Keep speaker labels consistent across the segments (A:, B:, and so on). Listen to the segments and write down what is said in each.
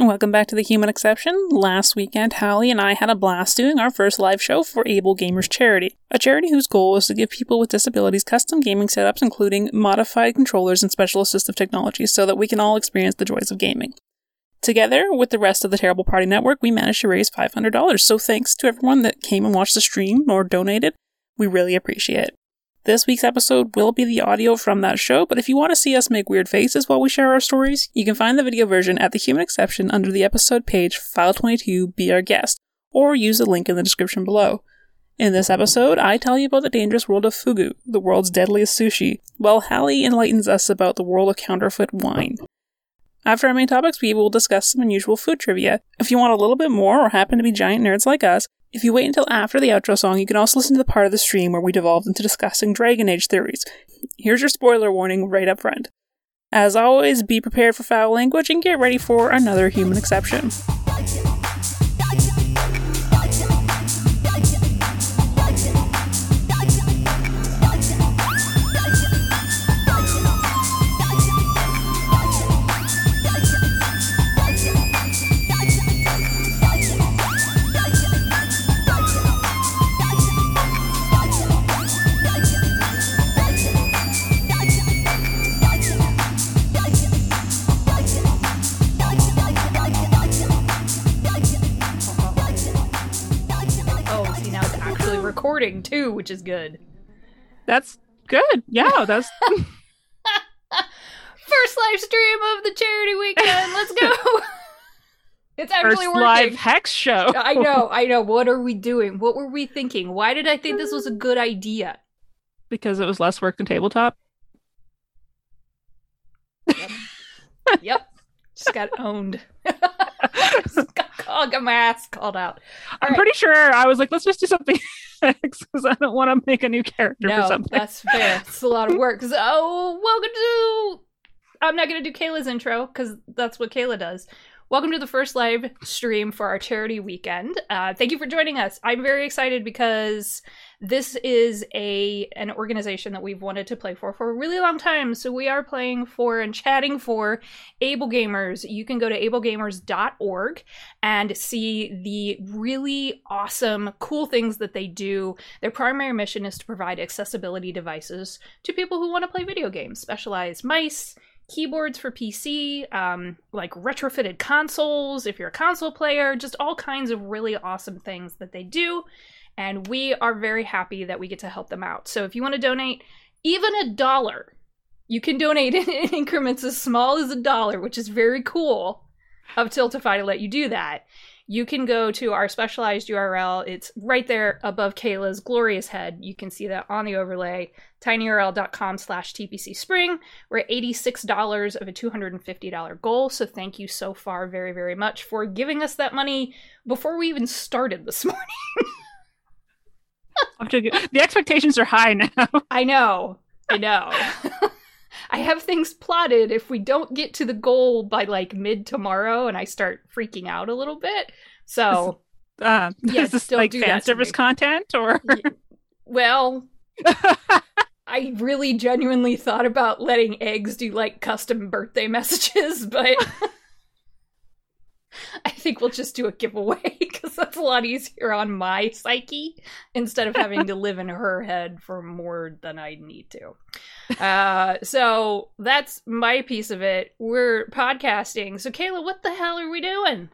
A: Welcome back to the Human Exception. Last weekend, Halli and I had a blast doing our first live show for AbleGamers Charity, a charity whose goal is to give people with disabilities custom gaming setups, including modified controllers and special assistive technology, so that we can all experience the joys of gaming. Together with the rest of the Terrible Party Network, we managed to raise $500, so thanks to everyone that came and watched the stream or donated. We really appreciate it. This week's episode will be the audio from that show, but if you want to see us make weird faces while we share our stories, you can find the video version at the Human Exception under the episode page File 22 Be Our Guest, or use the link in the description below. In this episode, I tell you about the dangerous world of fugu, the world's deadliest sushi, while Halli enlightens us about the world of counterfeit wine. After our main topics, we will discuss some unusual food trivia. If you want a little bit more or happen to be giant nerds like us, if you wait until after the outro song, you can also listen to the part of the stream where we devolved into discussing Dragon Age theories. Here's your spoiler warning right up front. As always, be prepared for foul language and get ready for another human exception.
B: Recording too, which is good.
A: That's good. Yeah, that's
B: First live stream of the charity weekend. Let's go. it's actually
A: first
B: working.
A: live hex show.
B: I know, I know. What are we doing? What were we thinking? Why did I think this was a good idea?
A: because it was less work than tabletop.
B: Yep. Just got owned. Just got, called, got my ass called out. All
A: I'm
B: right.
A: pretty sure I was like, let's just do something because I don't want to make a new character for
B: No,
A: something.
B: that's fair. It's a lot of work. So, welcome to. I'm not going to do Cayla's intro because that's what Cayla does. Welcome to the first live stream for our charity weekend. Uh, thank you for joining us. I'm very excited because this is a an organization that we've wanted to play for for a really long time. So we are playing for and chatting for AbleGamers. You can go to ablegamers.org and see the really awesome, cool things that they do. Their primary mission is to provide accessibility devices to people who want to play video games, specialized mice, keyboards for PC, um, like retrofitted consoles if you're a console player, just all kinds of really awesome things that they do. And we are very happy that we get to help them out. So if you want to donate even a dollar, you can donate in increments as small as a dollar, which is very cool of Tiltify to let you do that. You can go to our specialized URL. It's right there above Cayla's glorious head. You can see that on the overlay, tinyurl.com slash TPC Spring. We're at $86 of a $250 goal. So thank you so far very, very much for giving us that money before we even started this morning.
A: Have to get- the expectations are high now.
B: I know. I know. I have things plotted if we don't get to the goal by like mid tomorrow and I start freaking out a little bit. So,
A: Uh,
B: Yes,
A: is this like fan service content or?
B: well, I really genuinely thought about letting eggs do like custom birthday messages, but I think we'll just do a giveaway because that's a lot easier on my psyche instead of having to live in her head for more than I need to. Uh, so that's my piece of it. We're podcasting. So, Cayla, what the hell are we doing?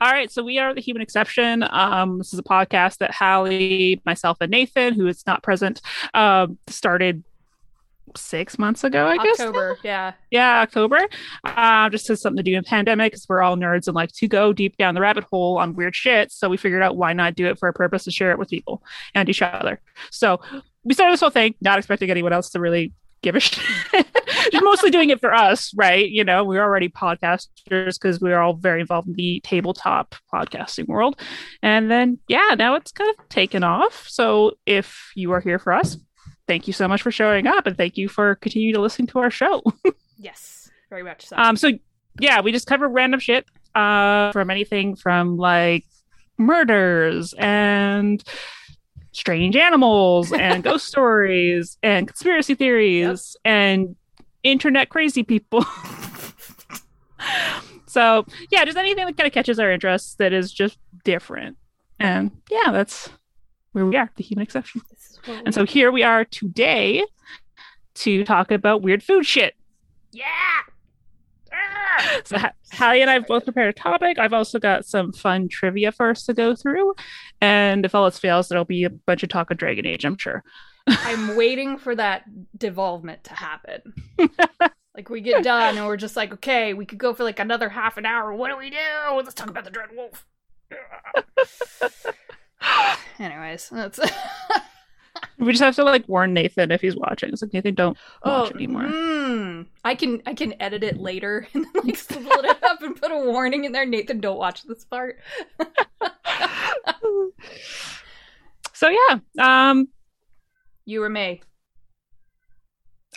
A: All right, so we are the Human Exception. Um, this is a podcast that Halli, myself, and Nathan, who is not present, um, started six months ago. I guess.
B: October, yeah.
A: Yeah, October. Uh, just has something to do in pandemic because we're all nerds and like to go deep down the rabbit hole on weird shit. So we figured out why not do it for a purpose to share it with people and each other. So we started this whole thing, not expecting anyone else to really give a shit. Just mostly doing it for us, right? You know, we're already podcasters because we're all very involved in the tabletop podcasting world. And then, yeah, now it's kind of taken off. So if you are here for us, thank you so much for showing up and thank you for continuing to listen to our show.
B: Yes, very much so.
A: Um, so yeah, we just cover random shit uh, from anything from like murders and strange animals and ghost stories and conspiracy theories and internet crazy people.
C: so yeah, just anything that kind of catches our interest that is just different. And yeah, that's where we are, the human exception. And so here we are today to talk about weird food shit.
B: yeah. Ah.
C: So Ha- Halli and I have both prepared a topic. I've also got some fun trivia for us to go through. And if all else fails, there'll be a bunch of talk of Dragon Age, I'm sure.
B: I'm waiting for that devolvement to happen. like we get done and we're just like, okay, we could go for like another half an hour. What do we do? Let's talk about the Dread Wolf. Anyways, that's
C: We just have to like warn Nathan if he's watching. It's like Nathan, don't
B: oh,
C: watch anymore.
B: mm. I can I can edit it later and then like split it up and put a warning in there. Nathan, don't watch this part.
C: so yeah, um,
B: You or me?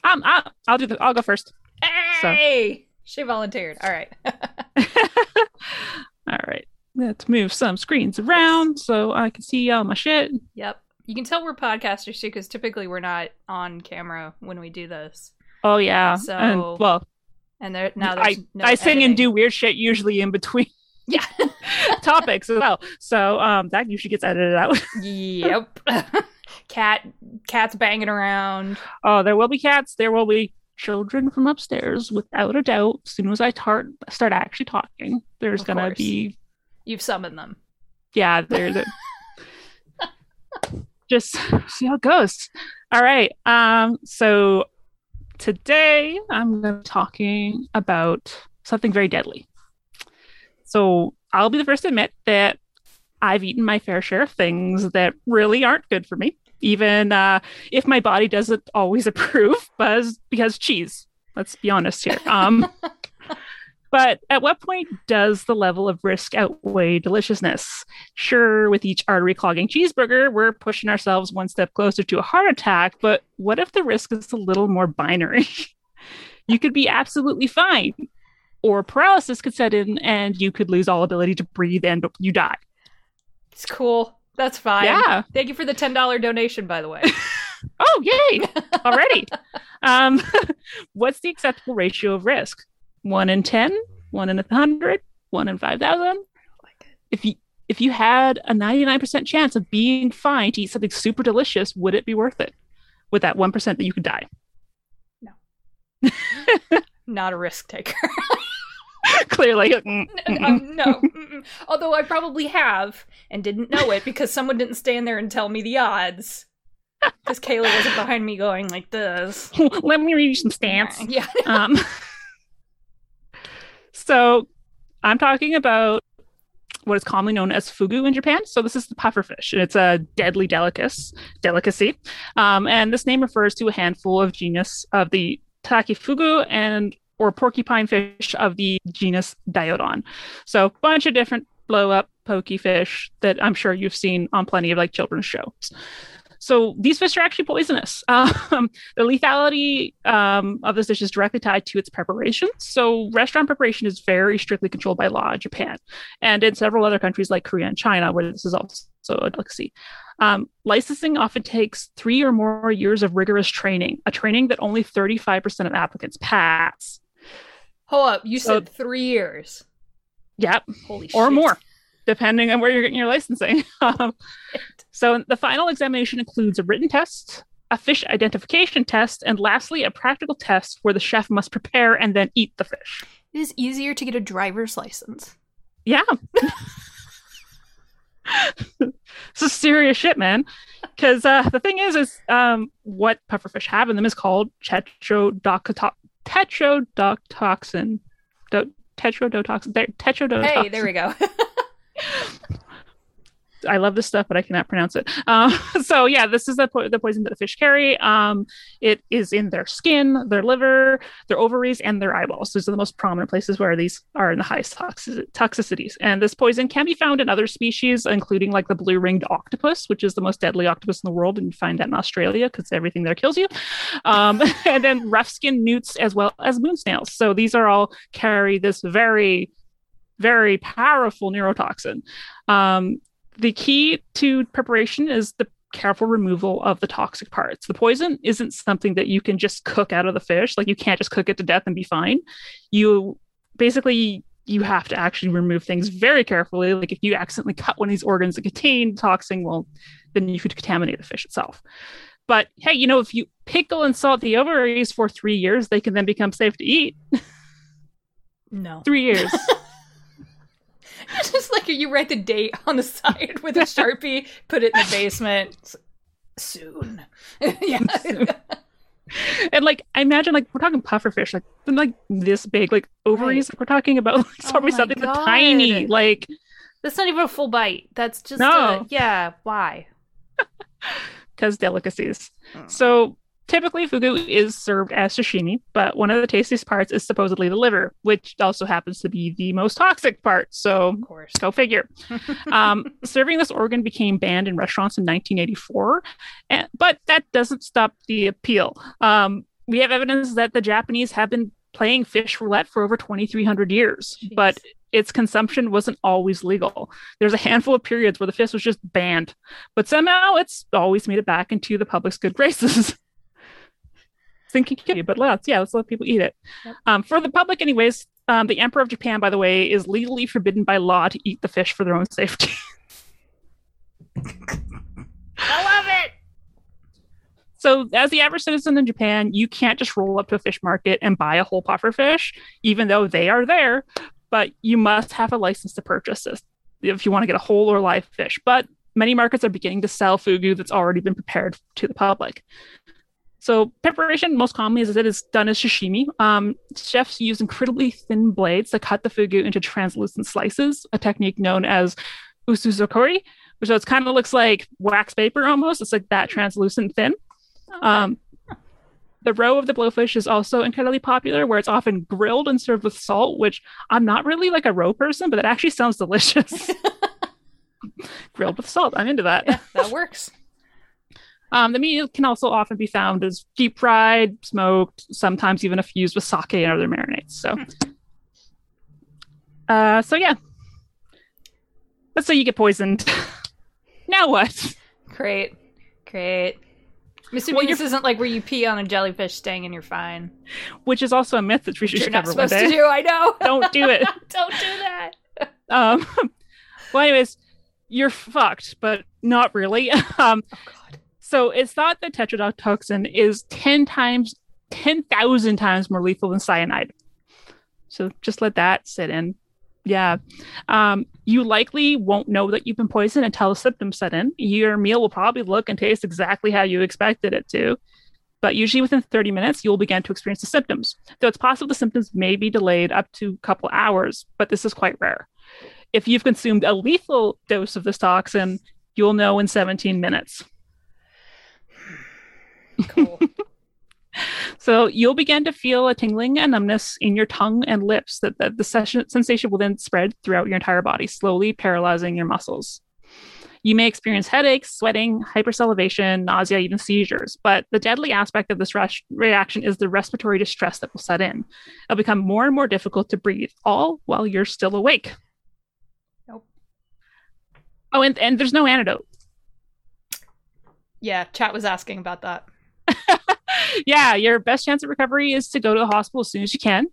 C: um, I, I'll do the. I'll go first. So-
B: Hey, she volunteered. All right.
C: all right, let's move some screens around so I can see all my shit.
B: yep. You can tell we're podcasters too, because typically we're not on camera when we do this.
C: Oh yeah,
B: So-
C: and well,
B: And there now
C: I
B: no
C: I sing and do weird shit usually in between
B: Yeah.
C: topics as well. So um, that usually gets edited out.
B: yep. Cat cats banging around.
C: Oh, there will be cats. There will be children from upstairs, without a doubt. As soon as I tar- start actually talking, there's
B: Of
C: gonna
B: course.
C: be
B: You've summoned them.
C: yeah. There's a... just see how it goes. All right. Um. So today I'm gonna be talking about something very deadly. So I'll be the first to admit that I've eaten my fair share of things that really aren't good for me, even uh, if my body doesn't always approve, because because cheese. Let's be honest here. Um, but at what point does the level of risk outweigh deliciousness? Sure, with each artery clogging cheeseburger, we're pushing ourselves one step closer to a heart attack. But what if the risk is a little more binary? you could be absolutely fine, or paralysis could set in, and you could lose all ability to breathe and you die.
B: It's cool. That's fine.
C: Yeah.
B: Thank you for the ten dollar donation, by the way.
C: Oh, yay! Already. um, what's the acceptable ratio of risk? One in ten, one in a hundred, one in five thousand. If you if you had a ninety nine percent chance of being fine to eat something super delicious, would it be worth it? With that one percent that you could die. No.
B: Not a risk taker.
C: Clearly, mm, mm,
B: um, no. Although I probably have and didn't know it because someone didn't stand there and tell me the odds. Because Kayla wasn't behind me going like this.
C: let me read you some stats.
B: Yeah.
C: um, so I'm talking about what is commonly known as fugu in Japan. So this is the pufferfish, and it's a deadly delicacy. Delicacy, um, and this name refers to a handful of genus of the takifugu and or porcupine fish of the genus Diodon. So a bunch of different blow up pokey fish that I'm sure you've seen on plenty of like children's shows. So these fish are actually poisonous. Um, the lethality um, of this dish is directly tied to its preparation. So restaurant preparation is very strictly controlled by law in Japan, and in several other countries like Korea and China, where this is also a delicacy. Um, licensing often takes three or more years of rigorous training, a training that only 35% of applicants pass.
B: Hold up. You
C: So-
B: said three years.
C: Yep,
B: Holy shit.
C: or more, depending on where you're getting your licensing. Um, so the final examination includes a written test, a fish identification test, and lastly, a practical test where the chef must prepare and then eat the fish.
B: It is easier to get a driver's license.
C: Yeah. it's a serious shit, man. Because uh, the thing is, is um, what pufferfish have in them is called tetrodotoxin. Tetrodotoxin. Do- tetrodotoxin. There- Tetrodotoxin.
B: Hey, there we go.
C: I love this stuff, but I cannot pronounce it. Um, so yeah, this is the po- the poison that the fish carry. Um, it is in their skin, their liver, their ovaries, and their eyeballs. Those are the most prominent places where these are in the highest toxic- toxicities. And this poison can be found in other species, including like the blue ringed octopus, which is the most deadly octopus in the world, and you find that in Australia because everything there kills you. Um, and then rough skin newts as well as moon snails. So these are all carry this very very powerful neurotoxin. Um, the key to preparation is the careful removal of the toxic parts. The poison isn't something that you can just cook out of the fish. Like you can't just cook it to death and be fine. You basically you have to actually remove things very carefully. Like if you accidentally cut one of these organs that contain toxin, well, then you could contaminate the fish itself. But hey, you know, if you pickle and salt the ovaries for three years, they can then become safe to eat.
B: No.
C: three years.
B: Just like you write the date on the side with a sharpie, put it in the basement. Soon. yeah.
C: and like I imagine like we're talking pufferfish, like like this big, like ovaries. Like, we're talking about like
B: Oh
C: something tiny. Like
B: That's not even a full bite. That's just
C: No.
B: a, yeah. Why?
C: because delicacies.
B: Mm.
C: So typically fugu is served as sashimi, but one of the tastiest parts is supposedly the liver, which also happens to be the most toxic part. So
B: Of course.
C: go figure. um, serving this organ became banned in restaurants in 1984, and, but that doesn't stop the appeal. Um, we have evidence that the Japanese have been playing fish roulette for over 2,300 years,
B: Jeez.
C: but its consumption wasn't always legal. There's a handful of periods where the fish was just banned, but somehow it's always made it back into the public's good graces. Thinking, kitty, but let's yeah, let's let people eat it.
B: Yep.
C: Um, for the public, anyways, um, the Emperor of Japan, by the way, is legally forbidden by law to eat the fish for their own safety.
B: I love it.
C: So, as the average citizen in Japan, you can't just roll up to a fish market and buy a whole puffer fish, even though they are there. But you must have a license to purchase this if you want to get a whole or live fish. But many markets are beginning to sell fugu that's already been prepared to the public. So, preparation most commonly is it is done as sashimi. Um, chefs use incredibly thin blades to cut the fugu into translucent slices, a technique known as usuzukuri, which so it kind of looks like wax paper almost. It's like that translucent thin. Um, the roe of the blowfish is also incredibly popular, where it's often grilled and served with salt, which I'm not really like a roe person, but that actually sounds delicious. grilled with salt. I'm into that.
B: yeah, that works.
C: Um, the meat can also often be found as deep fried, smoked, sometimes even infused with sake and other marinades. So, uh, so yeah. Let's say you get poisoned. now what?
B: Great. Great. I'm assuming
C: Well, you're-
B: isn't like where you pee on a jellyfish sting and you're fine.
C: Which is also a myth that we should
B: You're not supposed to do. I know.
C: Don't do it.
B: Don't do that.
C: Um, well, anyways, you're fucked, but not really. Um,
B: Oh God.
C: So it's thought that tetrodotoxin is 10 times, 10,000 times more lethal than cyanide. So just let that sit in. Yeah. Um, you likely won't know that you've been poisoned until the symptoms set in. Your meal will probably look and taste exactly how you expected it to. But usually within 30 minutes, you'll begin to experience the symptoms. Though it's possible the symptoms may be delayed up to a couple hours, but this is quite rare. If you've consumed a lethal dose of this toxin, you'll know in 17 minutes.
B: Cool.
C: So you'll begin to feel a tingling and numbness in your tongue and lips that, that the session, sensation will then spread throughout your entire body, slowly paralyzing your muscles. You may experience headaches, sweating, hypersalivation, nausea, even seizures. But the deadly aspect of this rush reaction is the respiratory distress that will set in. It'll become more and more difficult to breathe, all while you're still awake.
B: Nope.
C: Oh, and, and there's no antidote.
B: yeah, chat was asking about that.
C: yeah, your best chance of recovery is to go to the hospital as soon as you can.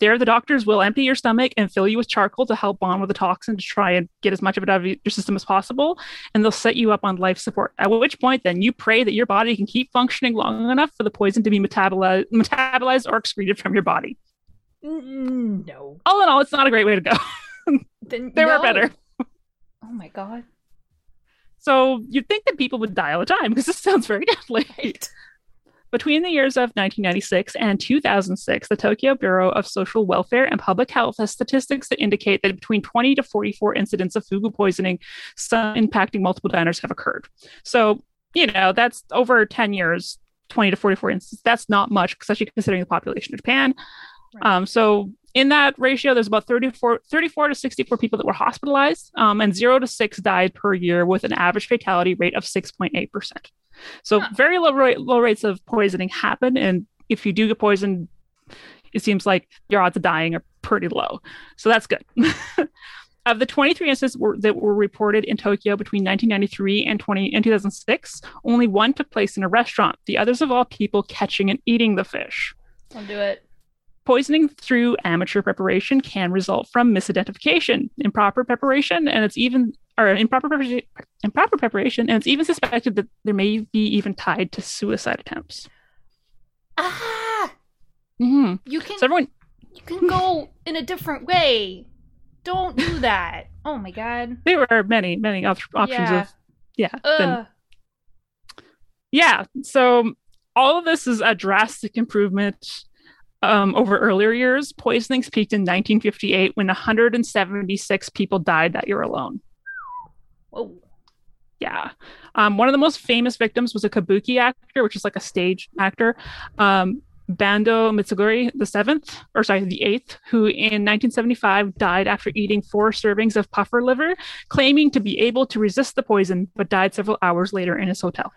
C: There, the doctors will empty your stomach and fill you with charcoal to help bond with the toxin to try and get as much of it out of your system as possible. And they'll set you up on life support. At which point, then you pray that your body can keep functioning long enough for the poison to be metabolized, metabolized or excreted from your body.
B: No.
C: All in all, it's not a great way to go.
B: Then,
C: There
B: no.
C: were better.
B: Oh my god.
C: So you'd think that people would die all the time because this sounds very deadly.
B: Right.
C: Between the years of 1996 and 2006, the Tokyo Bureau of Social Welfare and Public Health has statistics that indicate that between 20 to 44 incidents of fugu poisoning, some impacting multiple diners, have occurred. So, you know, that's over 10 years, 20 to 44 instances. That's not much, especially considering the population of Japan.
B: Right.
C: Um, so, in that ratio, there's about 34, 34 to 64 people that were hospitalized, um, and zero to six died per year with an average fatality rate of 6.8%. So
B: Huh.
C: very low, rate, low rates of poisoning happen, and if you do get poisoned, it seems like your odds of dying are pretty low. So that's good. of the 23 instances were, that were reported in Tokyo between 1993 and 20 and 2006, only one took place in a restaurant. The others of all people catching and eating the fish.
B: I'll do it.
C: Poisoning through amateur preparation can result from misidentification, improper preparation, and it's even or improper preparation, improper preparation, and it's even suspected that there may be even tied to suicide attempts.
B: Ah,
C: mm-hmm.
B: you can
C: So everyone,
B: you can go in a different way. Don't do that. Oh my god.
C: there are many, many op- options
B: Yeah.
C: of yeah. then- yeah. So all of this is a drastic improvement um, over earlier years. Poisonings peaked in 1958 when 176 people died that year alone.
B: Whoa.
C: Yeah. Um, one of the most famous victims was a kabuki actor, which is like a stage actor, um, Bando Mitsugoro the seventh, or sorry, the eighth, who in 1975 died after eating four servings of puffer liver, claiming to be able to resist the poison, but died several hours later in his hotel.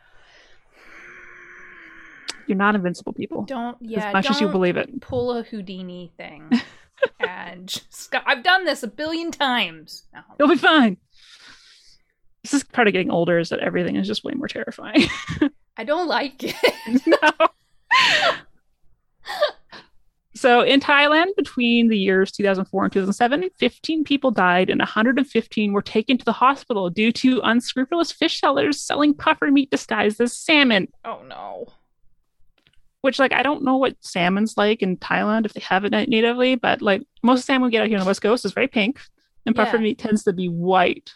C: You're not invincible, people.
B: Don't yeah.
C: as much
B: don't
C: as you believe it.
B: pull a Houdini thing. and just I've done this a billion times. No.
C: You'll be fine. This is part of getting older is that everything is just way more terrifying.
B: I don't like it.
C: no. so in Thailand, between the years 2004 and 2007, 15 people died and 115 were taken to the hospital due to unscrupulous fish sellers selling puffer meat disguised as salmon.
B: oh no.
C: Which, like, I don't know what salmon's like in Thailand if they have it natively, but like most salmon we get out here on the west coast is very pink, and puffer
B: Yeah.
C: meat tends to be white.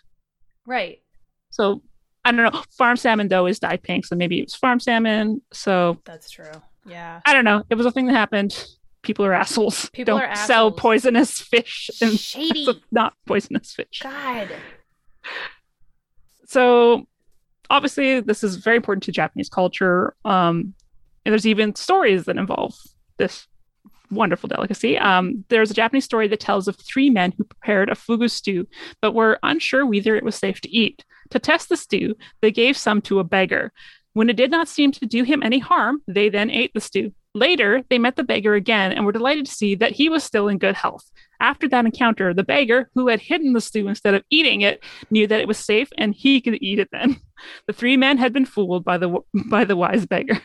B: Right.
C: So I don't know. Farm salmon though is dyed pink, so maybe it was farm salmon. So
B: That's true. Yeah.
C: I don't know. It was a thing that happened. People are assholes.
B: People
C: don't
B: are
C: sell
B: assholes.
C: poisonous fish and
B: Shady.
C: not poisonous fish.
B: God.
C: So obviously this is very important to Japanese culture. Um, and there's even stories that involve this wonderful delicacy. Um, there's a Japanese story that tells of three men who prepared a fugu stew, but were unsure whether it was safe to eat. To test the stew, they gave some to a beggar. When it did not seem to do him any harm, they then ate the stew. Later, they met the beggar again and were delighted to see that he was still in good health. After that encounter, the beggar, who had hidden the stew instead of eating it, knew that it was safe and he could eat it then. The three men had been fooled by the by the wise beggar.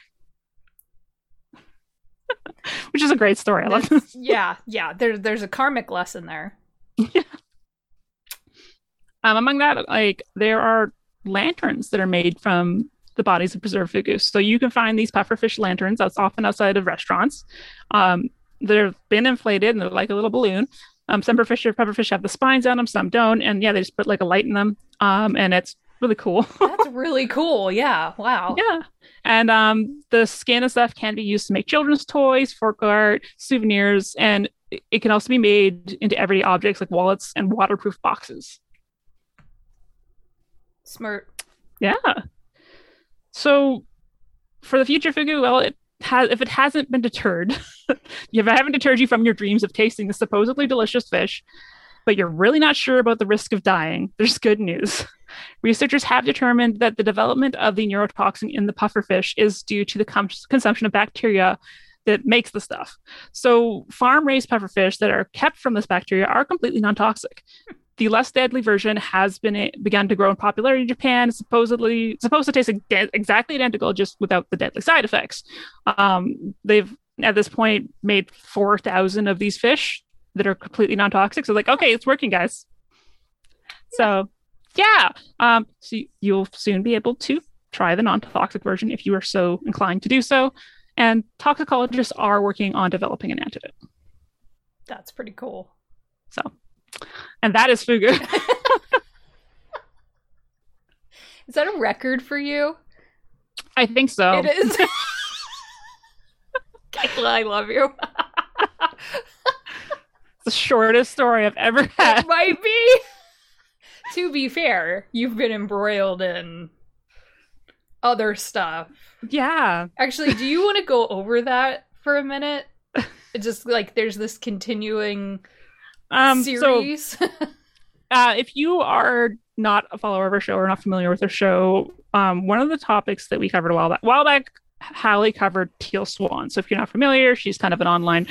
C: Which is a great story. I love this.
B: yeah, yeah. There's there's a karmic lesson there. Yeah.
C: Um, among that, like there are lanterns that are made from the bodies of preserved fugu. So you can find these pufferfish lanterns that's often outside of restaurants. Um, they've been inflated and they're like a little balloon. Um, some pufferfish, pufferfish have the spines on them, some don't, and yeah, they just put like a light in them, um, and it's really cool.
B: That's really cool. Yeah. Wow.
C: yeah, and um, the skin and stuff can be used to make children's toys, fork art, souvenirs, and it- it can also be made into everyday objects like wallets and waterproof boxes.
B: Smart.
C: Yeah. So for the future fugu, well, it has if it hasn't been deterred, if I haven't deterred you from your dreams of tasting the supposedly delicious fish, but you're really not sure about the risk of dying, there's good news. Researchers have determined that the development of the neurotoxin in the pufferfish is due to the com- consumption of bacteria that makes the stuff. So farm-raised pufferfish that are kept from this bacteria are completely non-toxic the less deadly version has been begun to grow in popularity in Japan. Supposedly supposed to taste exactly identical, just without the deadly side effects. Um, they've at this point made four thousand of these fish that are completely non-toxic. So like, okay, it's working, guys. So yeah, um, so you'll soon be able to try the non-toxic version if you are so inclined to do so. And toxicologists are working on developing an antidote.
B: That's pretty cool.
C: So, and that is fugu.
B: Is that a record for you?
C: I think so.
B: It is. Cayla, I love you.
C: the shortest story I've ever had.
B: it might be. To be fair, you've been embroiled in other stuff.
C: Yeah.
B: Actually, do you want to go over that for a minute? Just like there's this continuing
C: Um so
B: series.
C: uh if you are not a follower of our show or not familiar with our show, um one of the topics that we covered a while back while back Halli covered Teal Swan. So if you're not familiar, she's kind of an online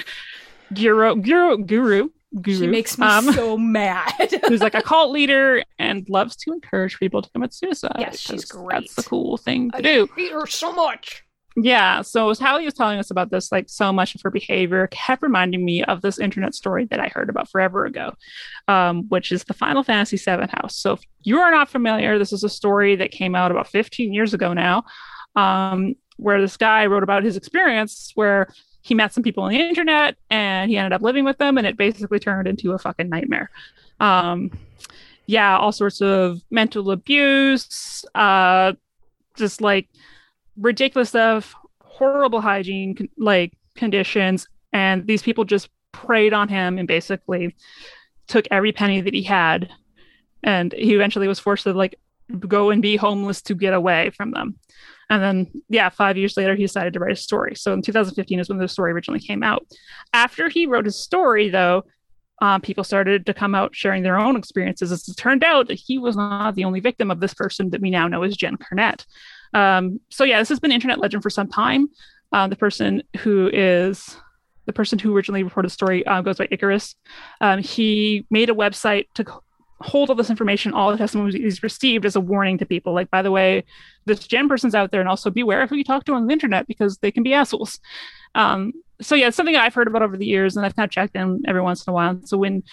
C: guru guru guru guru.
B: she makes me
C: um,
B: so mad.
C: who's like a cult leader and loves to encourage people to commit suicide.
B: Yes, she's
C: because That's the cool thing to
B: I
C: do.
B: hate her so much.
C: Yeah. So as Halli was telling us about this, like so much of her behavior kept reminding me of this internet story that I heard about forever ago, um, which is the Final Fantasy VII house. So if you are not familiar, this is a story that came out about 15 years ago now, um, where this guy wrote about his experience where he met some people on the internet and he ended up living with them, and it basically turned into a fucking nightmare. Um, yeah, all sorts of mental abuse, uh, just like ridiculous stuff, horrible hygiene like conditions, and these people just preyed on him and basically took every penny that he had, and he eventually was forced to like go and be homeless to get away from them. And then, yeah, five years later, he decided to write a story. So in 2015 is when the story originally came out. After he wrote his story, though, um, people started to come out sharing their own experiences. As it turned out he was not the only victim of this person that we now know as Jen Carnett. Um, so yeah, this has been internet legend for some time. Uh, the person who is the person who originally reported the story uh, goes by Icarus. Um, he made a website to hold all this information, all the testimonies he's received as a warning to people. Like, by the way, this Jen person's out there, and also beware of who you talk to on the internet because they can be assholes. Um, so yeah, it's something I've heard about over the years, and I've kind of checked in every once in a while. So when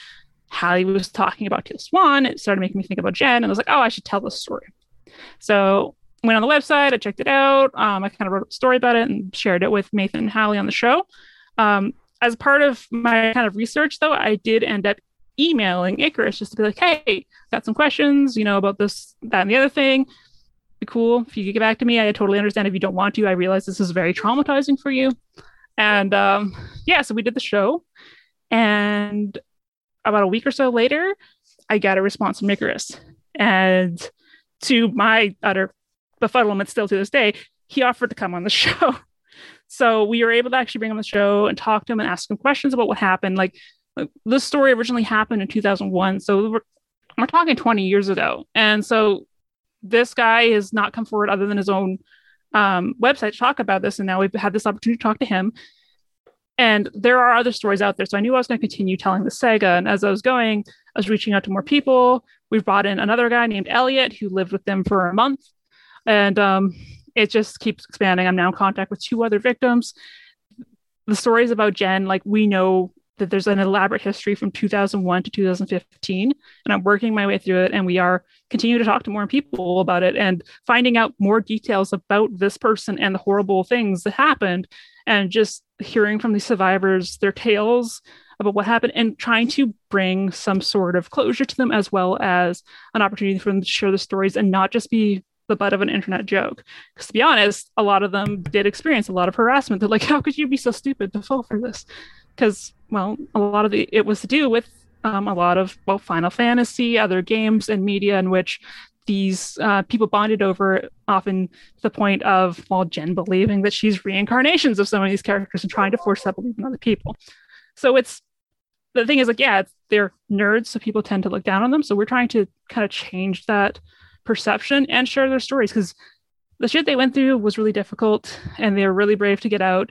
C: Halli was talking about Teal Swan, it started making me think about Jen, and I was like, oh, I should tell this story. So went on the website, I checked it out. Um, I kind of wrote a story about it and shared it with Nathan and Halli on the show. Um, as part of my kind of research, though, I did end up emailing Icarus just to be like, hey, got some questions, you know, about this, that, and the other thing. Be cool if you could get back to me. I totally understand if you don't want to. I realize this is very traumatizing for you. And um, yeah, so we did the show. And about a week or so later, I got a response from Icarus. And to my utter befuddlement still to this day, he offered to come on the show. So we were able to actually bring him on the show and talk to him and ask him questions about what happened. Like, this story originally happened in 2001. So we're, we're talking 20 years ago. And so this guy has not come forward other than his own um, website to talk about this. And now we've had this opportunity to talk to him. And there are other stories out there. So I knew I was going to continue telling the saga. And as I was going, I was reaching out to more people. We've brought in another guy named Elliot who lived with them for a month and um, it just keeps expanding. I'm now in contact with two other victims. The stories about Jen, like we know that there's an elaborate history from 2001 to 2015, and I'm working my way through it. And we are continuing to talk to more people about it and finding out more details about this person and the horrible things that happened, and just hearing from the survivors their tales about what happened and trying to bring some sort of closure to them as well as an opportunity for them to share the stories and not just be the butt of an internet joke. Because to be honest, a lot of them did experience a lot of harassment. They're like, how could you be so stupid to fall for this? Because, well, a lot of the, it was to do with um, a lot of, well, Final Fantasy, other games and media in which these uh, people bonded over often to the point of, well, Jen believing that she's reincarnations of some of these characters and trying to force that belief in other people. So it's, the thing is like, yeah, they're nerds, so people tend to look down on them. So we're trying to kind of change that perception and share their stories because the shit they went through was really difficult and they were really brave to get out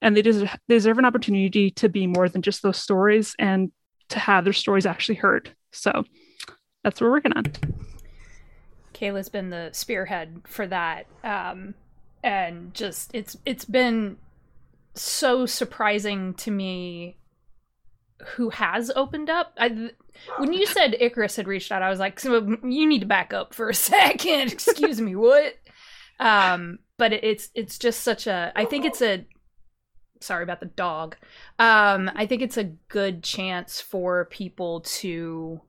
C: and they deserve, they deserve an opportunity to be more than just those stories and to have their stories actually heard so that's what we're working on
B: cayla's been the spearhead for that um, and just it's it's been so surprising to me who has opened up. I, when you said Icarus had reached out, I was like, so you need to back up for a second. Excuse me, what? Um, but it's it's just such a. I think it's a. Sorry about the dog. Um, I think it's a good chance for people to,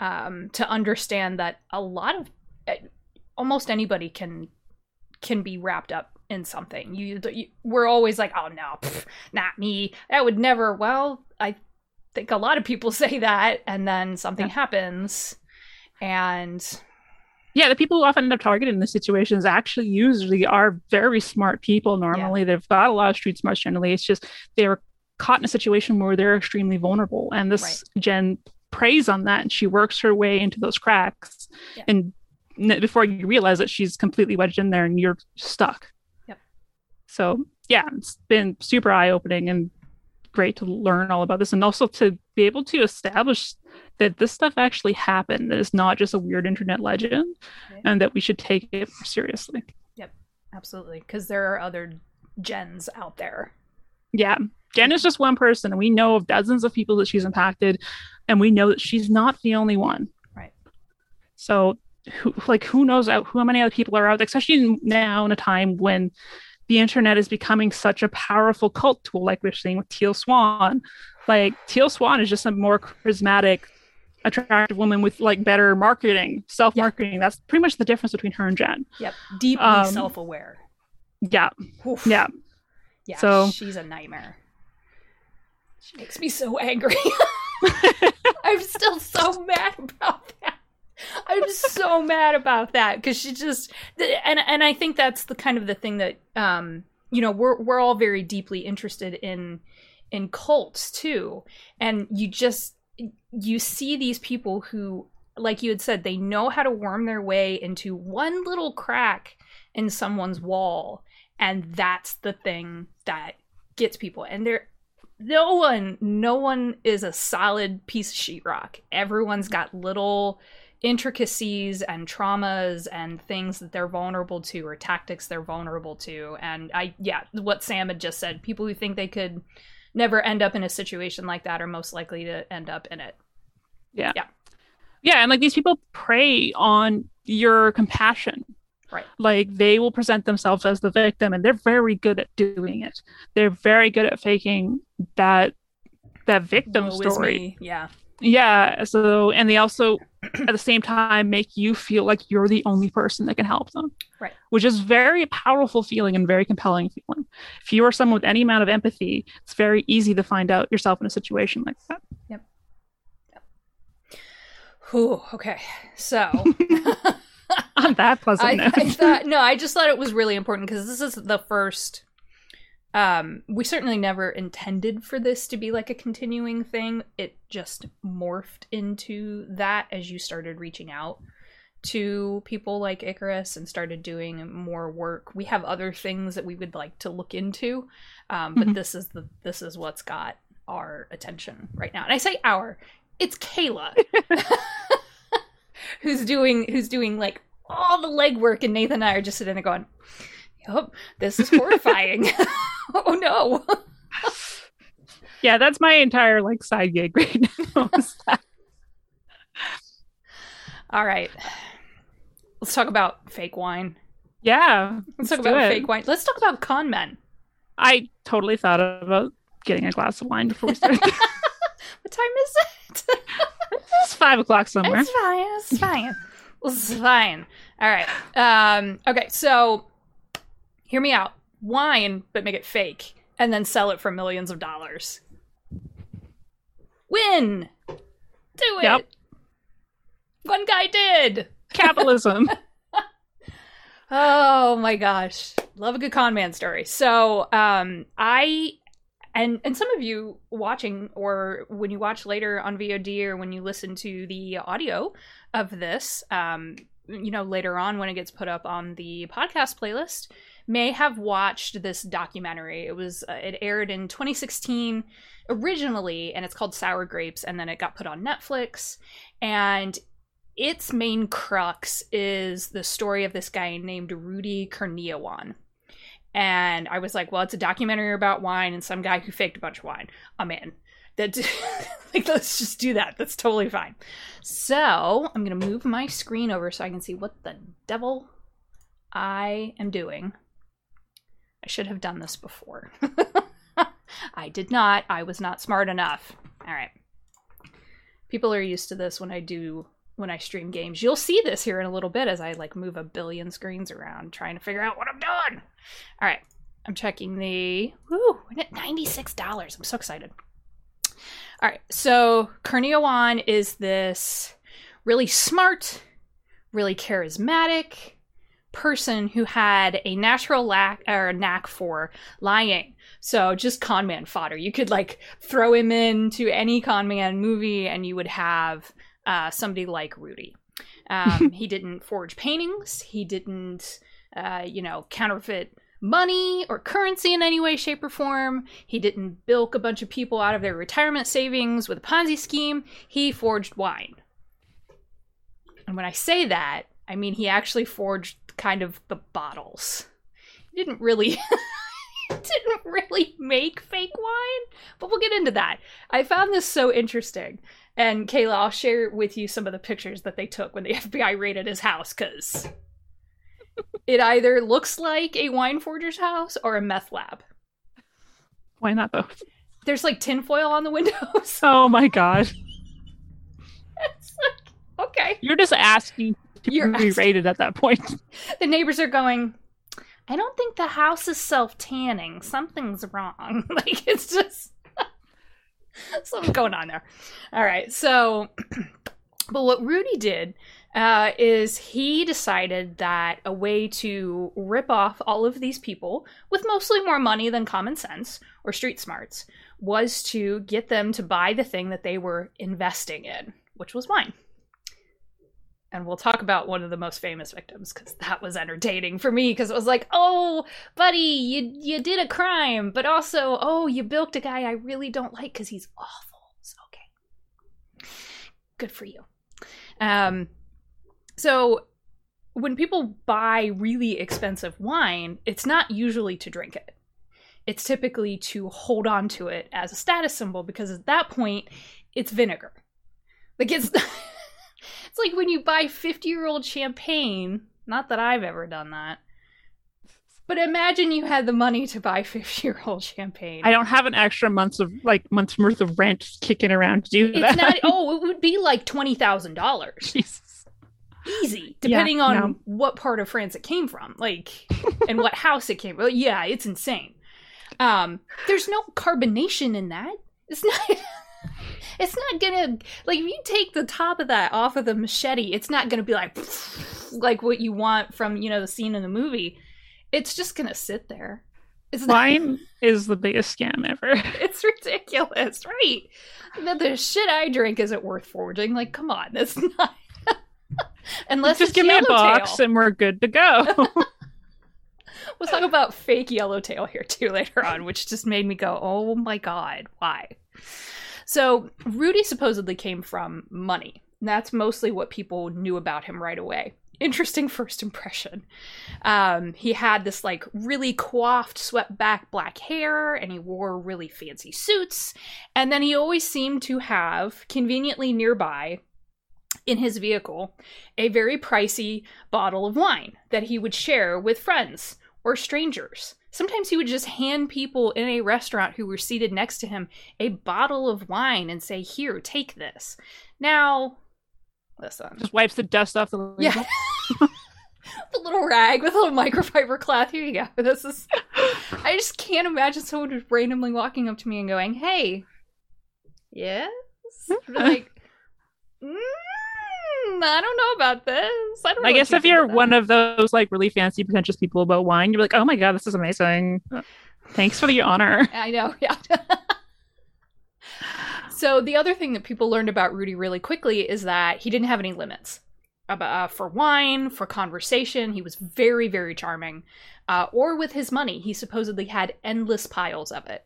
B: um, to understand that a lot of, eh, almost anybody can, can be wrapped up in something. You, you we're always like, oh no, pff, not me. That would never. Well, I think a lot of people say that, and then something yeah. happens, and
C: yeah, the people who often end up targeted in the situations actually usually are very smart people. Normally, yeah. they've got a lot of street smarts. Generally, it's just they're caught in a situation where they're extremely vulnerable, and this right. Jen preys on that, and she works her way into those cracks, yeah. and before you realize that she's completely wedged in there, and you're stuck.
B: Yep.
C: So yeah, it's been super eye opening and great to learn all about this and also to be able to establish that this stuff actually happened that it's not just a weird internet legend and that we should take it seriously
B: yep absolutely. Because there are other gens out there.
C: Yeah. Jen is just one person, and we know of dozens of people that she's impacted, and we know that she's not the only one.
B: Right.
C: So, who, like, who knows out how many other people are out, there, especially now in a time when the internet is becoming such a powerful cult tool, like we're seeing with Teal Swan. Like, Teal Swan is just a more charismatic, attractive woman with like better marketing, self marketing. That's pretty much the difference between her and Jen.
B: Yep. Deeply
C: Um,
B: self aware.
C: Yeah. Yeah.
B: Yeah.
C: so-
B: she's a nightmare. She makes me so angry. I'm still so mad about that. I'm so mad about that because she just and and I think that's the kind of the thing that um you know we're we're all very deeply interested in in cults too and you just you see these people who like you had said they know how to worm their way into one little crack in someone's wall and that's the thing that gets people. And they're no one no one is a solid piece of sheetrock. Everyone's got little intricacies and traumas and things that they're vulnerable to or tactics they're vulnerable to. And i yeah what sam had just said people who think they could never end up in a situation like that are most likely to end up in it
C: Yeah, Yeah. Yeah. and like these people prey on your compassion.
B: Right.
C: Like they will present themselves as the victim and they're very good at doing it. They're very good at faking that that victim
B: Woe
C: story.
B: yeah
C: Yeah. So and they also at the same time make you feel like you're the only person that can help them.
B: Right.
C: Which is very powerful feeling and very compelling feeling. If you are someone with any amount of empathy, it's very easy to find out yourself in a situation like that.
B: Whew, okay so
C: On that pleasant
B: I,
C: note.
B: I thought no, I just thought it was really important because this is the first. Um, we certainly never intended for this to be like a continuing thing. It just morphed into that as you started reaching out to people like Icarus and started doing more work. We have other things that we would like to look into, um, but
C: Mhm.
B: this is the this is what's got our attention right now. And I say our, it's Cayla who's doing who's doing like all the legwork, and Nathan and I are just sitting there going, "Yup, this is horrifying." oh no!
C: yeah, that's my entire like side gig right now.
B: All right, let's talk about fake wine.
C: yeah,
B: Let's talk
C: Let's do
B: about
C: it.
B: fake wine. Let's talk about con men.
C: I totally thought about getting a glass of wine before we started.
B: What time is it?
C: it's five o'clock somewhere.
B: It's fine. It's fine. It's fine. All right. Um, okay, so hear me out. Wine, but make it fake, and then sell it for millions of dollars. Win. Do it.
C: Yep.
B: One guy did.
C: Capitalism.
B: Oh my gosh. Love a good con man story. So, um I and and some of you watching or when you watch later on VOD or when you listen to the audio of this, um you know, later on when it gets put up on the podcast playlist, may have watched this documentary. It was uh, it aired in 2016 originally and it's called Sour Grapes and then it got put on Netflix and its main crux is the story of this guy named Rudy Kurniawan. And I was like, well, it's a documentary about wine and some guy who faked a bunch of wine. I'm in. That like let's just do that. That's totally fine. So I'm gonna move my screen over so I can see what the devil I am doing. I should have done this before. I did not. I was not smart enough. All right. People are used to this when I do when I stream games. You'll see this here in a little bit as I like move a billion screens around trying to figure out what I'm doing. All right. I'm checking the woo, we're at $96. I'm so excited. All right. So Kurniawan is this really smart, really charismatic person who had a natural lack or knack for lying. So just con man fodder. You could like throw him into any con man movie and you would have uh, somebody like Rudy. Um, he didn't forge paintings. He didn't, uh, you know, counterfeit money or currency in any way, shape, or form. He didn't bilk a bunch of people out of their retirement savings with a Ponzi scheme. He forged wine. And when I say that, I mean he actually forged kind of the bottles. didn't really didn't really make fake wine, but we'll get into that. I found this so interesting. And Cayla, I'll share with you some of the pictures that they took when the FBI raided his house because it either looks like a wine forger's house or a meth lab.
C: Why not both?
B: There's like tinfoil on the windows.
C: Oh my god.
B: it's like, okay.
C: You're just asking
B: You're
C: be rated at that point.
B: The neighbors are going, I don't think the house is self tanning. Something's wrong. like, it's just something's going on there. All right. So, but what Rudy did uh, is he decided that a way to rip off all of these people with mostly more money than common sense or street smarts was to get them to buy the thing that they were investing in, which was wine and we'll talk about one of the most famous victims because that was entertaining for me because it was like oh buddy you you did a crime but also oh you bilked a guy i really don't like because he's awful. So okay. Good for you. Um so when people buy really expensive wine it's not usually to drink it. It's typically to hold on to it as a status symbol because at that point it's vinegar. Like it's it's like when you buy 50 year old champagne. Not that I've ever done that. But imagine you had the money to buy 50 year old champagne.
C: I don't have an extra months of like months worth of rent kicking around to do that.
B: it's not, oh, it would be like $20,000.
C: Jesus.
B: Easy, depending on
C: no.
B: what part of France it came from, like, and what house it came from. Yeah, it's insane. Um, there's no carbonation in that. It's not. It's not gonna like if you take the top of that off of the machete, it's not gonna be like like what you want from you know the scene in the movie. It's just gonna sit there. It's not,
C: Wine is the biggest scam ever.
B: it's ridiculous, right? The, the shit I drink isn't worth forging. Like, come on, that's not. Unless
C: Just give me a box and we're good to go.
B: We'll talk about fake yellowtail here too later on, which just made me go, oh my god, why? So, Rudy supposedly came from money. That's mostly what people knew about him right away. Interesting first impression. Um, he had this like really coiffed, swept back black hair, and he wore really fancy suits. And then he always seemed to have, conveniently nearby, in his vehicle, a very pricey bottle of wine that he would share with friends or strangers. Sometimes he would just hand people in a restaurant who were seated next to him a bottle of wine and say, Here, take this. Now, listen.
C: Just wipes the dust off the label.
B: Yeah. the little rag with a little microfiber cloth. Here you go. This is. I just can't imagine someone just randomly walking up to me and going, "Hey, yes," like, mm, "I don't know about this." I don't. Know
C: I guess if you're one of those like really fancy pretentious people about wine, you're like, oh my god, this is amazing. Thanks for the honor.
B: I know, yeah. so the other thing that people learned about Rudy really quickly is that he didn't have any limits uh, for wine, for conversation. He was very, very charming. Uh, or with his money, he supposedly had endless piles of it.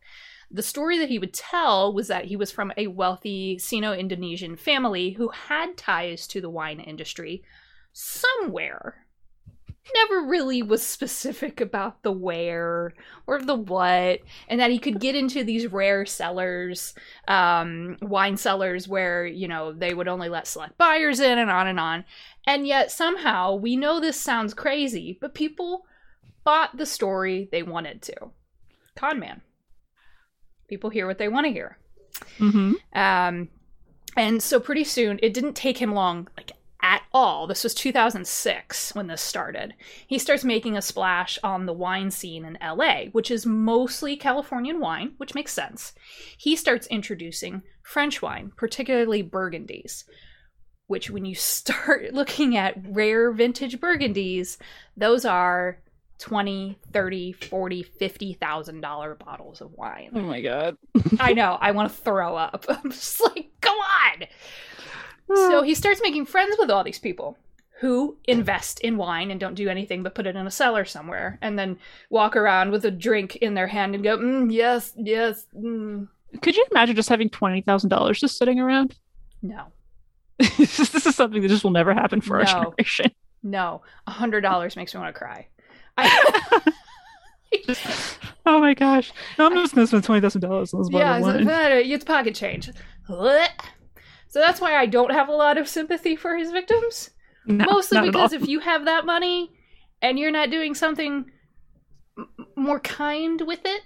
B: The story that he would tell was that he was from a wealthy Sino Indonesian family who had ties to the wine industry somewhere. Never really was specific about the where or the what and that he could get into these rare cellars um wine cellars where you know they would only let select buyers in and on and on. And yet somehow we know this sounds crazy but people bought the story they wanted to. Con man people hear what they want to hear
C: hmm
B: um, and so pretty soon, it didn't take him long, like at all. This was 2006 when this started. He starts making a splash on the wine scene in LA, which is mostly Californian wine, which makes sense. He starts introducing French wine, particularly Burgundies. Which, when you start looking at rare vintage Burgundies, those are 20, 30, 40, 50,000 dollar bottles of wine.
C: Oh my god.
B: I know. I want to throw up. I'm just like, come on. So he starts making friends with all these people who invest in wine and don't do anything but put it in a cellar somewhere and then walk around with a drink in their hand and go, mm, yes, yes, mm.
C: Could you imagine just having twenty thousand dollars just sitting around?
B: no,
C: this is something that just will never happen for our
B: No.
C: generation.
B: no. A hundred dollars makes me want to cry. I,
C: oh my gosh. No, I'm just gonna spend twenty thousand dollars on this
B: yeah,
C: bottle of
B: it's,
C: wine.
B: it's pocket change. So that's why I don't have a lot of sympathy for his victims.
C: No,
B: Mostly because if you have that money and you're not doing something m- more kind with it,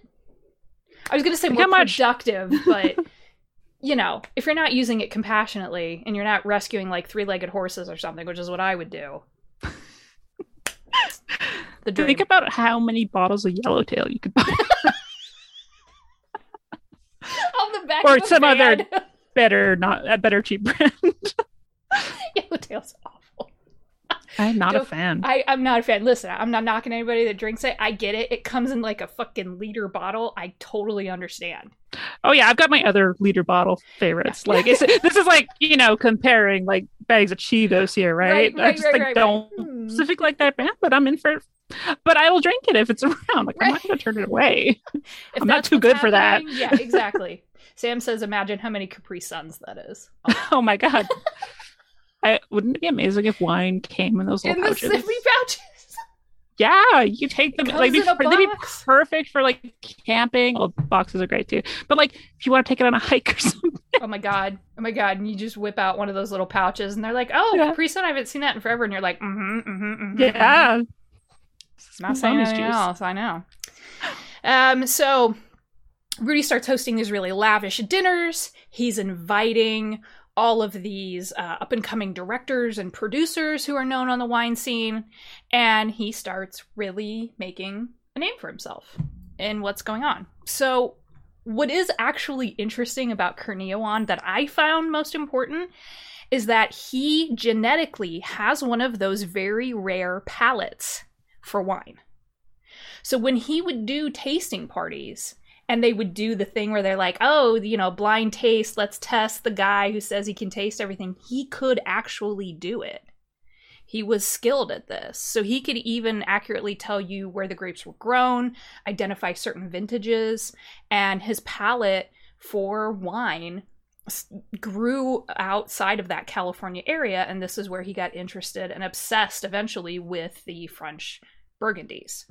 B: I was going to say
C: Like
B: more productive, but you know, if you're not using it compassionately and you're not rescuing like three-legged horses or something, which is what I would do. The dream.
C: Think about how many bottles of Yellowtail you could buy.
B: on the back
C: or some other- better, not a better cheap brand.
B: Yellowtail's.
C: I'm not a
B: Don't-
C: fan.
B: I, I'm not a fan. Listen, I'm not knocking anybody that drinks it. I get it. It comes in like a fucking liter bottle. I totally understand.
C: Oh yeah, I've got my other liter bottle favorites. Like it's, this is like you know comparing like bags of Cheetos here, right?
B: Right, right,
C: I just
B: right,
C: like
B: right, right.
C: don't
B: Hmm.
C: specific like that brand, but I'm in for. But I will drink it if it's around. Like I'm not gonna turn it away.
B: If
C: I'm not too good for that.
B: Yeah, exactly. Sam says, imagine how many Capri Suns that is.
C: oh my god. I, wouldn't it be amazing if wine came in those little
B: In the
C: pouches?
B: sippy pouches.
C: Yeah, you take them. Like they'd be, they'd be perfect for like camping. Well, boxes are great too. But like if you want to take it on a hike or something.
B: Oh my god. Oh my god. And you just whip out one of those little pouches and they're like, oh,
C: Yeah.
B: Capri Sun, I haven't seen that in forever. And you're like, mm-hmm, mm-hmm, mm-hmm.
C: Yeah.
B: Not saying anything
C: juice.
B: else. I know. Um, so Rudy starts hosting these really lavish dinners. He's inviting all of these uh, up and coming directors and producers who are known on the wine scene, and he starts really making a name for himself in what's going on. So, what is actually interesting about Kurniawan that I found most important is that he genetically has one of those very rare palates for wine. So when he would do tasting parties and they would do the thing where they're like, oh, you know, blind taste, let's test the guy who says he can taste everything, he could actually do it. He was skilled at this. So he could even accurately tell you where the grapes were grown, identify certain vintages, and his palate for wine grew outside of that California area. And this is where he got interested and obsessed eventually with the French Burgundies.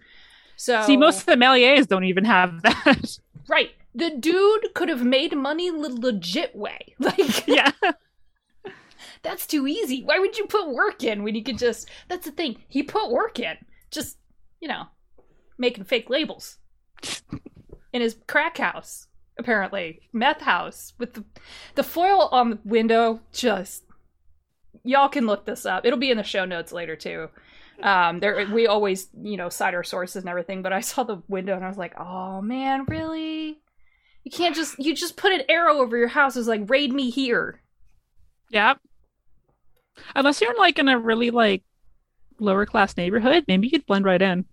B: So
C: See, most of the Meliers don't even have that.
B: right, the dude could have made money the legit way. Like
C: yeah.
B: that's too easy. Why would you put work in when you could just? That's the thing. He put work in. Just you know, making fake labels in his crack house. Apparently, meth house with the the foil on the window. Just y'all can look this up. It'll be in the show notes later too. Um, there we always you know cite our sources and everything, but I saw the window and I was like, oh man, really? You can't just you just put an arrow over your house. It's like raid me here.
C: Yep. Unless you're in like in a really like lower class neighborhood, maybe you'd blend right in.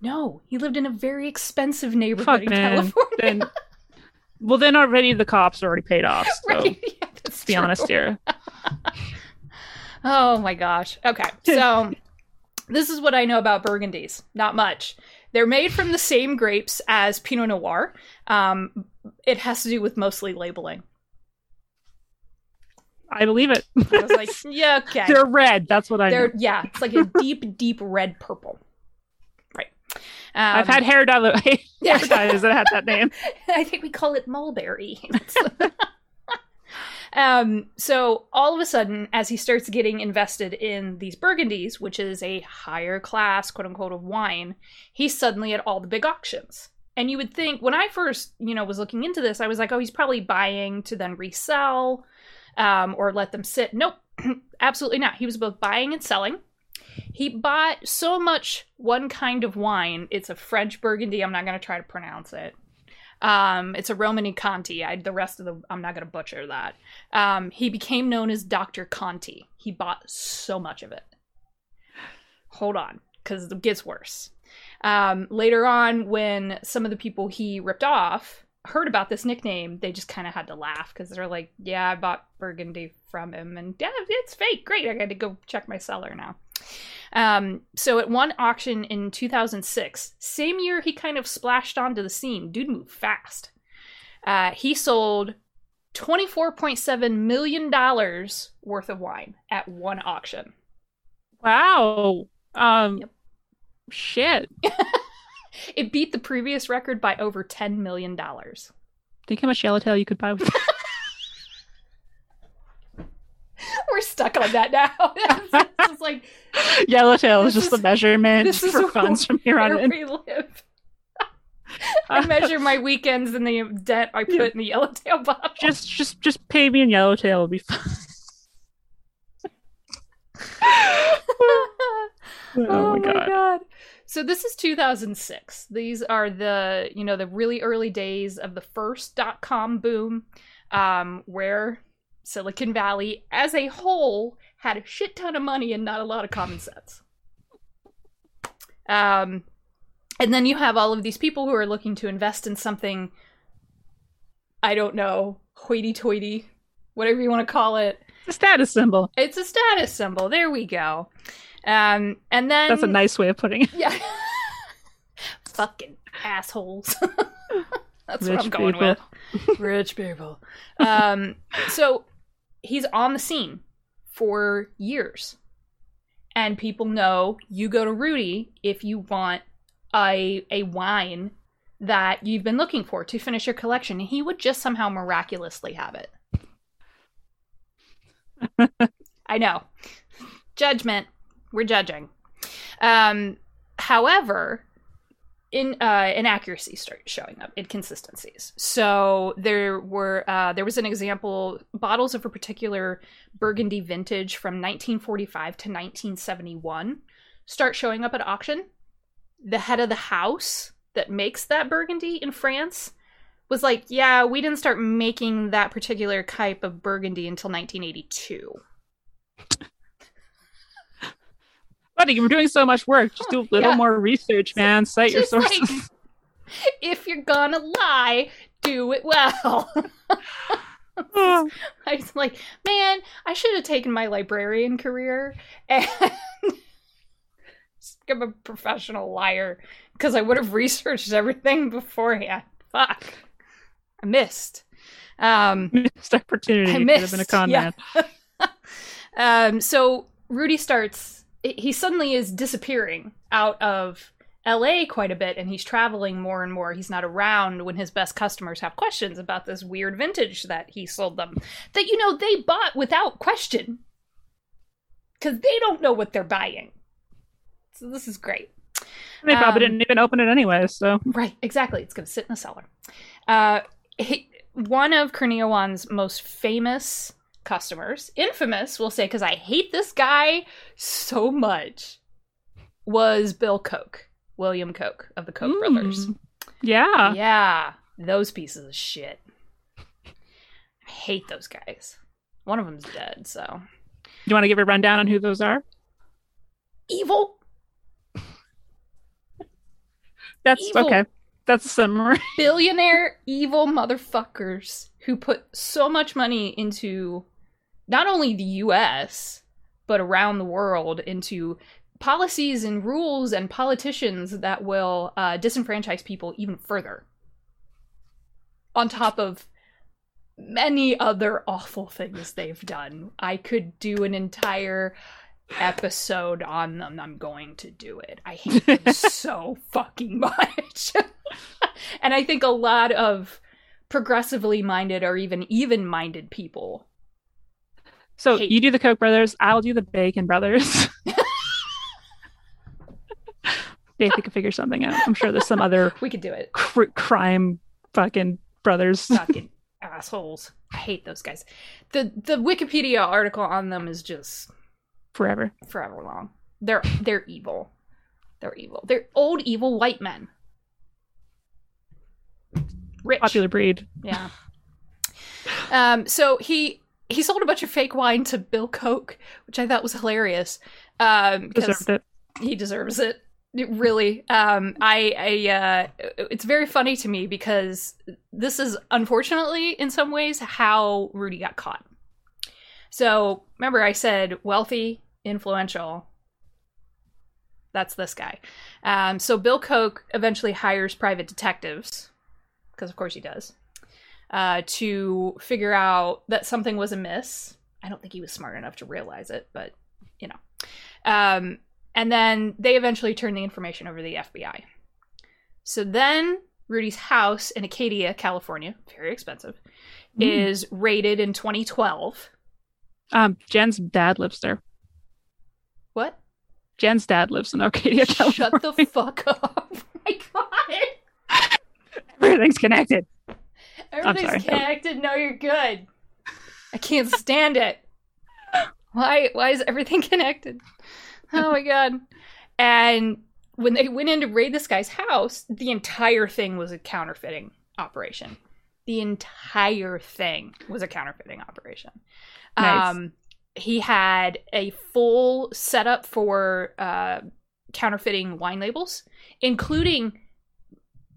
B: No, he lived in a very expensive neighborhood
C: Fuck
B: in
C: man.
B: California.
C: Then well then already the cops are already paid off. So
B: right? Yeah,
C: let's be honest here.
B: Oh my gosh. Okay, so this is what I know about Burgundies. Not much. They're made from the same grapes as Pinot Noir. Um, it has to do with mostly labeling.
C: I believe it.
B: I was like, yeah, okay.
C: They're red. That's what I know.
B: They're yeah, it's like a deep, deep red purple. Right. Um,
C: I've had hair dye hair dyes that had that name.
B: I think we call it mulberry. Um, so all of a sudden, as he starts getting invested in these burgundies, which is a higher class, quote unquote, of wine, he's suddenly at all the big auctions. And you would think when I first, you know, was looking into this, I was like, oh, he's probably buying to then resell um, or let them sit. Nope, absolutely not. He was both buying and selling. He bought so much one kind of wine. It's a French Burgundy. I'm not going to try to pronounce it. Um, it's a Romanée-Conti. I, the rest of the, I'm not going to butcher that. Um, he became known as Dr. Conti. He bought so much of it. Hold on, because it gets worse. Um, later on, when some of the people he ripped off heard about this nickname, they just kind of had to laugh because they're like, "Yeah, I bought Burgundy from him, and yeah, it's fake. Great, I got to go check my cellar now." Um, so at one auction in 2006, same year he kind of splashed onto the scene. Dude moved fast. Uh, he sold 24.7 million dollars worth of wine at one auction.
C: Wow. Um
B: Yep.
C: shit.
B: it beat the previous record by over $10 million.
C: Think how much Yellowtail you could buy with
B: We're stuck on that now. it's like
C: Yellowtail is just the measurement
B: this is
C: for funds from here on in.
B: we live. I measure my weekends and the debt I put
C: Yeah.
B: in the yellowtail bottle.
C: Just just just pay me in Yellowtail It'll be fine. oh, my god.
B: So this is 2006. These are the, you know, the really early days of the first dot com boom, um, where Silicon Valley as a whole had a shit ton of money and not a lot of common sense. Um, and then you have all of these people who are looking to invest in something, I don't know, hoity toity, whatever you want to call it.
C: The status symbol.
B: It's a status symbol. There we go. Um, and then
C: That's a nice way of putting it.
B: yeah. Fucking assholes. That's what I'm going
C: people.
B: with. Rich people. Um, so he's on the scene for years. And people know you go to Rudy if you want a a wine that you've been looking for to finish your collection. And he would just somehow miraculously have it. I know. Judgment. We're judging. Um, however, in uh, inaccuracies start showing up, inconsistencies. So there were uh, there was an example bottles of a particular Burgundy vintage from 1945 to 1971 start showing up at auction. The head of the house that makes that Burgundy in France was like, "Yeah, we didn't start making that particular type of Burgundy until 1982."
C: Buddy, you were doing so much work. Just do a little
B: Yeah.
C: more research, man. Cite your
B: Just like-
C: sources.
B: if you're gonna lie, do it well. I was like, man, I should have taken my librarian career and become a professional liar because I would have researched everything beforehand. Fuck, I missed. Um,
C: missed opportunity.
B: I
C: Could have been a
B: missed,
C: con
B: yeah.
C: man.
B: um, so Rudy starts. He suddenly is disappearing out of LA quite a bit, and he's traveling more and more. He's not around when his best customers have questions about this weird vintage that he sold them. That you know they bought without question, because they don't know what they're buying. So this is great.
C: They probably
B: Um,
C: didn't even open it anyway, so
B: Right, exactly. It's going to sit in the cellar. Uh, he, one of Kurniawan's most famous customers, infamous, we'll say, because I hate this guy so much, was Bill Koch, William Koch of the Koch brothers.
C: Mm. Yeah.
B: Yeah, those pieces of shit. I hate those guys. One of them's dead, so.
C: Do you want to give a rundown on who those are?
B: Evil,
C: That's
B: Evil.
C: okay. That's a summary.
B: billionaire evil motherfuckers who put so much money into not only the US but around the world into policies and rules and politicians that will uh, disenfranchise people even further. On top of many other awful things they've done. I could do an entire episode on them. I'm going to do it. I hate them so fucking much. And I think a lot of progressively minded or even even minded people.
C: So
B: Hate.
C: you do the Koch brothers, I'll do the Bacon brothers. they think could figure something out. I'm sure there's some other
B: We could do it.
C: cr- crime fucking brothers.
B: Fucking assholes. I hate those guys. The the Wikipedia article on them is just
C: forever.
B: forever long. They're they're evil. They're evil. They're old evil white men. Rich.
C: Popular breed.
B: Yeah. Um, so he he sold a bunch of fake wine to Bill Koch, which I thought was hilarious. Um,
C: Deserved it.
B: he deserves it. It really. Um, I, I, uh, it's very funny to me because this is unfortunately, in some ways, how Rudy got caught. So remember, I said wealthy, influential. That's this guy. Um, so Bill Koch eventually hires private detectives, because of course he does, uh, to figure out that something was amiss. I don't think he was smart enough to realize it, but you know. Um, and then they eventually turn the information over to the FBI. So then Rudy's house in Arcadia, California, very expensive,
C: Mm.
B: is raided in 2012.
C: Um, Jen's dad lives there.
B: What?
C: Jen's dad lives in Arcadia, California.
B: Shut the fuck up. Oh my god.
C: Everything's connected.
B: Everything's
C: sorry.
B: connected. No, you're good. I can't stand it. Why why is everything connected? Oh my god. And when they went in to raid this guy's house, the entire thing was a counterfeiting operation. The entire thing was a counterfeiting operation.
C: Nice.
B: Um he had a full setup for uh counterfeiting wine labels, including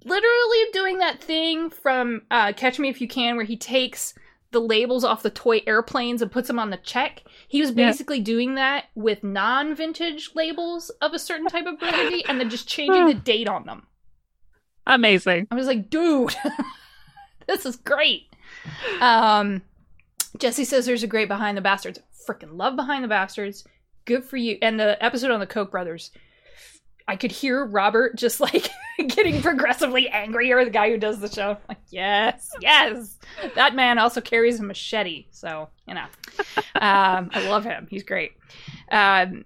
B: literally doing that thing from uh, Catch Me If You Can, where he takes the labels off the toy airplanes and puts them on the check. He was
C: Yeah.
B: basically doing that with non-vintage labels of a certain type of burgundy, and then just changing the date on them.
C: Amazing.
B: I was like, dude, this is great. Um, Jesse says there's a great Behind the Bastards. Freaking love Behind the Bastards. Good for you. And the episode on the Koch brothers, I could hear Robert just like getting progressively angrier, the guy who does the show. Like, yes, yes. That man also carries a machete. So, you know, um, I love him. He's great. Um,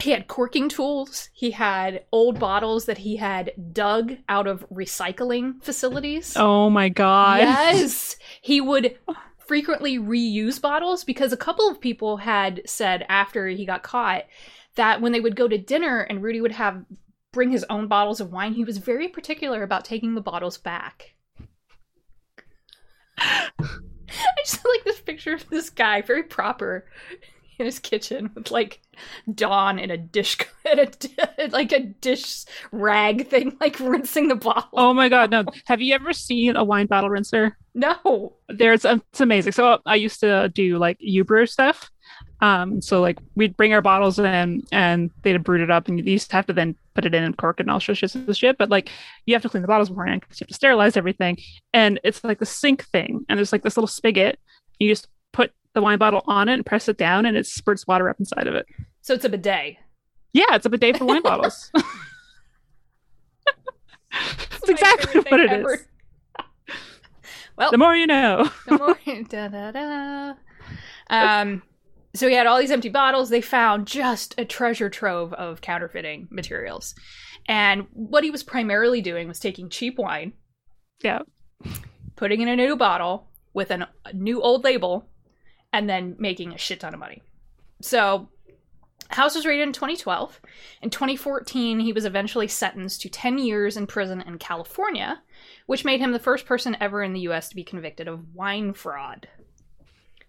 B: he had corking tools. He had old bottles that he had dug out of recycling facilities.
C: Oh my god.
B: Yes. He would frequently reuse bottles because a couple of people had said after he got caught that when they would go to dinner and Rudy would have bring his own bottles of wine, he was very particular about taking the bottles back. I just like this picture of this guy, very proper, in his kitchen with like Dawn in a dish, in a, like a dish rag thing, like rinsing the bottle.
C: Oh my god, no. Have you ever seen a wine bottle rinser?
B: No,
C: There's it's amazing. So I used to do like Ubrew stuff. Um, so like we'd bring our bottles in and they'd have brewed it up and you used to have to then put it in and cork it and all sorts of shit. But like you have to clean the bottles beforehand because you have to sterilize everything. And it's like the sink thing. And there's like this little spigot. You just put the wine bottle on it and press it down and it spurts water up inside of it.
B: so it's a bidet.
C: Yeah, it's a bidet for wine bottles. That's exactly what it is.
B: well,
C: The more you know.
B: the more da, da, da. Um, so he had all these empty bottles. They found just a treasure trove of counterfeiting materials, and what he was primarily doing was taking cheap wine,
C: Yeah.
B: putting in a new bottle with an, a new old label, and then making a shit ton of money. So. House was raided in 2012. In 2014, he was eventually sentenced to 10 years in prison in California, which made him the first person ever in the US to be convicted of wine fraud.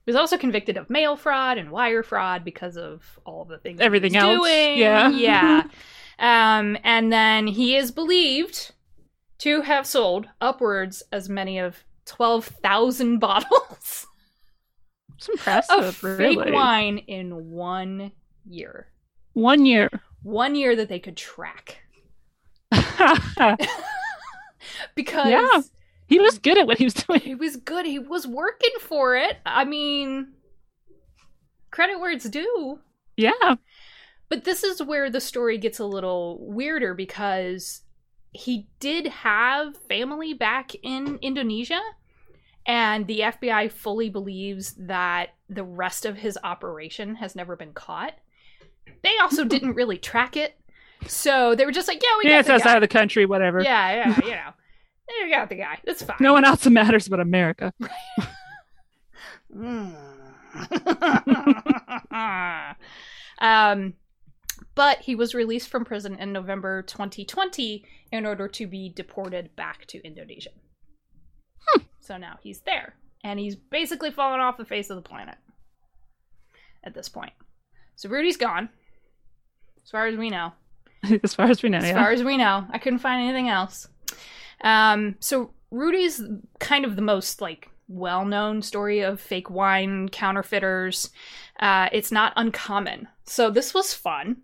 B: He was also convicted of mail fraud and wire fraud because of all the things he
C: Everything else,
B: doing.
C: yeah.
B: yeah. Um, and then he is believed to have sold upwards as many of 12,000 bottles
C: It's impressive,
B: of
C: really.
B: fake wine in one year.
C: One year.
B: One year that they could track. Because
C: Yeah. He was good at what he was doing.
B: he was good. He was working for it. I mean, credit where it's due.
C: Yeah.
B: But this is where the story gets a little weirder because he did have family back in Indonesia, and the FBI fully believes that the rest of his operation has never been caught. They also didn't really track it, so they were just like, "Yeah, we
C: Yeah,
B: got
C: it's outside
B: guy.
C: of the country, whatever.
B: Yeah, yeah, you know, they got the guy. That's fine."
C: No one else matters but America.
B: um, but he was released from prison in November 2020 in order to be deported back to Indonesia. So now he's there, and he's basically fallen off the face of the planet at this point. So Rudy's gone, as far as we know
C: as far as we know,
B: as
C: yeah.
B: far as we know. I couldn't find anything else. Um, so Rudy's kind of the most like well-known story of fake wine counterfeiters. Uh, it's not uncommon. So this was fun.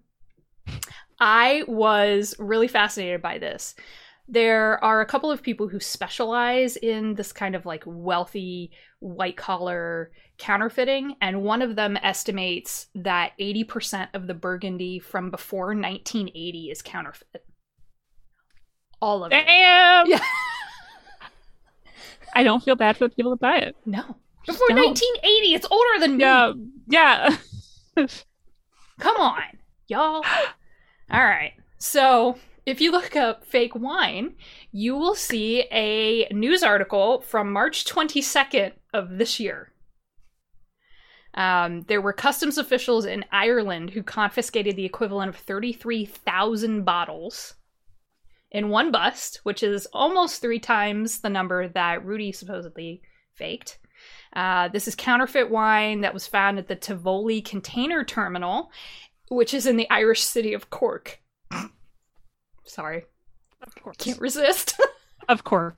B: I was really fascinated by this. There are a couple of people who specialize in this kind of like wealthy white collar counterfeiting, and one of them estimates that 80% of the burgundy from before 1980 is counterfeit. All of it.
C: Damn.
B: Yeah.
C: I don't feel bad for the people that buy it.
B: No. Before
C: don't.
B: 1980, it's older than me.
C: Yeah, yeah.
B: Come on, y'all. All right. So, if you look up fake wine, you will see a news article from March 22nd of this year. Um, there were customs officials in Ireland who confiscated the equivalent of 33,000 bottles in one bust, which is almost three times the number that Rudy supposedly faked. Uh, this is counterfeit wine that was found at the Tivoli Container Terminal, which is in the Irish city of Cork. Sorry,
C: Of course.
B: can't resist.
C: Of course.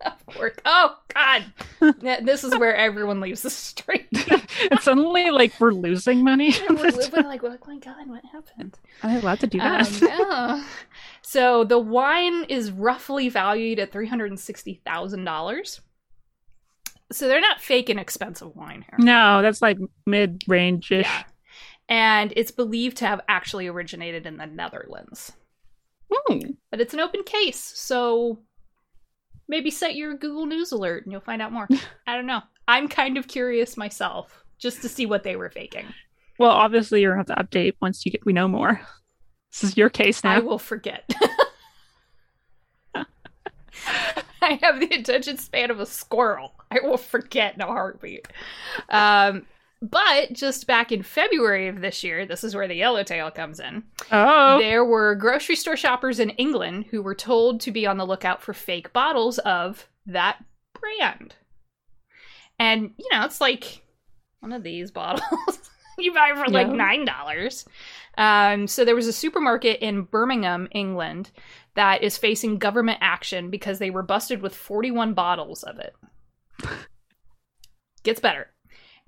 B: of Cork. Oh God, this is where everyone leaves the street.
C: it's suddenly like we're losing money.
B: we're, we're like, oh my God, what happened?
C: Am I allowed to do
B: Um,
C: that?
B: yeah. So the wine is roughly valued at three hundred and sixty thousand dollars. So they're not fake and expensive wine here.
C: no, that's like mid range ish.
B: Yeah. And it's believed to have actually originated in the Netherlands.
C: Hmm.
B: But it's an open case, so maybe set your Google News alert and you'll find out more. I don't know. I'm kind of curious myself just to see what they were faking.
C: Well, obviously you're gonna have to update once you get we know more. This is your case now.
B: I will forget. I have the attention span of a squirrel. I will forget in a heartbeat. Um, but just back in February of this year, this is where the yellowtail comes in.
C: Oh,
B: There were grocery store shoppers in England who were told to be on the lookout for fake bottles of that brand. And, you know, it's like one of these bottles you buy for like $9. Um, so there was a supermarket in Birmingham, England, that is facing government action because they were busted with 41 bottles of it. Gets better.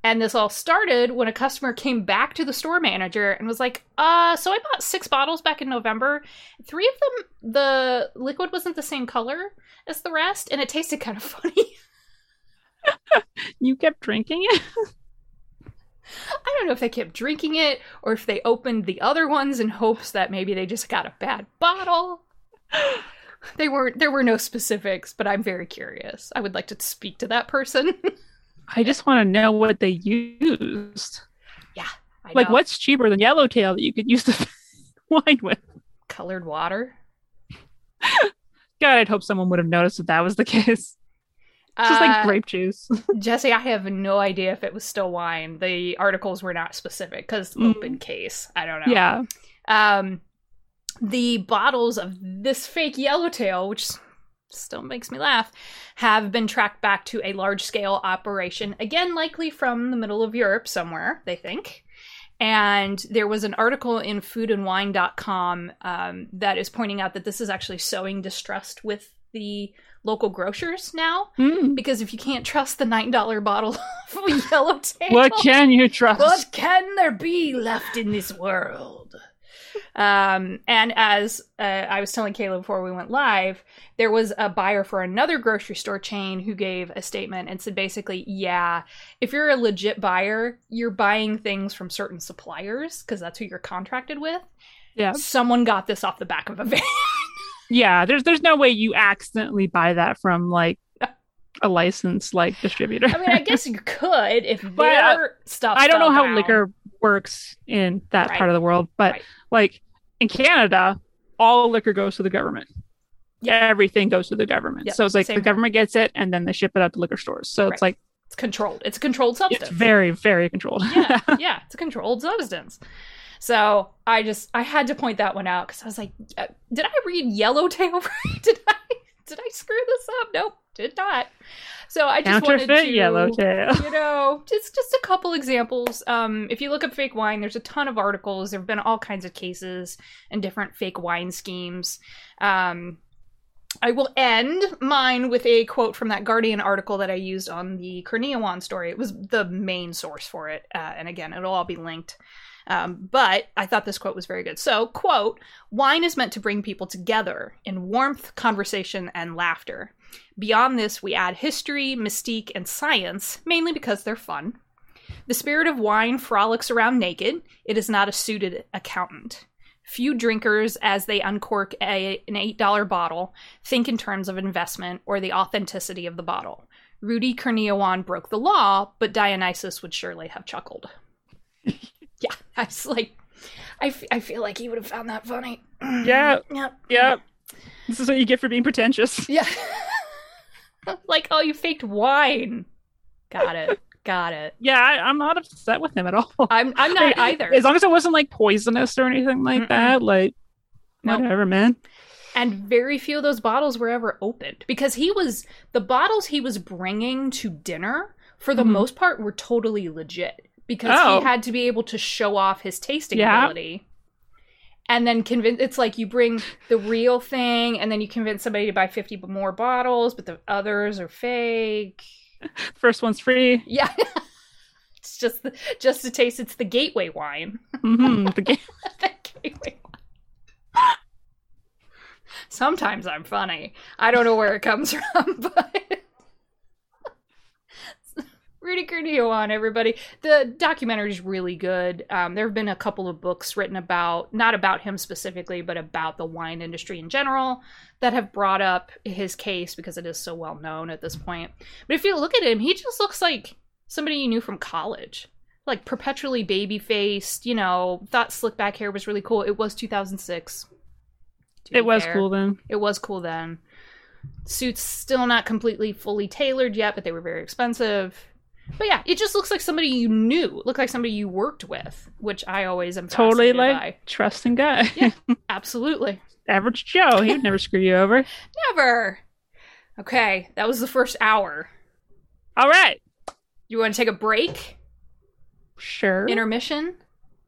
B: And this all started when a customer came back to the store manager and was like, uh, so I bought six bottles back in November. Three of them, the liquid wasn't the same color as the rest, and it tasted kind of funny.
C: you kept drinking it?
B: I don't know if they kept drinking it or if they opened the other ones in hopes that maybe they just got a bad bottle. They weren't there were no specifics, but I'm very curious. I would like to speak to that person.
C: I just want to know what they used.
B: I
C: Like, what's cheaper than Yellowtail that you could use the wine with?
B: colored water?
C: God, I'd hope someone would have noticed that that was the case. It's just like
B: Uh,
C: grape juice.
B: Jesse, I have no idea if it was still wine. The articles were not specific because
C: Mm.
B: open case. I don't know.
C: yeah.
B: Um, the bottles of this fake yellowtail, which still makes me laugh, have been tracked back to a large scale operation, again, likely from the middle of Europe somewhere, they think. And there was an article in foodandwine.com um, that is pointing out that this is actually sowing distrust with the local grocers now.
C: Mm.
B: Because if you can't trust the $9 bottle of yellowtail,
C: What can you trust?
B: what can there be left in this world? Um, and as uh, I was telling Cayla before we went live, there was a buyer for another grocery store chain who gave a statement and said basically, yeah, if you're a legit buyer, you're buying things from certain suppliers because that's who you're contracted with.
C: Yeah.
B: Someone got this off the back of a van.
C: Yeah, there's there's no way you accidentally buy that from like a licensed like distributor.
B: I mean, I guess you could if
C: But, uh,
B: stuff.
C: I don't know how
B: down.
C: liquor works in that
B: Right.
C: part of the world, but
B: Right.
C: like in Canada, all liquor goes to the government.
B: Yeah.
C: Everything goes to the government.
B: Yep,
C: So it's like
B: same
C: the government gets it and then they ship it out to liquor stores. So
B: Right.
C: it's like
B: It's controlled. It's a controlled substance.
C: it's very, very controlled.
B: yeah, yeah, it's a controlled substance. So I just I had to point that one out because I was like, uh, did I read Yellowtail right? Did I did I screw this up? Nope, did not. So I just wanted to
C: yellowtail.
B: you know, just just a couple examples. Um, if you look up fake wine, there's a ton of articles. There have been all kinds of cases and different fake wine schemes. Um, I will end mine with a quote from that Guardian article that I used on the Kurniawan story. It was the main source for it, uh, and again, it'll all be linked. Um, but I thought this quote was very good. So, quote, wine is meant to bring people together in warmth, conversation, and laughter. Beyond this, we add history, mystique, and science, mainly because they're fun. The spirit of wine frolics around naked. It is not a suited accountant. Few drinkers, as they uncork a, an $8 bottle, think in terms of investment or the authenticity of the bottle. Rudy Kurniawan broke the law, but Dionysus would surely have chuckled. yeah, I was like, I, f- I feel like he would have found that funny.
C: Yeah.
B: Yep.
C: Yep. This is what you get for being pretentious.
B: Yeah. like, oh, you faked wine. Got it. Got it.
C: Yeah, I, I'm not upset with him at all.
B: I'm I'm not
C: Like,
B: either.
C: As long as it wasn't like poisonous or anything like
B: Mm-mm.
C: that, like
B: Nope.
C: whatever, man.
B: and very few of those bottles were ever opened because he was the bottles he was bringing to dinner for the
C: Mhm.
B: most part were totally legit because
C: Oh.
B: he had to be able to show off his tasting
C: Yeah.
B: ability and then convince it's like you bring the real thing and then you convince somebody to buy 50 more bottles but the others are fake
C: First one's free.
B: yeah it's just the, just to taste it's the gateway wine
C: hmm The game.
B: the gateway wine sometimes i'm funny i don't know where it comes from but Rudy Kurniawan everybody. The documentary is really good. Um, there have been a couple of books written about, not about him specifically, but about the wine industry in general that have brought up his case because it is so well known at this point. But if you look at him, he just looks like somebody you knew from college. Like perpetually baby faced, you know, thought slick back hair was really cool. It was 2006.
C: It was
B: fair.
C: cool then.
B: It was cool then. Suits still not completely fully tailored yet, but they were very expensive. But yeah, it just looks like somebody you knew. It looked like somebody you worked with, which I always am
C: Totally like
B: by.
C: trusting guy.
B: Yeah. Absolutely.
C: Average Joe. He would never screw you over.
B: Never. Okay, that was the first hour.
C: All right.
B: You want to take a break?
C: Sure.
B: Intermission?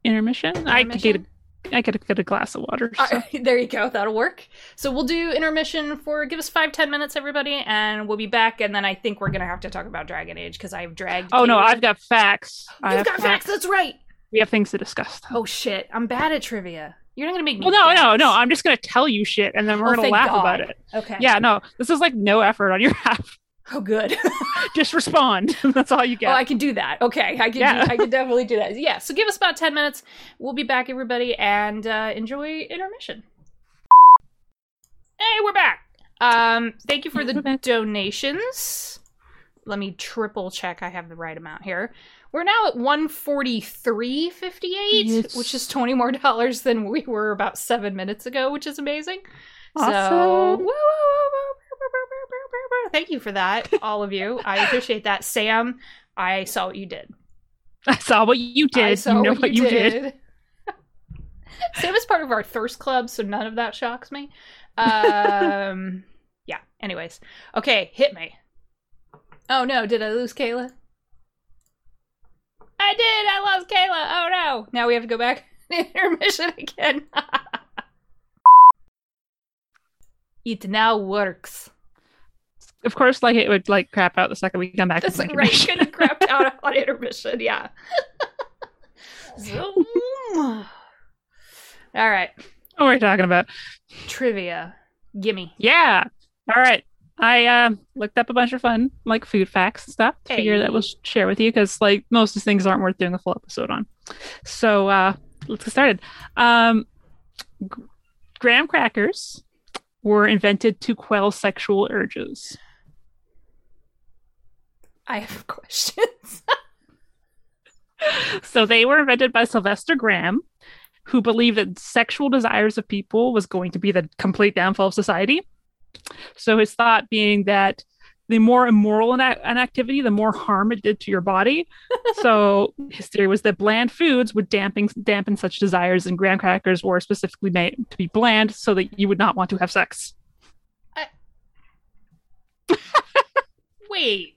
C: intermission. I could get
B: Intermission?
C: a I could get a glass of water. so-
B: Uh, there you go. That'll work. So we'll do intermission for give us five ten minutes, everybody, and we'll be back. And then I think we're gonna have to talk about Dragon Age because I've dragged.
C: oh no. I've got facts.
B: You've got facts. That's right.
C: We have things to discuss. Though.
B: Oh shit, I'm bad at trivia. You're not gonna make me.
C: well, no, no,
B: guess.
C: no. I'm just gonna tell you shit, and then we're
B: Oh,
C: gonna laugh
B: God.
C: about it.
B: Okay.
C: Yeah, no, this is like no effort on your half.
B: Oh, good.
C: Just respond. That's all you get.
B: Oh, I can do that. Okay, I can.
C: Yeah.
B: Do, I can definitely do that. Yeah. So give us about ten minutes. We'll be back, everybody, and uh, enjoy intermission. Hey, we're back. Um, thank you for the donations. Let me triple check I have the right amount here. We're now at 143.58,
C: yes.
B: which is 20 more dollars than we were about 7 minutes ago, which is amazing.
C: Awesome.
B: So, woo, woo, woo, thank you for that, all of you. I appreciate that. Sam, I saw what you did.
C: I saw what you did. You know
B: what, you did. Sam is part of our thirst club, so none of that shocks me. Um, yeah. Anyways, okay, hit me. Oh no, did I lose Cayla? I did. I lost Cayla. Oh no. Now we have to go back to intermission again. it now works.
C: Of course, like it would like crap out the second we come back.
B: That's like right. Could have crapped out on intermission. Yeah. Zoom. All right.
C: What are we talking about?
B: Trivia. Gimme.
C: Yeah. All right. I uh, looked up a bunch of fun like food facts and stuff to figure that we'll share with you because like most of these things aren't worth doing a full episode on. So uh, let's get started. Um, graham crackers were invented to quell sexual urges.
B: I have questions.
C: So they were invented by Sylvester Graham, who believed that sexual desires of people was going to be the complete downfall of society. So his thought being that the more immoral an, an activity, the more harm it did to your body. so his theory was that bland foods would dampen dampen such desires, and graham crackers were specifically made to be bland so that you would not want to have sex.
B: Wait.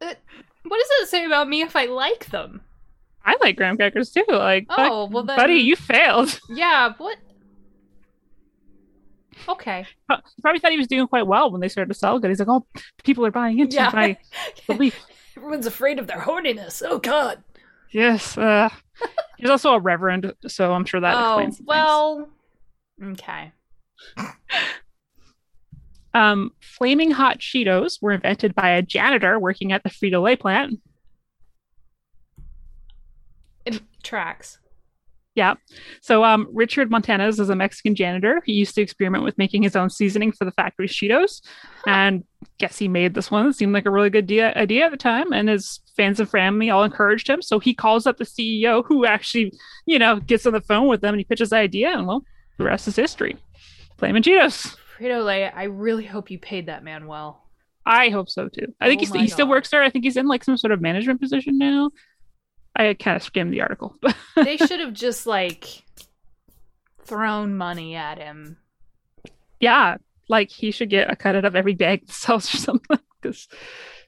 B: Uh, what does it say about me if I like them?
C: I like graham crackers too. Like,
B: Oh,
C: fuck,
B: well then-
C: buddy, you failed.
B: Yeah, what? Okay.
C: He probably thought he was doing quite well when they started to sell good. He's like, oh, people are buying into
B: Yeah.
C: my belief.
B: Everyone's afraid of their horniness. Oh god.
C: Yes. Uh, he's also a reverend, so I'm sure that
B: oh,
C: explains. some things.
B: well. Okay.
C: Um, flaming hot Cheetos were invented by a janitor working at the Frito Lay plant.
B: It tracks.
C: Yeah. So um, Richard Montanez is a Mexican janitor. He used to experiment with making his own seasoning for the factory's Cheetos, and guess he made this one. It seemed like a really good idea, idea at the time, and his fans and family all encouraged him. So he calls up the CEO, who actually, you know, gets on the phone with them, and he pitches the idea, and well, the rest is history. Flaming Cheetos.
B: Frito Lay, I really hope you paid that man well.
C: I hope so too. I think
B: Oh
C: he, st- he still works there. I think he's in like some sort of management position now. I kind of skimmed the article.
B: They should have just like thrown money at him.
C: yeah, like he should get a cut out of every bag that sells or something because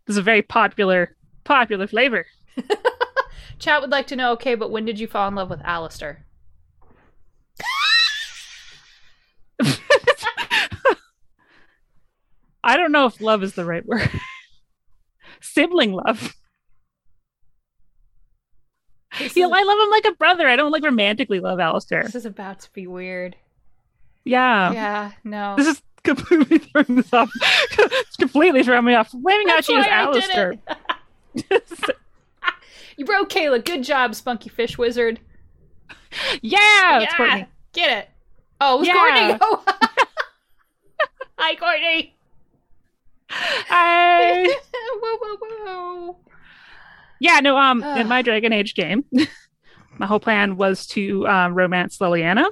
C: this is a very popular popular flavor.
B: Chat would like to know, okay, but when did you fall in love with Alistair?
C: I don't know if love is the right word. Sibling love.
B: This,
C: You
B: is,
C: know, I love him like a brother. I don't like romantically love Alistair.
B: this is about to be weird.
C: Yeah.
B: yeah, no.
C: This is completely throwing this off. it's completely throwing me off. Flaming out you is Alistair.
B: You broke Cayla. Good job, Spunky Fish Wizard.
C: yeah, it's Courtney.
B: Get it. Oh, it was
C: Yeah.
B: Courtney. Oh. Hi, Courtney.
C: I
B: whoa, whoa, whoa.
C: Yeah, no, um
B: Ugh.
C: in my Dragon Age game, my whole plan was to um, romance Leliana.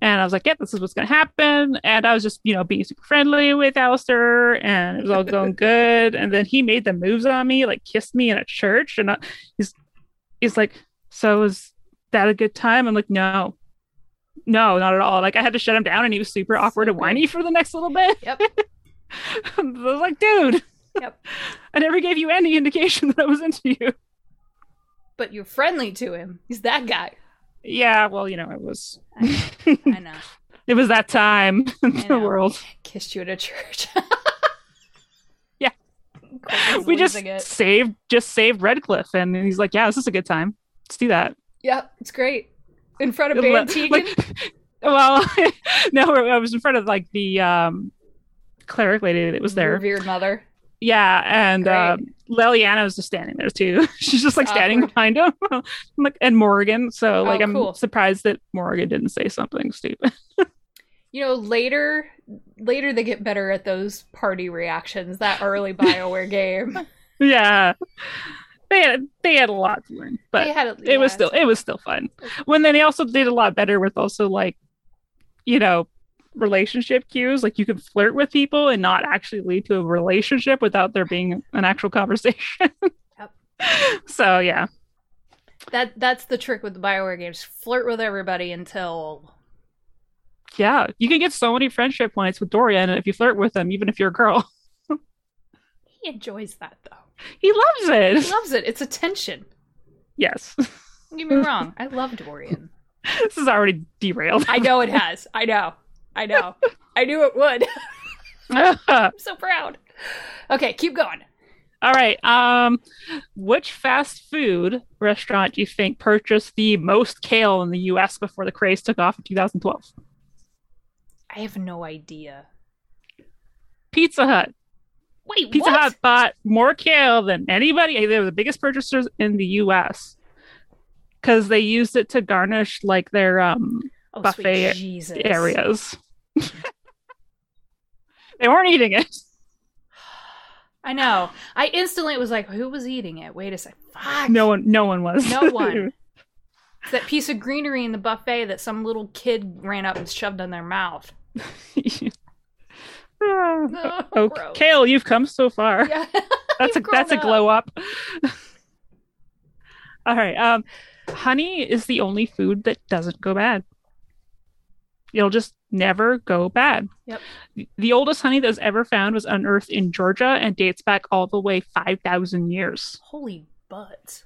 C: And I was like, yeah, this is what's gonna happen. And I was just, you know, being super friendly with Alistair and it was all going good. And then he made the moves on me, like kissed me in a church. And I, he's he's like, So is that a good time? I'm like, no. No, not at all. Like I had to shut him down and he was super awkward and whiny for the next little bit.
B: Yep.
C: I was like, dude.
B: Yep.
C: I never gave you any indication that I was into you.
B: But you're friendly to him. He's that guy.
C: Yeah, well, you know, it was
B: I know.
C: it was that time in
B: I
C: the
B: know.
C: world.
B: Kissed you at a church.
C: Yeah. We just
B: it.
C: saved just saved Redcliffe and he's like, Yeah, this is a good time. Let's do that.
B: Yep, it's great. In front of Teagan.
C: like- well, no, I was in front of like the um cleric lady that was there.
B: Revered mother.
C: Yeah, and um, Leliana was just standing there too. She's just like standing
B: Awkward.
C: behind him, like and Morrigan. So like
B: Oh,
C: I'm
B: cool.
C: surprised that Morrigan didn't say something stupid.
B: You know, later later they get better at those party reactions. That early Bioware game.
C: yeah, they had they had a lot to learn, but
B: a,
C: it was
B: yeah,
C: still it was still fun. When then they also did a lot better with also like, you know, relationship cues. Like you can flirt with people and not actually lead to a relationship without there being an actual conversation.
B: Yep.
C: So yeah,
B: that that's the trick with the Bioware games. Flirt with everybody until
C: yeah, you can get so many friendship points with Dorian if you flirt with him, even if you're a girl.
B: he enjoys that though.
C: He loves it.
B: He loves it. It's attention.
C: yes,
B: Don't get me wrong. I love Dorian.
C: this is already derailed.
B: I know it has. I know. I know. I knew it would. I'm so proud. Okay, keep going.
C: All right. Um, which fast food restaurant do you think purchased the most kale in the U.S. before the craze took off in 2012?
B: I have no idea.
C: Pizza Hut.
B: Wait,
C: Pizza
B: what?
C: Hut bought more kale than anybody. They were the biggest purchasers in the U.S. because they used it to garnish like their um
B: oh,
C: buffet areas. they weren't eating it.
B: I know. I instantly was like, who was eating it? Wait a sec. Fuck.
C: No one. No one was.
B: No one. It's that piece of greenery in the buffet that some little kid ran up and shoved in their mouth.
C: oh,
B: Oh, gross.
C: kale, you've come so far.
B: Yeah.
C: that's a that's a glow up. All right. Um, honey is the only food that doesn't go bad. It'll just never go bad.
B: Yep.
C: The oldest honey that was ever found was unearthed in Georgia and dates back all the way five thousand years.
B: Holy butts.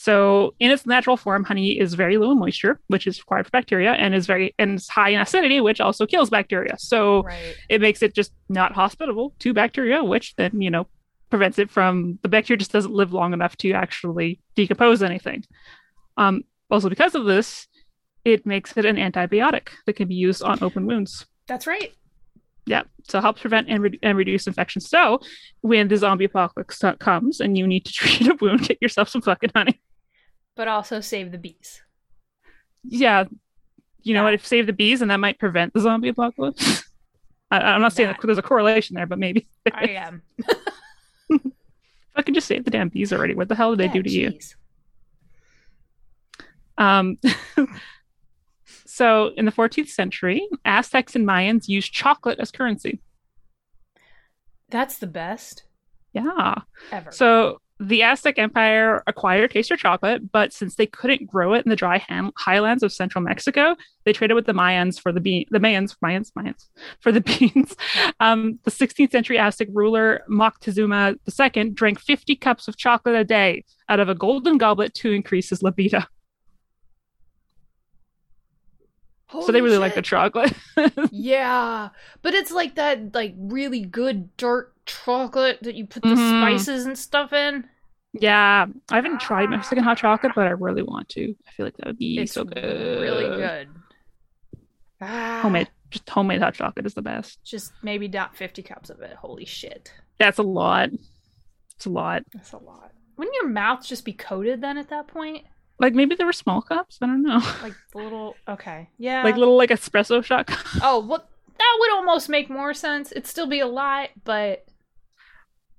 C: So, in its natural form, honey is very low in moisture, which is required for bacteria, and is very and is high in acidity, which also kills bacteria. So,
B: Right.
C: it makes it just not hospitable to bacteria, which then, you know, prevents it from the bacteria just doesn't live long enough to actually decompose anything. Um, also, because of this, it makes it an antibiotic that can be used on open wounds.
B: That's right.
C: Yeah, so it helps prevent and, re- and reduce infection. So, when the zombie apocalypse comes and you need to treat a wound, get yourself some fucking honey.
B: But also save the bees.
C: yeah, you know
B: Yeah.
C: what? If save the bees, and that might prevent the zombie apocalypse. I, I'm not saying
B: That-
C: there's a correlation there, but maybe.
B: I am.
C: if I could just save the damn bees already, what the hell did they do to you?
B: jeez.
C: Um, so in the 14th century, Aztecs and Mayans used chocolate as currency.
B: That's the best
C: Yeah.
B: ever.
C: So the Aztec Empire acquired taster chocolate, but since they couldn't grow it in the dry han- highlands of central Mexico, they traded with the Mayans for the bean, the Mayans, Mayans, Mayans for the beans. Um, the 16th century Aztec ruler Moctezuma II drank 50 cups of chocolate a day out of a golden goblet to increase his libido. So they
B: Holy
C: really like the chocolate.
B: Yeah, but it's like that, like really good dark chocolate that you put the
C: Mhm.
B: spices and stuff in.
C: yeah, I haven't tried Mexican hot chocolate, but I really want to. I feel like that would be
B: It's
C: so good.
B: really good. Ah,
C: Homemade, just homemade hot chocolate is the best.
B: Just maybe not fifty cups of it. Holy shit,
C: That's a lot. It's a lot.
B: that's a lot. Wouldn't your mouth just be coated then at that point?
C: Like maybe there were small cups. I don't know.
B: Like the little. Okay, yeah.
C: like little like espresso shot.
B: oh, well, that would almost make more sense. It'd still be a lot, but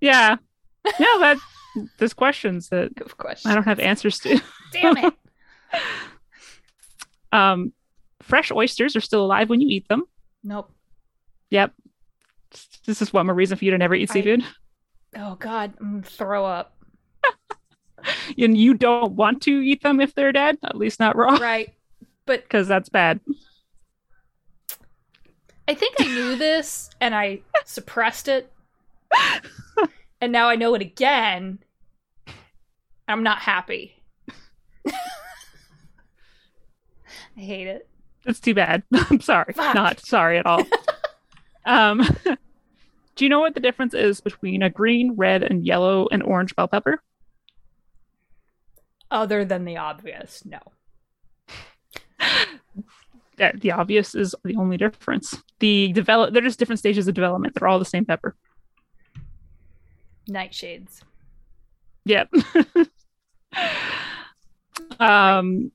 C: yeah, yeah. That there's questions that
B: course,
C: I don't have answers to.
B: Damn it.
C: Um, fresh oysters are still alive when you eat them.
B: Nope.
C: Yep. This is one more reason for you to never eat
B: I-
C: seafood.
B: Oh God, I'm throw up.
C: And you don't want to eat them if they're dead, at least not raw,
B: Right. But
C: because that's bad.
B: I think I knew this and I suppressed it. and now I know it again. I'm not happy. I hate it.
C: It's too bad. I'm sorry.
B: Fuck.
C: Not sorry at all. um, do you know what the difference is between a green, red, and yellow and orange bell pepper?
B: Other than the obvious, no.
C: The obvious is the only difference. The develop they're just different stages of development. They're all the same pepper.
B: Nightshades.
C: Yep. um,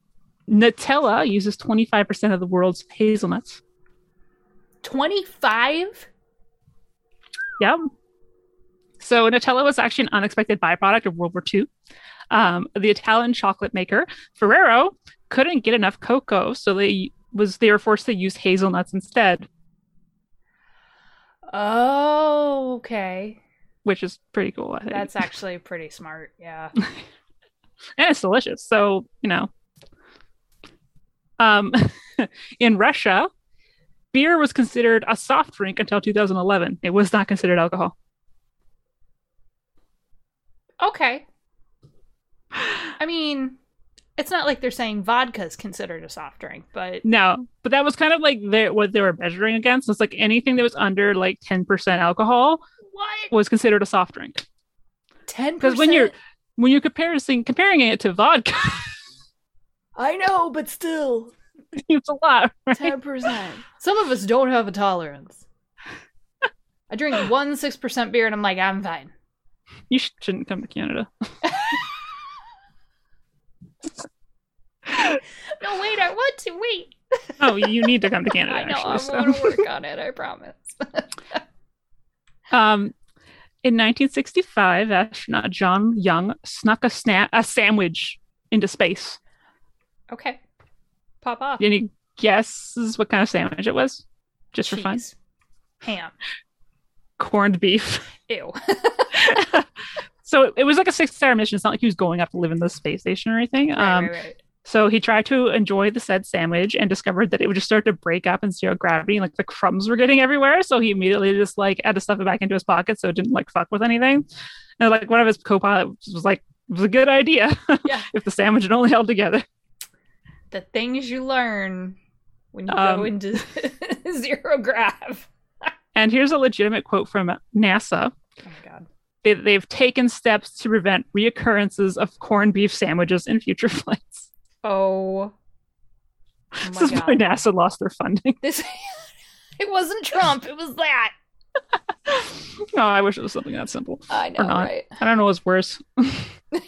C: Nutella uses 25% of the world's hazelnuts.
B: 25?
C: Yep. So Nutella was actually an unexpected byproduct of World War II. Um, the Italian chocolate maker Ferrero couldn't get enough cocoa, so they was they were forced to use hazelnuts instead,
B: Oh, okay.
C: which is pretty cool. I think.
B: That's actually pretty smart. Yeah.
C: and it's delicious. So you know, um, in Russia, beer was considered a soft drink until 2011. It was not considered alcohol.
B: Okay. I mean, it's not like they're saying vodka is considered a soft drink, but
C: No, but that was kind of like their, what they were measuring against. It's like anything that was under like 10% alcohol
B: what?
C: was considered a soft drink.
B: Ten
C: Because when you're when you're comparing comparing it to vodka,
B: I know, but still,
C: it's a lot. Right?
B: ten percent. Some of us don't have a tolerance. I drink one six percent beer, and I'm like, I'm fine.
C: You shouldn't come to Canada.
B: No, to wait.
C: Oh, you need to come to Canada.
B: I know,
C: actually,
B: I'm
C: so.
B: going to work on it. I promise.
C: Um, in 1965, astronaut John Young snuck a, sna- a sandwich into space.
B: okay, pop off.
C: Any guesses what kind of sandwich it was? Just for fun.
B: Ham.
C: Corned beef.
B: Ew.
C: so it was like a six-hour mission. It's not like he was going up to live in the space station or anything.
B: Right,
C: um,
B: right, right.
C: So he tried to enjoy the said sandwich and discovered that it would just start to break up in zero gravity and like the crumbs were getting everywhere. So he immediately just like had to stuff it back into his pocket so it didn't like fuck with anything. And like one of his co-pilots was like, it was a good idea
B: Yeah.
C: if the sandwich had only held together.
B: The things you learn when you
C: Um,
B: go into zero grav.
C: And here's a legitimate quote from NASA.
B: Oh my god.
C: They, they've taken steps to prevent reoccurrences of corned beef sandwiches in future flights.
B: Oh. Oh
C: this
B: my
C: is why. NASA lost their funding.
B: This it wasn't Trump, it was that.
C: no, I wish it was something that simple.
B: I know,
C: Or not.
B: right?
C: I don't know what's worse.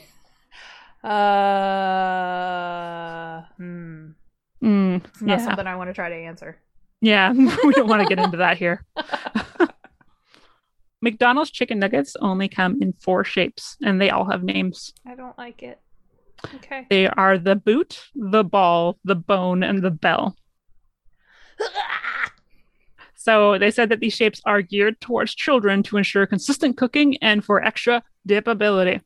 B: Uh hmm.
C: Mm,
B: It's not
C: yeah.
B: something I want to try to answer.
C: Yeah, we don't want to get into that here. McDonald's chicken nuggets only come in four shapes, and they all have names.
B: I don't like it. Okay.
C: They are the boot, the ball, the bone, and the bell. So they said that these shapes are geared towards children to ensure consistent cooking and for extra dipability.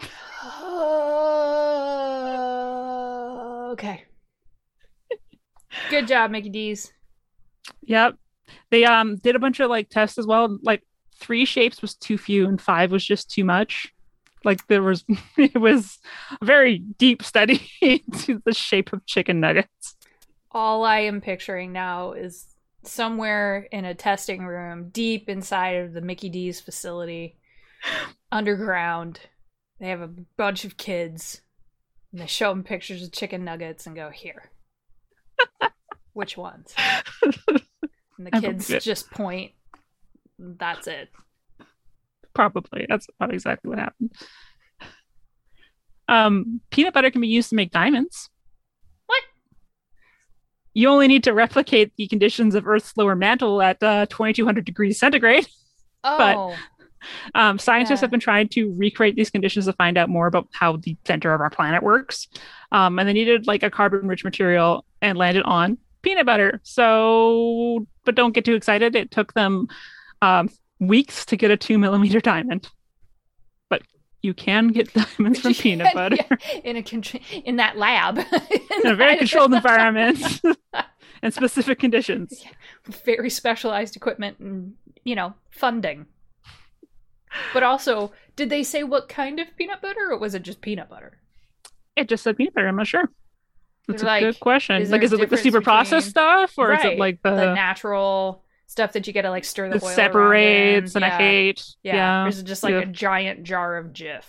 B: okay. Good job, Mickey D's.
C: Yep. They um did a bunch of like tests as well. Like three shapes was too few and five was just too much. Like there was it was a very deep study into the shape of chicken nuggets.
B: All I am picturing now is somewhere in a testing room deep inside of the Mickey D's facility, underground. They have a bunch of kids. And they show them pictures of chicken nuggets and go, here. Which ones? And the kids just point. That's it.
C: Probably. That's probably exactly what happened. Um peanut butter can be used to make diamonds.
B: What?
C: You only need to replicate the conditions of Earth's lower mantle at uh, 2200 degrees centigrade.
B: Oh,
C: Um, scientists
B: Yeah.
C: have been trying to recreate these conditions to find out more about how the center of our planet works. Um, and they needed like a carbon rich material and landed on peanut butter. So, but don't get too excited. It took them um, weeks to get a two millimeter diamond. But you can get diamonds from peanut butter
B: Yeah, in a con- in that lab
C: in a very controlled environment and specific conditions.
B: very specialized equipment and you know funding. But also, did they say what kind of peanut butter, or was it just peanut butter?
C: It just said peanut butter. I'm not sure. That's a
B: Like,
C: good question.
B: is
C: Like, is it like the super processed stuff, or is it like the,
B: the natural stuff that you get to like stir the,
C: the
B: oil
C: separates and
B: yeah.
C: I hate?
B: Yeah.
C: Yeah,
B: Or is it just like
C: Yeah.
B: a giant jar of Jif?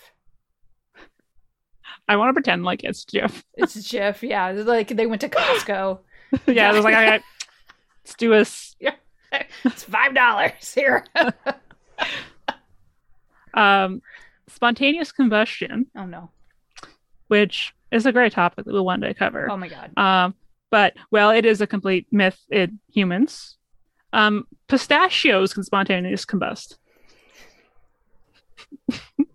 C: I want to pretend like it's Jeff.
B: It's Jif, yeah. Like they went to Costco.
C: yeah, I was like, all right, let's do us.
B: It's five dollars here.
C: Um, spontaneous combustion,
B: oh no.
C: which is a great topic that we wanted to cover.
B: Oh my god.
C: Um, but well, it is a complete myth in humans. Um, pistachios can spontaneously combust.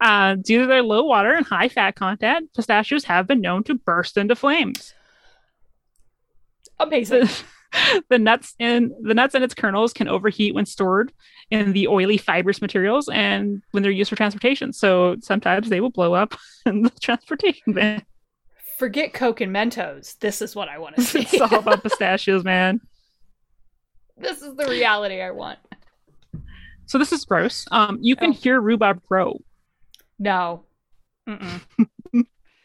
C: uh, due to their low water and high fat content, pistachios have been known to burst into flames.
B: Amazing.
C: The, the nuts in the nuts and its kernels can overheat when stored in the oily fibrous materials and when they're used for transportation. So sometimes they will blow up in the transportation van.
B: Forget Coke and Mentos. This is what I want to see.
C: it's all about pistachios, man.
B: This is the reality I want.
C: So this is gross. Um, you can
B: Oh.
C: hear rhubarb grow.
B: No.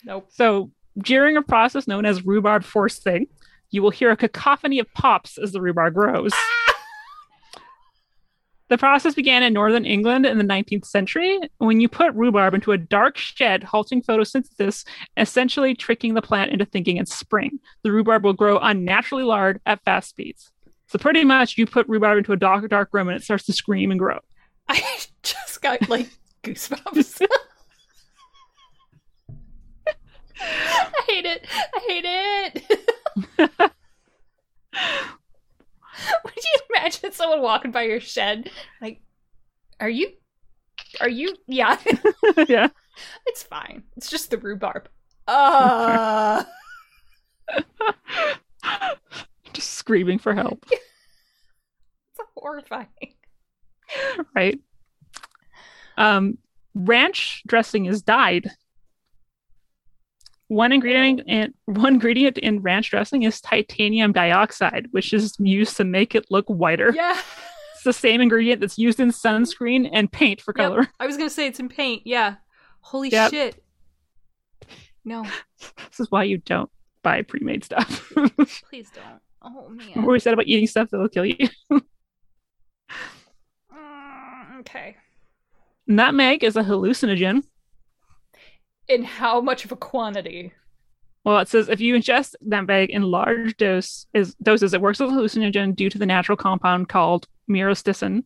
B: Nope.
C: So during a process known as rhubarb forcing, you will hear a cacophony of pops as the rhubarb grows. The process began in northern England in the 19th century when you put rhubarb into a dark shed, halting photosynthesis, essentially tricking the plant into thinking it's spring. The rhubarb will grow unnaturally large at fast speeds. So pretty much you put rhubarb into a dark, dark room and it starts to scream and grow.
B: I just got like goosebumps. I hate it. I hate it. Would you imagine someone walking by your shed? Like, are you? Are you? Yeah,
C: yeah.
B: it's fine. It's just the rhubarb. Uh,
C: Just screaming for help,
B: it's horrifying.
C: right? Um, ranch dressing is dyed. One ingredient in one ingredient in ranch dressing is titanium dioxide, which is used to make it look whiter.
B: Yeah,
C: It's the same ingredient that's used in sunscreen and paint for
B: Yep.
C: color.
B: I was gonna say it's in paint. Yeah. Holy
C: Yep.
B: shit. No,
C: This is why you don't buy pre-made stuff.
B: please don't. Oh man.
C: Remember we said about eating stuff that'll kill you.
B: Mm, okay.
C: Nutmeg is a hallucinogen.
B: In how much of a quantity?
C: Well, it says if you ingest nutmeg in large dose is doses, it works as a hallucinogen due to the natural compound called myristicin,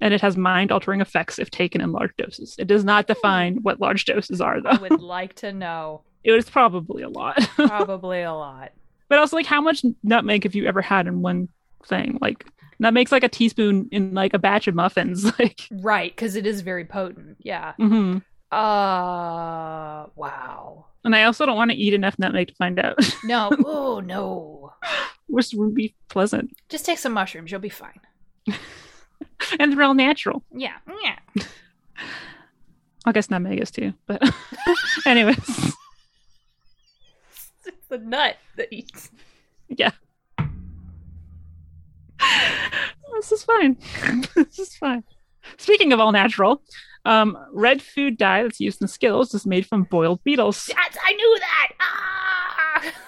C: and it has mind-altering effects if taken in large doses. It does not define what large doses are, though.
B: I would like to know.
C: It was probably a lot.
B: Probably a lot.
C: But also, like, how much nutmeg have you ever had in one thing? Like, nutmeg's like a teaspoon in like a batch of muffins. Like,
B: Right, because it is very potent. Yeah.
C: Mm-hmm.
B: Uh wow.
C: and I also don't want to eat enough nutmeg to find out.
B: No. oh no.
C: Which would be pleasant
B: Just take some mushrooms. You'll be fine.
C: and they're all natural.
B: Yeah. Yeah.
C: I guess nutmeg is too. But, anyways,
B: the nut that eats.
C: yeah. this is fine. this is fine. Speaking of all natural, um, red food dye that's used in Skittles is made from boiled beetles.
B: That's, I knew that. Ah!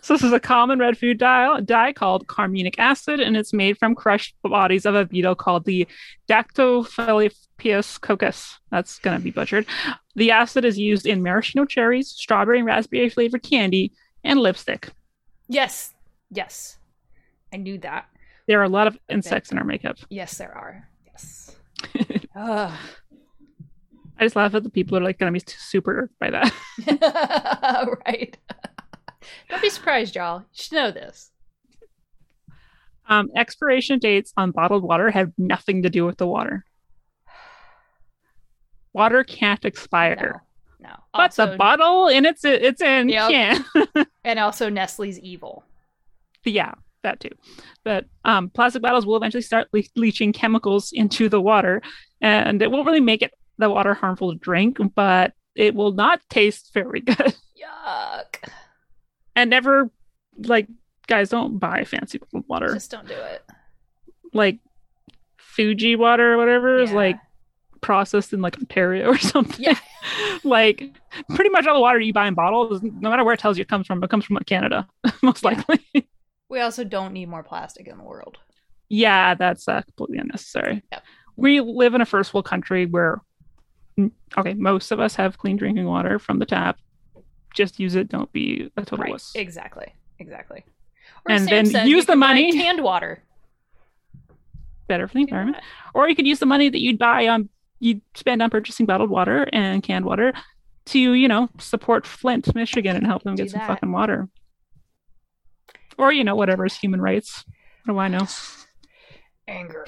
C: So this is a common red food dye, dye called carminic acid, and it's made from crushed bodies of a beetle called the Dactylopius coccus. That's gonna be butchered. The acid is used in maraschino cherries, strawberry and raspberry flavored candy, and lipstick.
B: Yes. Yes. I knew that.
C: There are a lot of insects in our makeup.
B: Yes, there are. Yes. Ugh.
C: I just laugh at the people who are like gonna be super irked by that.
B: right. Don't be surprised, y'all. You should know this.
C: Um, expiration dates on bottled water have nothing to do with the water. Water can't expire.
B: No.
C: But
B: Also-
C: the bottle in its it's in
B: Yep.
C: can.
B: and also Nestle's evil.
C: yeah, that too. But um, plastic bottles will eventually start le- leaching chemicals into the water, and it won't really make it the water harmful to drink, but it will not taste very good.
B: Yuck.
C: and never like guys don't buy fancy water.
B: Just don't do it.
C: like Fiji water or whatever is like processed in like Ontario or something.
B: Yeah.
C: like pretty much all the water you buy in bottles, no matter where it tells you it comes from, it comes from Canada, most
B: Yeah.
C: likely.
B: We also don't need more plastic in the world.
C: yeah, that's uh, completely unnecessary.
B: Yep.
C: We live in a first world country where, mm, okay, most of us have clean drinking water from the tap. Just use it. Don't be a total
B: Right.
C: wuss.
B: Exactly. Exactly. Or
C: And
B: Sam
C: then use the money.
B: Canned water.
C: Better for the environment. Or you could use the money that you'd buy on you'd spend on purchasing bottled water and canned water to, you know, support Flint, Michigan and help them get some
B: that.
C: fucking water. Or, you know, whatever is human rights. What do I know?
B: Anger.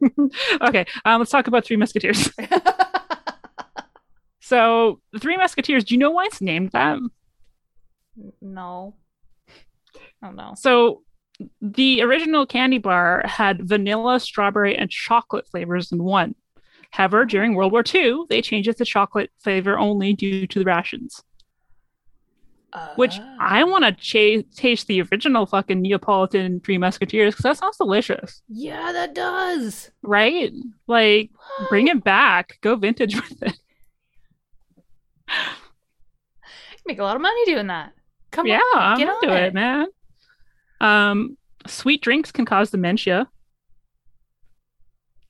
C: okay, um, let's talk about Three Musketeers. So, the Three Musketeers, do you know why it's named that?
B: no. Oh no.
C: So, the original candy bar had vanilla, strawberry, and chocolate flavors in one. However, during World War II, they changed it to chocolate flavor only due to the rations. Which
B: Ah.
C: I want to ch- taste the original fucking Neapolitan Three Musketeers because that sounds delicious,
B: Yeah, that does.
C: right? Like, bring it back, go vintage with it.
B: Make a lot of money doing that. Come
C: yeah,
B: on,
C: I'm
B: get
C: into it.
B: it.
C: man. Um, sweet drinks can cause dementia.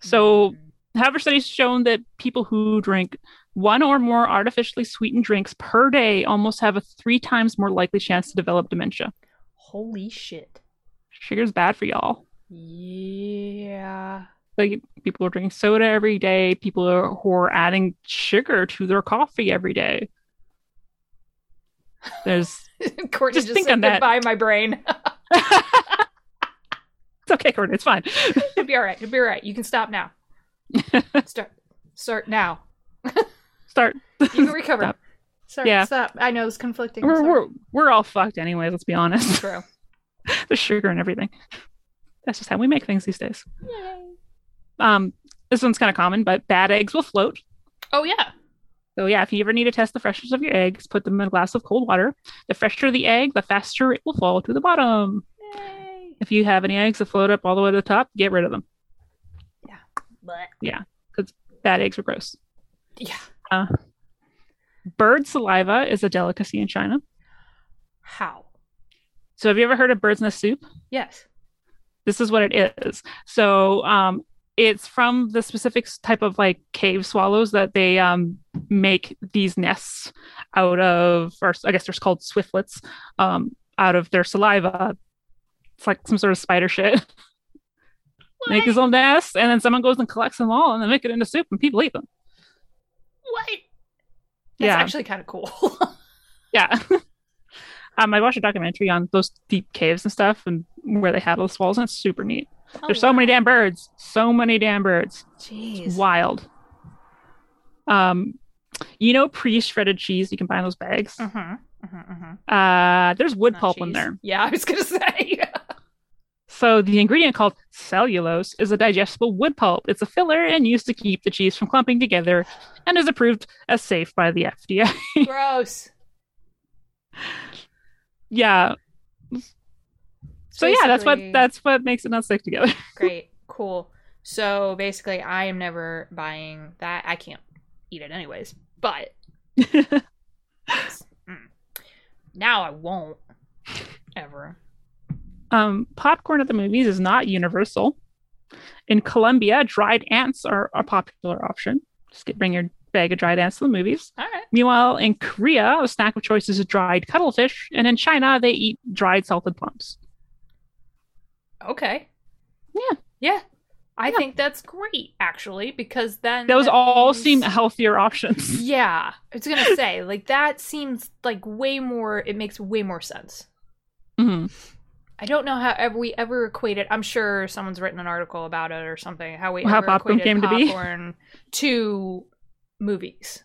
C: So,
B: Mm.
C: However, studies shown that people who drink one or more artificially sweetened drinks per day almost have a three times more likely chance to develop dementia.
B: holy shit.
C: Sugar's bad for y'all.
B: Yeah.
C: Like people are drinking soda every day. People are, who are adding sugar to their coffee every day. There's
B: Courtney
C: Just
B: just,
C: think on that.
B: goodbye, my brain.
C: it's okay, Courtney. It's fine.
B: It'll be all right. It'll be all right. You can stop now. Start. Start now.
C: Start.
B: You can recover.
C: Stop.
B: Sorry,
C: Yeah.
B: stop. I know it's conflicting.
C: We're, we're we're all fucked anyways. Let's be honest.
B: True.
C: the sugar and everything. That's just how we make things these days.
B: Yay.
C: Um, this one's kind of common, but bad eggs will float.
B: Oh yeah.
C: So yeah, if you ever need to test the freshness of your eggs, put them in a glass of cold water. The fresher the egg, the faster it will fall to the bottom.
B: Yay.
C: If you have any eggs that float up all the way to the top, get rid of them.
B: But yeah, because
C: Bad eggs are gross.
B: yeah.
C: Bird saliva is a delicacy in China.
B: How?
C: So have you ever heard of bird's nest soup?
B: Yes.
C: this is what it is. So um it's from the specific type of like cave swallows that they um make these nests out of or I guess they're called swiftlets um out of their saliva. It's like some sort of spider shit. make his own nests and then someone goes and collects them all and then make it into soup and people eat them.
B: What? That's
C: Yeah.
B: actually kind of cool.
C: Yeah. um, I watched a documentary on those deep caves and stuff, and where they had those walls, and it's super neat.
B: Oh,
C: There's so many damn birds. So many damn birds. It's
B: Jeez.
C: wild. Um, you know, pre-shredded cheese you can buy in those bags.
B: Mm-hmm. Mm-hmm, mm-hmm.
C: Uh, there's wood
B: Not
C: pulp in
B: cheese.
C: there.
B: Yeah, I was gonna say.
C: So the ingredient called cellulose is a digestible wood pulp. It's a filler and used to keep the cheese from clumping together, and is approved as safe by the FDA.
B: Gross.
C: yeah. So yeah, that's what that's what makes it not stick together.
B: Great. Cool. So basically, I am never buying that. I can't eat it anyways. But mm, now I won't ever.
C: Um, popcorn at the movies is not universal. In Colombia, dried ants are a popular option. Just get, bring your bag of dried ants to the movies.
B: All right.
C: Meanwhile, in Korea, a snack of choice is dried cuttlefish, and in China, they eat dried salted plums.
B: Okay.
C: Yeah.
B: Yeah. I
C: Yeah.
B: think that's great, actually, because then
C: Those all
B: means-
C: seem healthier options.
B: Yeah, I was gonna say like that seems like way more. It makes way more sense.
C: Mhm.
B: I don't know how ever we ever equated. I'm sure someone's written an article about it or something. How we
C: How
B: ever
C: popcorn came to be?
B: to movies.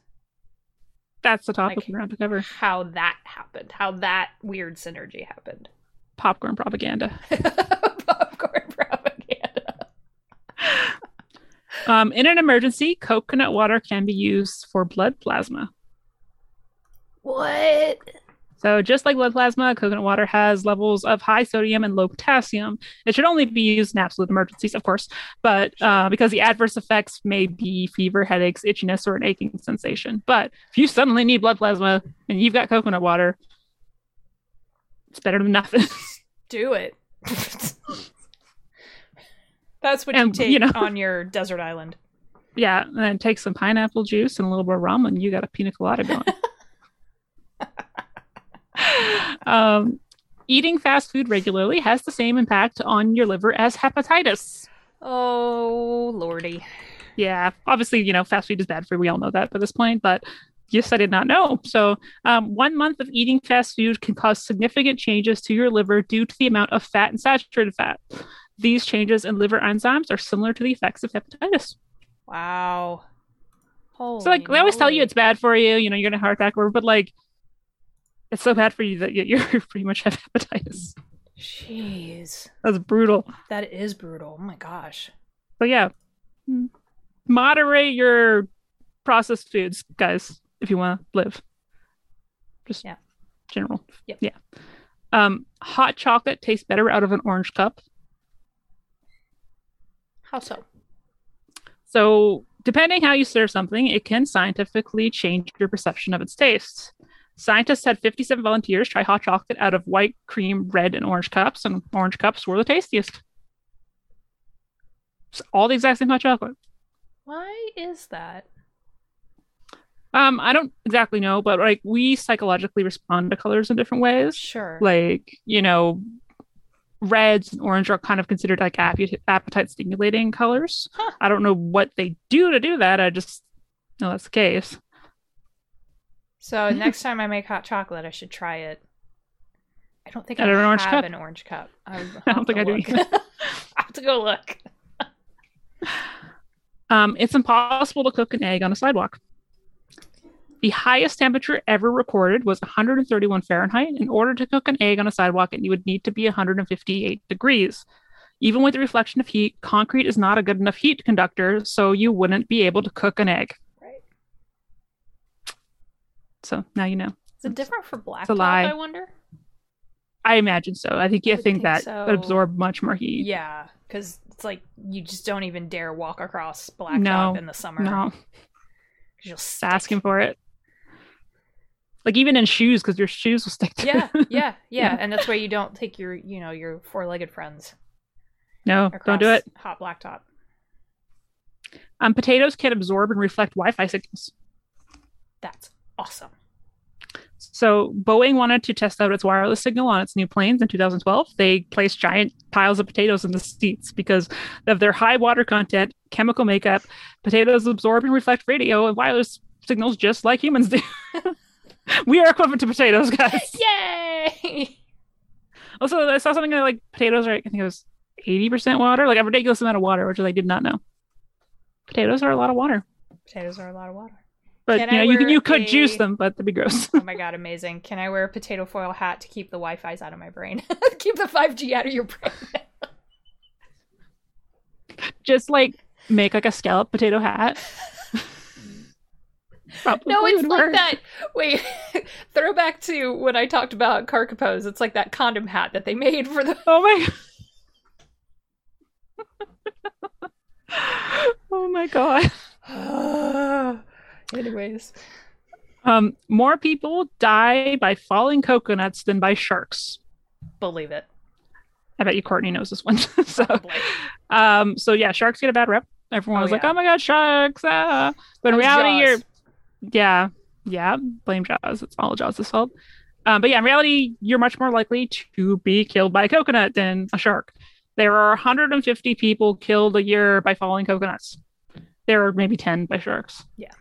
C: That's the topic
B: Like-
C: we're going to cover.
B: How that happened. How that weird synergy happened.
C: Popcorn propaganda.
B: popcorn propaganda.
C: Um, in an emergency, coconut water can be used for blood plasma.
B: What?
C: So, just like blood plasma, coconut water has levels of high sodium and low potassium. It should only be used in absolute emergencies, of course, but uh, because the adverse effects may be fever, headaches, itchiness, or an aching sensation. But if you suddenly need blood plasma and you've got coconut water, it's better than nothing.
B: Do it. That's what you
C: And,
B: take
C: you know-
B: on your desert island.
C: yeah, and then take some pineapple juice and a little bit of rum, and you got a pina colada going. um, eating fast food regularly has the same impact on your liver as hepatitis.
B: Oh lordy.
C: Yeah, obviously, you know, fast food is bad for you. We all know that by this point, but yes, I did not know. So, um, one month of eating fast food can cause significant changes to your liver due to the amount of fat and saturated fat. These changes in liver enzymes are similar to the effects of hepatitis.
B: Wow. Holy
C: So, like, they always tell you it's bad for you, you know, you're going to heart attack, or but like, it's so bad for you that you- pretty much have hepatitis.
B: Jeez.
C: That's brutal.
B: That is brutal. Oh my gosh.
C: But yeah, mm, moderate your processed foods, guys, if you want to live. Just
B: Yeah.
C: general.
B: Yep.
C: Yeah. Um, hot chocolate tastes better out of an orange cup.
B: How so?
C: So, depending how you serve something, it can scientifically change your perception of its taste. Scientists had 57 volunteers try hot chocolate out of white, cream, red, and orange cups, and orange cups were the tastiest. It's all the exact same hot chocolate.
B: Why is that?
C: Um, I don't exactly know, but like we psychologically respond to colors in different ways.
B: Sure.
C: Like, you know, reds and orange are kind of considered like appetite, appetite stimulating colors.
B: Huh.
C: I don't know what they do to do that. I just know that's the case.
B: So next time I make hot chocolate, I should try it. I don't think I
C: an orange
B: have
C: cup?
B: an orange cup. I,
C: I don't think I do either.
B: I have to go look.
C: Um, it's impossible to cook an egg on a sidewalk. The highest temperature ever recorded was 131 Fahrenheit. In order to cook an egg on a sidewalk, it would need to be 158 degrees. Even with the reflection of heat, concrete is not a good enough heat conductor, so you wouldn't be able to cook an egg. So now you know.
B: Is it different for
C: lie.
B: I wonder.
C: I imagine so. I think you
B: I
C: think,
B: think
C: that
B: so.
C: would absorb much more heat.
B: Yeah, because it's like you just don't even dare walk across blacktop
C: No.
B: in the summer.
C: No,
B: you'll stick.
C: asking for it. Like even in shoes, because your shoes will stick to
B: Yeah, yeah, yeah,
C: Yeah.
B: and that's why you don't take your, you know, your four-legged friends
C: no, don't do it.
B: hot blacktop.
C: Um, potatoes can absorb and reflect Wi-Fi signals.
B: That's awesome.
C: So Boeing wanted to test out its wireless signal on its new planes in 2012. They placed giant piles of potatoes in the seats because of their high water content, chemical makeup. Potatoes absorb and reflect radio and wireless signals just like humans do. we are equivalent to potatoes, guys.
B: Yay!
C: Also, I saw something that like potatoes are, I think it was 80% water, like a ridiculous amount of water, which I did not know. Potatoes are a lot of water.
B: Potatoes are a lot of water.
C: But
B: Can
C: you know, you,
B: wear
C: you could
B: a-
C: juice them, but that'd be gross.
B: Oh my god, amazing. Can I wear a potato foil hat to keep the Wi Fi's out of my brain? keep the 5G out of your brain.
C: Just like make like a scallop potato hat. Probably
B: No, it's like
C: work.
B: that. Wait, throwback to when I talked about Carcapose. It's like that condom hat that they made for the.
C: Oh my Oh my god.
B: Anyways.
C: Um more people die by falling coconuts than by sharks.
B: Believe it.
C: I bet you Courtney knows this one. so um so yeah, sharks get a bad rep. Everyone
B: Oh,
C: was like, "Oh my god, sharks!" Ah. But in reality,
B: Jaws.
C: you're yeah, yeah. Blame Jaws. It's all Jaws' fault. Um, but yeah, in reality, you're much more likely to be killed by a coconut than a shark. There are 150 people killed a year by falling coconuts. There are maybe 10 by sharks.
B: Yeah.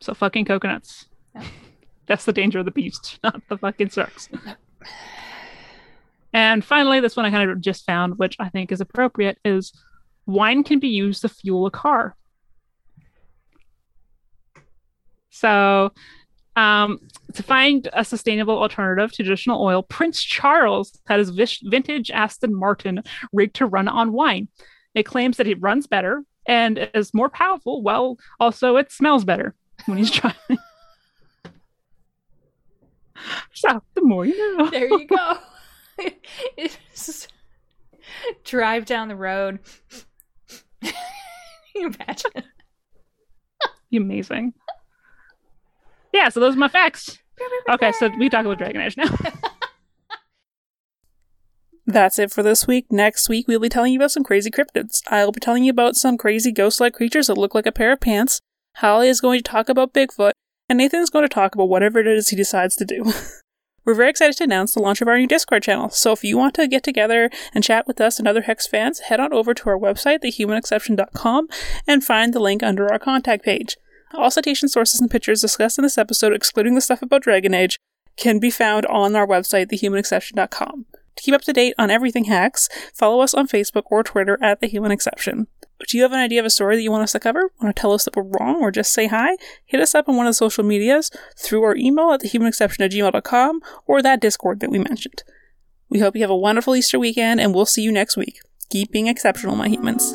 C: So fucking coconuts.
B: Yeah.
C: That's the danger of the beast, not the fucking sharks. and finally, this one I kind of just found, which I think is appropriate, is wine can be used to fuel a car. So, um, to find a sustainable alternative to traditional oil, Prince Charles had his vintage Aston Martin rigged to run on wine. It claims that it runs better and is more powerful, while also it smells better when he's driving. so, the more you know.
B: There you go. It's- drive down the road. Can you imagine?
C: Amazing. Yeah, so those are my facts. Okay, so we talk about Dragon Age now.
A: That's it for this week. Next week, we'll be telling you about some crazy cryptids. I'll be telling you about some crazy ghost like creatures that look like a pair of pants. Halli is going to talk about Bigfoot, and Nathan is going to talk about whatever it is he decides to do. We're very excited to announce the launch of our new Discord channel, so if you want to get together and chat with us and other Hex fans, head on over to our website, thehumanexception.com, and find the link under our contact page. All citation sources and pictures discussed in this episode, excluding the stuff about Dragon Age, can be found on our website, thehumanexception.com. To keep up to date on everything Hex, follow us on Facebook or Twitter at The Human Exception. Do you have an idea of a story that you want us to cover? Want to tell us that we're wrong or just say hi? Hit us up on one of the social medias through our email at thehumanexception at gmail.com or that Discord that we mentioned. We hope you have a wonderful Easter weekend and we'll see you next week. Keep being exceptional, my humans.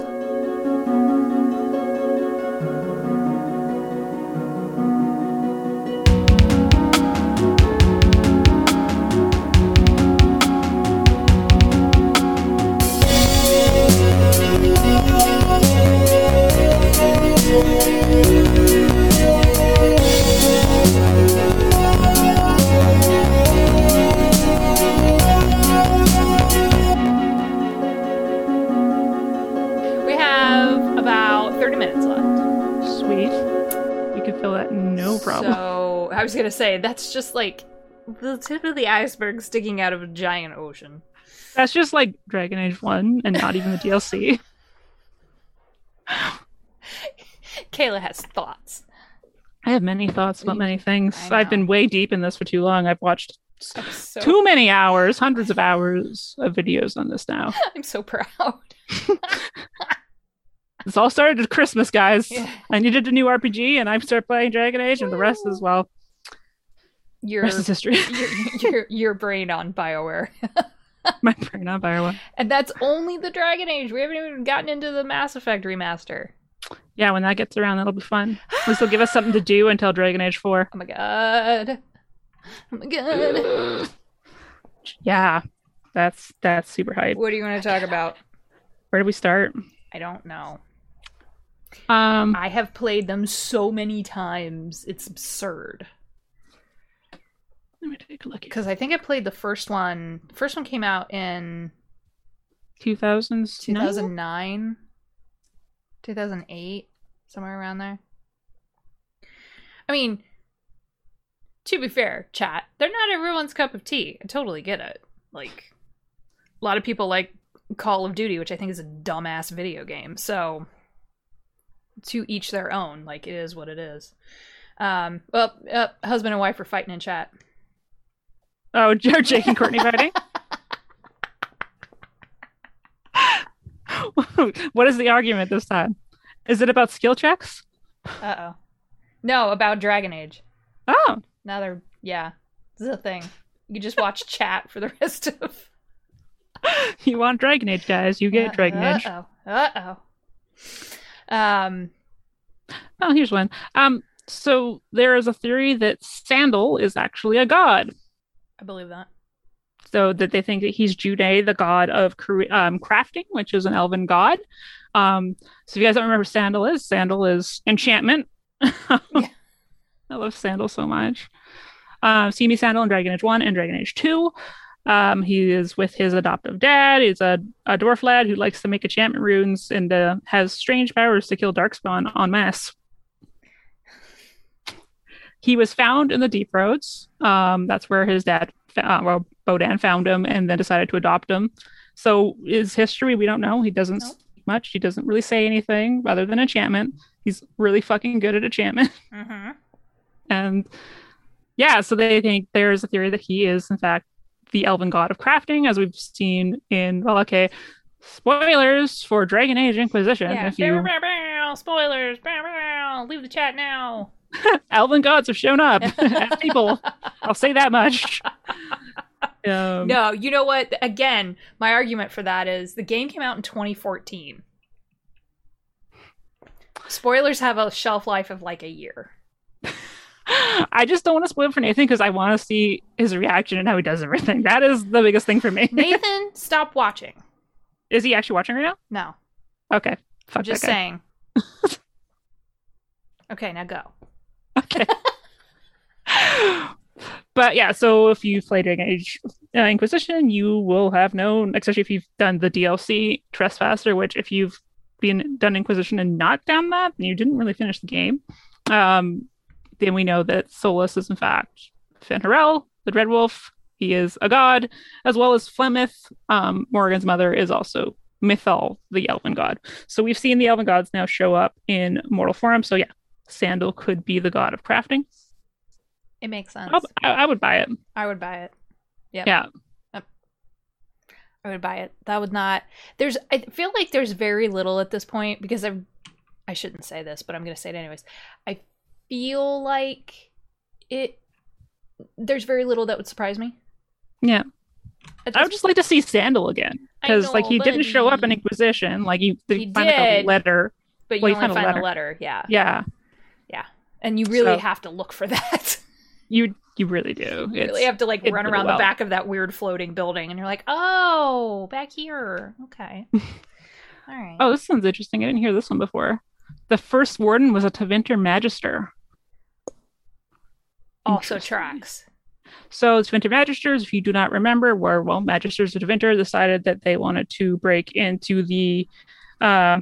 B: So, I was going to say, that's just like the tip of the iceberg sticking out of a giant ocean.
C: That's just like Dragon Age 1 and not even the DLC.
B: Cayla has thoughts.
C: I have many thoughts about many things. I've been way deep in this for too long. I've watched
B: so,
C: too many hours, hundreds of hours of videos on this now.
B: I'm so proud.
C: This all started at Christmas, guys.
B: Yeah.
C: I needed a new RPG and I started playing Dragon Age and the rest as well.
B: Your,
C: Rest is history.
B: your, your, your brain on BioWare.
C: My brain on Bioware.
B: And that's only the Dragon Age. We haven't even gotten into the Mass Effect remaster.
C: Yeah, when that gets around, that'll be fun. At least they'll give us something to do until Dragon Age 4.
B: Oh my god. Oh my god.
C: Yeah, that's that's super hype.
B: What do you want to talk about?
C: Where do we start?
B: I don't know.
C: Um,
B: I have played them so many times. It's absurd.
C: Let me take a look. At it.
B: Because I think I played the first one. The first one came out in
C: 2000s,
B: 2009, 2008, somewhere around there. I mean, to be fair, chat, they're not everyone's cup of tea. I totally get it. Like, a lot of people like Call of Duty, which I think is a dumbass video game. So, to each their own. Like, it is what it is. Um, well, uh, husband and wife are fighting in chat.
C: Oh, Jake and Courtney fighting. what is the argument this time? Is it about skill checks?
B: Uh oh. No, about Dragon Age.
C: Oh,
B: Now they're yeah, this is a thing. You just watch chat for the rest of.
C: you want Dragon Age, guys? You get Dragon Age.
B: Uh oh. Uh oh. Um.
C: Oh, here's one. Um, so there is a theory that Sandal is actually a god.
B: I believe that.
C: So that they think that he's June, the god of um, crafting, which is an elven god. Um, so if you guys don't remember Sandal is, Sandal is enchantment. I love Sandal so much. Um, see me Sandal in Dragon Age 1 and Dragon Age 2. Um, he is with his adoptive dad. He's a, a dwarf lad who likes to make enchantment runes and uh, has strange powers to kill Darkspawn en masse. He was found in the Deep Roads. Um, that's where his dad, uh, well, Bodan found him and then decided to adopt him. So his history, we don't know. He doesn't
B: Nope.
C: speak much. He doesn't really say anything other than enchantment. He's really fucking good at enchantment.
B: Mm-hmm.
C: And yeah, so they think there's a theory that he is, in fact, the elven god of crafting, as we've seen in, well, okay, spoilers for Dragon Age Inquisition.
B: Yeah.
C: If you
B: spoilers. Leave the chat now.
C: elven gods have shown up as people, I'll say that much. Um,
B: No, you know what? Again, my argument for that is the game came out in 2014. Spoilers have a shelf life of like a year.
C: I just don't want to spoil for Nathan because I want to see his reaction and how he does everything. That is the biggest thing for me.
B: Nathan, stop watching.
C: is he actually watching right now?
B: No,
C: Okay. Fuck
B: I'm just saying. okay, now go.
C: Okay. but yeah, so if you play Dragon Age uh, Inquisition, you will have known, especially if you've done the DLC Trespasser, which if you've been done Inquisition and not done that, then you didn't really finish the game. Um, then we know that Solas is in fact Fen'Harel, the Dread Wolf. He is a god, as well as Flemeth. Um, Morrigan's mother is also Mythal, the Elven god. So we've seen the Elven gods now show up in mortal form. So yeah, Sandal could be the god of crafting.
B: It makes sense.
C: I, I would buy it.
B: I would buy it. Yep.
C: Yeah.
B: I would buy it. That would not. There's. I feel like there's very little at this point because I. I shouldn't say this, but I'm going to say it anyways. I feel like it. There's very little that would surprise me.
C: Yeah. I would just like to see Sandal again because like he didn't show up in Inquisition. Like you,
B: He
C: you find like a
B: did.
C: letter.
B: But you
C: Well, you
B: only
C: found a
B: find
C: letter.
B: a letter, yeah.
C: Yeah,
B: And you really
C: So-
B: have to look for that.
C: you you really do.
B: you
C: It's,
B: really have to like run around
C: well.
B: the back of that weird floating building, and you're like, oh, back here. Okay. All right.
C: oh, this sounds interesting. I didn't hear this one before. The first warden was a Tevinter Magister.
B: also tracks.
C: So Tevinter Magisters, if you do not remember, were well, Magisters of Tevinter decided that they wanted to break into the uh,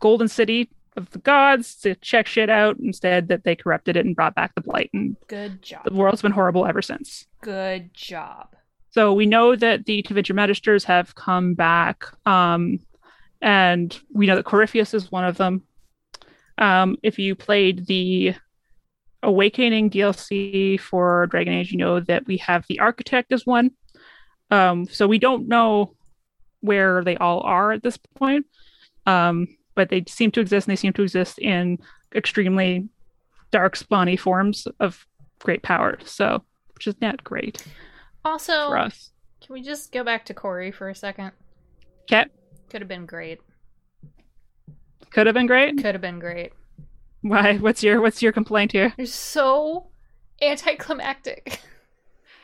C: Golden City of the gods to check shit out. Instead, that they corrupted it and brought back the blight, and
B: Good job.
C: the world's been horrible ever since.
B: Good job.
C: So we know that the Tevinter Magisters have come back, um, and we know that Corypheus is one of them. Um, if you played the Awakening DLC for Dragon Age, you know that we have the Architect as one. Um, so we don't know where they all are at this point, um, but they seem to exist, and they seem to exist in extremely dark, spawny forms of great power. So, which is not great
B: Also,
C: for us.
B: can we just go back to Corey for a second?
C: Okay.
B: Could have been great.
C: Could have been great.
B: Could have been great.
C: Why? What's your What's your complaint here?
B: They're so anticlimactic.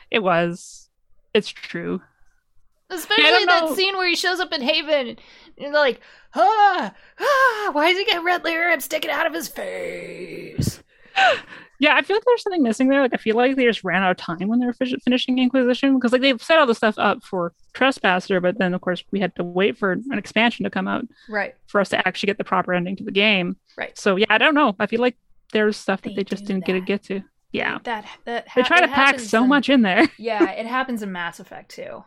C: It was. It's true.
B: Especially that
C: know.
B: scene where he shows up in Haven and like, ah, ah, why does he get red lyrium sticking out of his face?
C: Yeah, I feel like there's something missing there. Like I feel like they just ran out of time when they were fi- finishing Inquisition because like they've set all the stuff up for Trespasser, but then of course we had to wait for an expansion to come out
B: Right.
C: for us to actually get the proper ending to the game.
B: Right.
C: So yeah, I don't know. I feel like there's stuff that
B: They
C: they just didn't get to get to. Yeah,
B: That that
C: they try to pack so
B: in-
C: much in there.
B: yeah, it happens in Mass Effect too.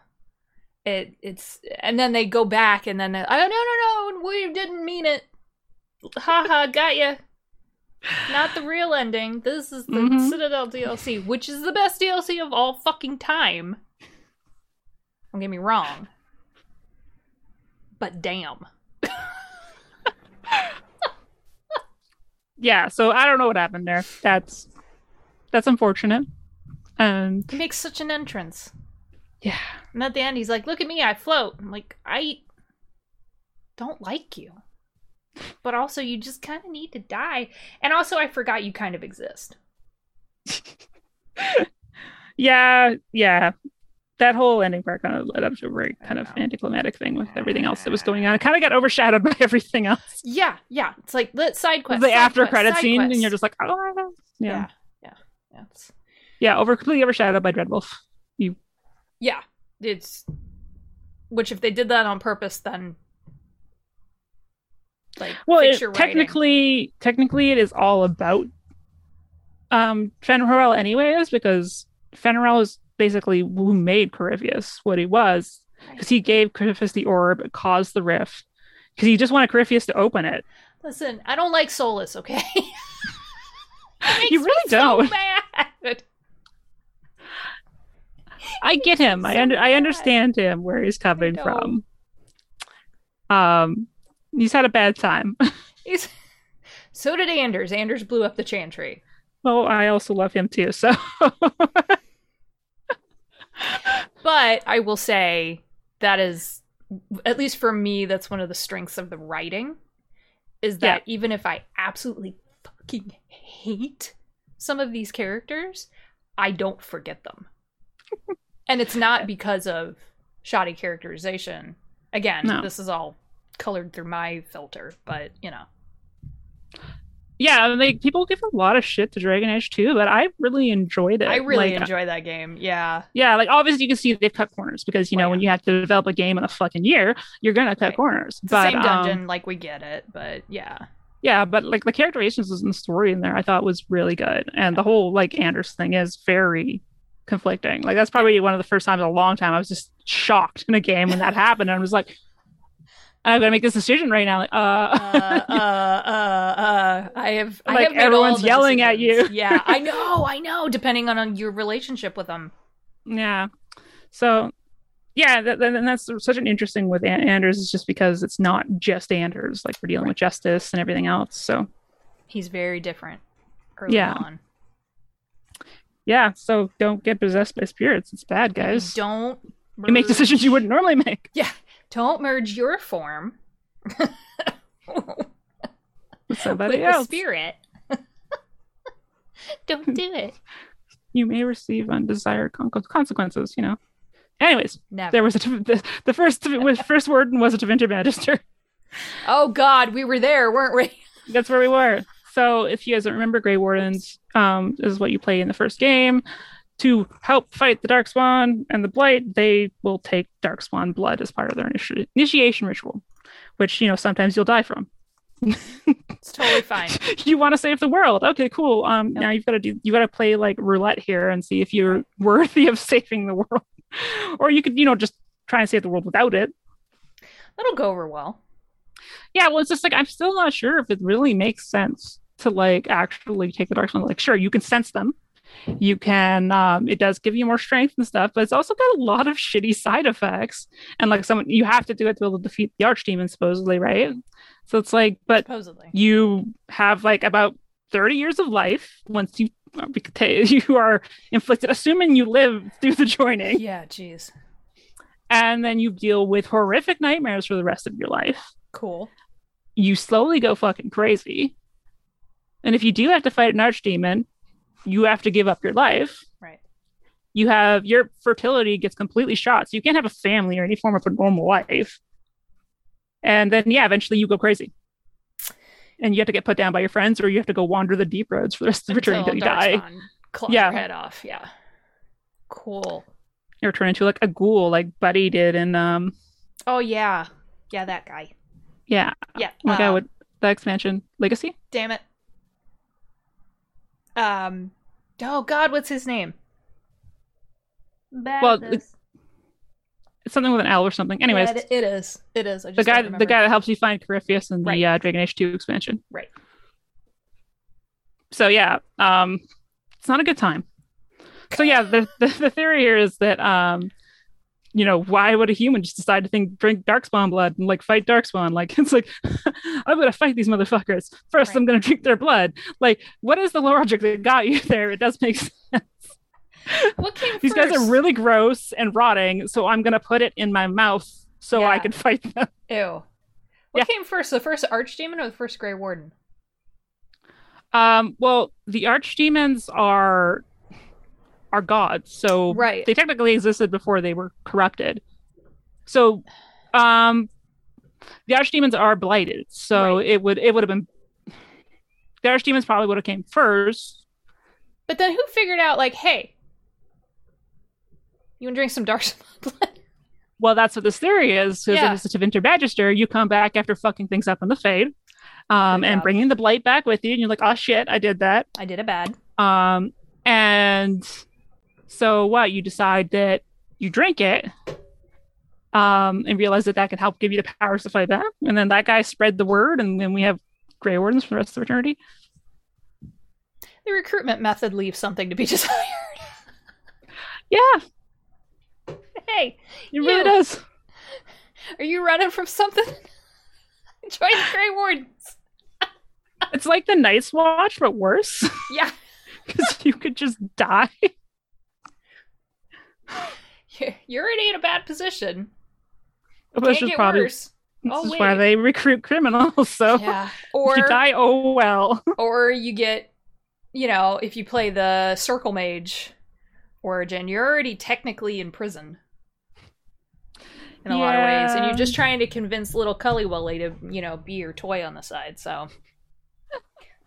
B: It it's and then they go back and then oh no no no we didn't mean it. Ha ha, got you. Not the real ending. This is the
C: Mhm.
B: Citadel DLC, which is the best DLC of all fucking time. Don't get me wrong. But damn.
C: yeah, so I don't know what happened there. That's that's unfortunate. And
B: He makes such an entrance.
C: Yeah.
B: And at the end, he's like, Look at me, I float. I'm like, I don't like you. But also, you just kind of need to die. And also, I forgot you kind of exist.
C: Yeah, yeah. That whole ending part kind of led up to a very kind of anticlimactic thing with everything else that was going on. It kind of got overshadowed by everything else.
B: Yeah, yeah. It's like the side quest.
C: the
B: side
C: after
B: quest,
C: credit scene,
B: quest.
C: and you're just like, oh, yeah,
B: yeah, yeah, yeah.
C: Yeah, over completely overshadowed by Dreadwolf.
B: Yeah, it's which if they did that on purpose, then like
C: Well, it, technically, technically, it is all about um Fen'Harel, anyways, because Fen'Harel is basically who made Corypheus what he was, because he gave Corypheus the orb, it caused the rift, because he just wanted Corypheus to open it.
B: Listen, I don't like Solas. Okay,
C: You really don't.
B: mad.
C: I get him. I
B: so
C: under, I understand him where he's coming from. Um, he's had a bad time.
B: He's so did Anders. Anders blew up the Chantry.
C: well, I also love him too. So
B: But I will say that is, at least for me, that's one of the strengths of the writing. Is that even if I absolutely fucking hate some of these characters, I don't forget them. And it's not because of shoddy characterization. Again,
C: No.
B: this is all colored through my filter, but you know.
C: yeah, like people give a lot of shit to Dragon Age 2, but I really enjoyed it.
B: I really
C: Like,
B: enjoy that game. Yeah.
C: Yeah, like obviously you can see they've cut corners because you
B: Oh,
C: know
B: yeah.
C: when you have to develop a game in a fucking year, you're gonna cut
B: Right.
C: corners.
B: It's
C: but
B: the same
C: um,
B: dungeon, like we get it, but yeah.
C: yeah, but like the characterizations and the story in there, I thought was really good, and the whole like Anders thing is very conflicting. Like that's probably one of the first times in a long time I was just shocked in a game when that happened, and I was like, I'm gonna make this decision right now. Like, uh,
B: uh, uh, uh, uh, I have. I
C: Like,
B: have
C: everyone's yelling at you.
B: yeah, I know. I know. Depending on, on your relationship with them.
C: yeah. So, yeah, that, that, and that's such an interesting with An- Anders is just because it's not just Anders. Like we're dealing with justice and everything else. So.
B: He's very different. Early
C: Yeah.
B: on.
C: Yeah, so don't get possessed by spirits. It's bad, guys.
B: Don't.
C: You make decisions you wouldn't normally make.
B: Yeah. Don't merge your form
C: With somebody
B: with
C: else.
B: spirit. Don't do it.
C: You may receive undesired con- consequences. You know. Anyways,
B: Never.
C: there was a the, the first first word was a Tevinter Magister.
B: oh God, we were there, weren't we?
C: That's where we were. So if you guys don't remember, Grey Wardens, um, this is what you play in the first game. To help fight the Dark Darkspawn and the Blight, they will take Dark Darkspawn blood as part of their initi- initiation ritual, which you know sometimes you'll die from.
B: It's totally fine.
C: you want to save the world. Okay, cool. Um,
B: Yep.
C: now you've got to do you got to play like roulette here and see if you're worthy of saving the world, or you could you know just try and save the world without it.
B: That'll go over well.
C: Yeah, well, it's just like I'm still not sure if it really makes sense to like actually take the dark one. Like, sure, you can sense them. You can. Um, it does give you more strength and stuff, but it's also got a lot of shitty side effects. And like someone, you have to do it to be able to defeat the archdemon, supposedly, right? So it's like, but
B: Supposedly.
C: you have like about 30 years of life once you you are inflicted assuming you live through the joining
B: Yeah, jeez.
C: and then you deal with horrific nightmares for the rest of your life
B: Cool.
C: you slowly go fucking crazy and if you do have to fight an archdemon you have to give up your life
B: Right.
C: you have your fertility gets completely shot so you can't have a family or any form of a normal life and then yeah eventually you go crazy and you have to get put down by your friends or you have to go wander the deep roads for the rest of eternity until you die
B: claws
C: Yeah.
B: your head off. Yeah. Cool.
C: or turn into like a ghoul like buddy did and um
B: Oh yeah. Yeah, that guy.
C: yeah
B: Yeah.
C: oh my god
B: uh,
C: what the expansion legacy
B: Damn it. Um. Oh God, what's his name?
C: Well,
B: Badness.
C: it's something with an l or something anyways
B: Yeah, it, it is. It is. I just
C: the guy the guy that helps you find Corypheus in the
B: Right.
C: uh, Dragon Age 2 expansion
B: Right.
C: so yeah, um, it's not a good time. So yeah, the, the the theory here is that um, you know, why would a human just decide to think drink darkspawn blood and like fight darkspawn? Like it's like I'm gonna fight these motherfuckers. First
B: Right.
C: I'm gonna drink their blood. Like, what is the logic that got you there? It does make sense.
B: What came
C: These
B: first?
C: guys are really gross and rotting, so I'm gonna put it in my mouth so I can fight them.
B: Ew. What
C: Yeah.
B: came first, the first archdemon or the first Grey Warden?
C: Um, well, the archdemons are are gods, so
B: Right.
C: they technically existed before they were corrupted. So, um, the archdemons are blighted, so
B: Right.
C: it would it would have been the archdemons probably would have came first.
B: But then who figured out, like, hey, you want to drink some dark blood?
C: Well, that's what this theory is. Because
B: Yeah.
C: if it's a Tevinter Magister, you come back after fucking things up in the Fade, um, and bringing the blight back with you, and you're like, oh shit, I did that.
B: I did a bad.
C: Um, and so what? You decide that you drink it, um, and realize that that can help give you the powers to fight back. And then that guy spread the word, and then we have Grey Wardens for the rest of the fraternity.
B: The recruitment method leaves something to be desired.
C: Yeah,
B: hey,
C: it really
B: You.
C: does.
B: are you running from something? Join the Grey Wardens.
C: It's like the Night's Watch, but worse
B: Yeah,
C: because you could just die.
B: you're, you're already in a bad position.
C: Oh, Which
B: Can't
C: is probably
B: worse.
C: this
B: Oh,
C: is why they recruit criminals. So
B: Yeah. Or
C: you die, oh well.
B: or you get, you know, if you play the Circle Mage origin, you're already technically in prison. In a lot of ways, and you're just trying to convince little Cullywilly to, you know, be your toy on the side. So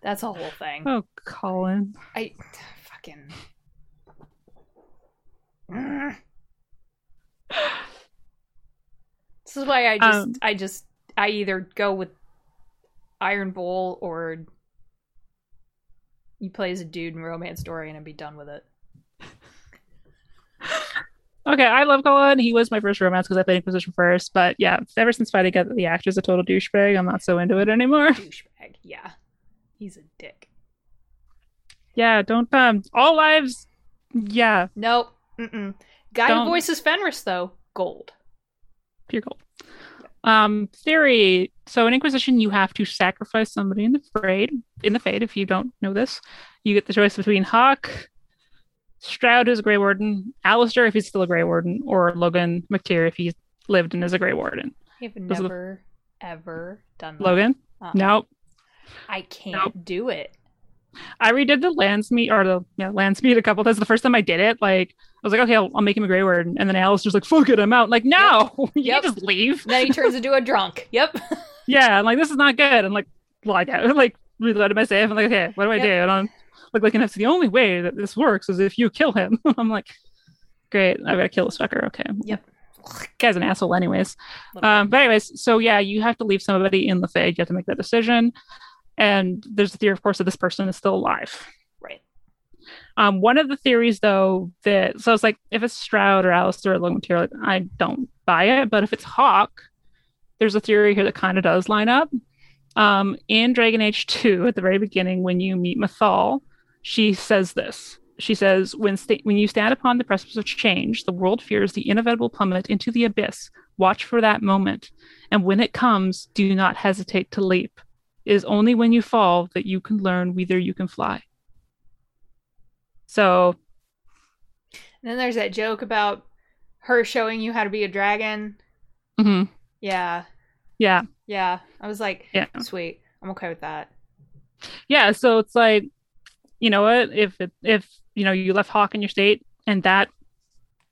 B: that's a whole thing.
C: Oh, Cullen.
B: I fucking. This is why I just,
C: Um,
B: I just, I either go with Iron Bull or you play as a dude in Romance Story and I'd be done with it.
C: Okay, I love Cullen. He was my first romance because I played Inquisition first. But yeah, ever since finding out the actor's a total douchebag, I'm not so into it anymore.
B: Douchebag, yeah, he's a dick.
C: Yeah, don't um all lives. Yeah,
B: Nope. Mm-mm. Guy
C: Don't-
B: who voices Fenris though, gold.
C: pure gold. Um, theory. So in Inquisition, you have to sacrifice somebody in the fade. In the fade, if you don't know this, you get the choice between Hawke, Stroud, who's a Grey Warden, Alistair, if he's still a Grey Warden, or Loghain Mac Tir, if he's lived and is a Grey Warden.
B: I've
C: are the-
B: never, ever done that.
C: Loghain,
B: Uh-uh.
C: nope.
B: I can't
C: Nope.
B: do it.
C: I redid the Landsmeet or the yeah Landsmeet a couple times. The first time I did it, like I was like, okay, I'll, I'll make him a Grey word, and then Alistair's like, fuck it, I'm out. like, no, you
B: Yep.
C: just leave.
B: then he turns into a drunk. Yep.
C: yeah, I'm like, this is not good. I'm like, like I got like reloaded my save. I'm like, okay, what do I
B: Yep.
C: do? And I'm like, looking that's the only way that this works is if you kill him. I'm like, great, I gotta kill this fucker. Okay.
B: Yep.
C: Guy's an asshole, anyways. Um, but anyways, so yeah, you have to leave somebody in the fade. You have to make that decision. And there's a theory, of course, that this person is still alive.
B: right.
C: Um, one of the theories, though, that so it's like if it's Stroud or Alistair or Loghain Tier, like, I don't buy it. But if it's Hawke, there's a theory here that kind of does line up. Um, in Dragon Age 2, at the very beginning, when you meet Mythal, she says this. She says, when, sta- when you stand upon the precipice of change, the world fears the inevitable plummet into the abyss. Watch for that moment. And when it comes, do not hesitate to leap. It is only when you fall that you can learn whether you can fly. So
B: And then there's that joke about her showing you how to be a dragon.
C: mhm,
B: Yeah.
C: yeah,
B: Yeah. I was like,
C: yeah,
B: sweet. I'm okay with that.
C: yeah. So it's like, you know what? If it, if you know you left Hawke in your state and that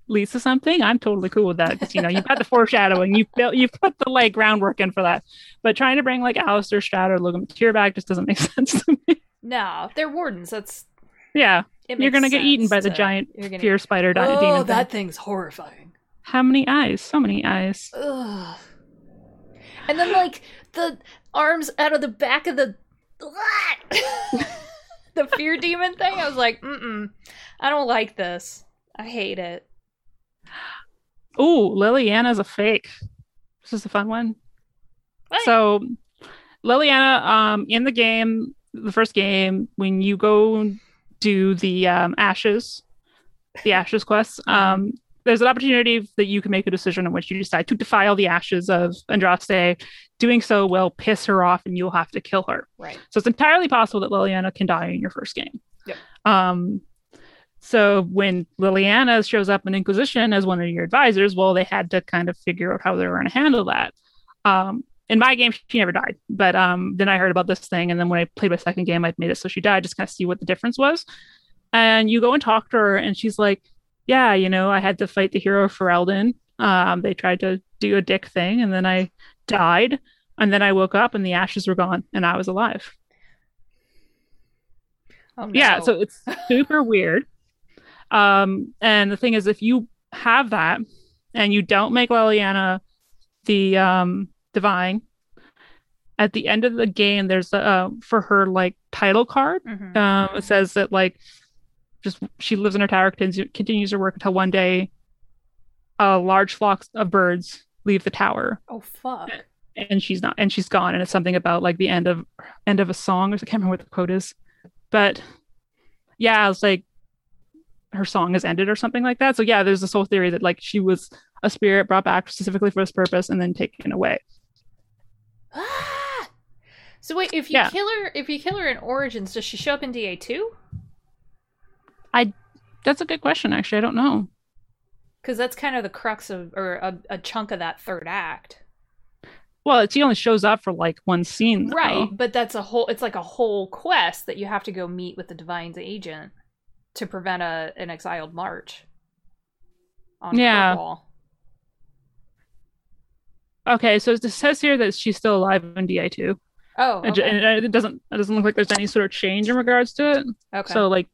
C: leads to something, I'm totally cool with that because you know you've got the foreshadowing, you've built, you've put the like groundwork in for that. But trying to bring like Alistair Stroud or Loghain Tier back just doesn't make sense to me.
B: No, they're wardens. That's
C: yeah, you're gonna get eaten by the giant
B: gonna-
C: fear spider
B: Oh,
C: demon. thing.
B: that thing's horrifying.
C: How many eyes? So many eyes.
B: Ugh. And then like the arms out of the back of the the fear demon thing. I was like, mm mm, I don't like this. I hate it.
C: Ooh, Leliana's a fake. This is a fun one.
B: What?
C: So Leliana, um, in the game, the first game when you go do the um, ashes, the ashes quest. Um, there's an opportunity that you can make a decision in which you decide to defile the ashes of Andraste. Doing so will piss her off, and you'll have to kill her.
B: Right.
C: So it's entirely possible that Leliana can die in your first game.
B: Yep.
C: Um, so when Leliana shows up in Inquisition as one of your advisors, well, they had to kind of figure out how they were going to handle that. Um, in my game, she never died, but um, then I heard about this thing, and then when I played my second game, I made it so she died, just kind of see what the difference was. And you go and talk to her, and she's like, "Yeah, you know, I had to fight the hero Ferelden. Um, they tried to do a dick thing, and then I died, and then I woke up, and the ashes were gone, and I was alive."
B: Oh, no.
C: Yeah, so it's super weird. Um, and the thing is, if you have that and you don't make Leliana the um divine, at the end of the game, there's a uh, for her like title card.
B: Mhm.
C: Um, it says that like just she lives in her tower, continues, continues her work until one day a large flock of birds leave the tower
B: oh fuck.
C: and she's not and she's gone and it's something about like the end of end of a song or I can't remember what the quote is but yeah it's like her song has ended or something like that so yeah there's this whole theory that like she was a spirit brought back specifically for this purpose and then taken away
B: Ah! So wait, if you
C: Yeah.
B: kill her, if you kill her in Origins, does she show up in DA two?
C: I, that's a good question actually i don't know
B: Because that's kind of the crux of, or a, a chunk of that third act,
C: well she only shows up for like one scene though.
B: right? But that's a whole. It's like a whole quest that you have to go meet with the Divine's agent to prevent a an exiled march. On
C: Yeah.
B: Kirkwall.
C: okay so it says here that she's still alive in di2
B: Oh,
C: and,
B: okay.
C: and uh, it doesn't it doesn't look like there's any sort of change in regards to it
B: okay.
C: so like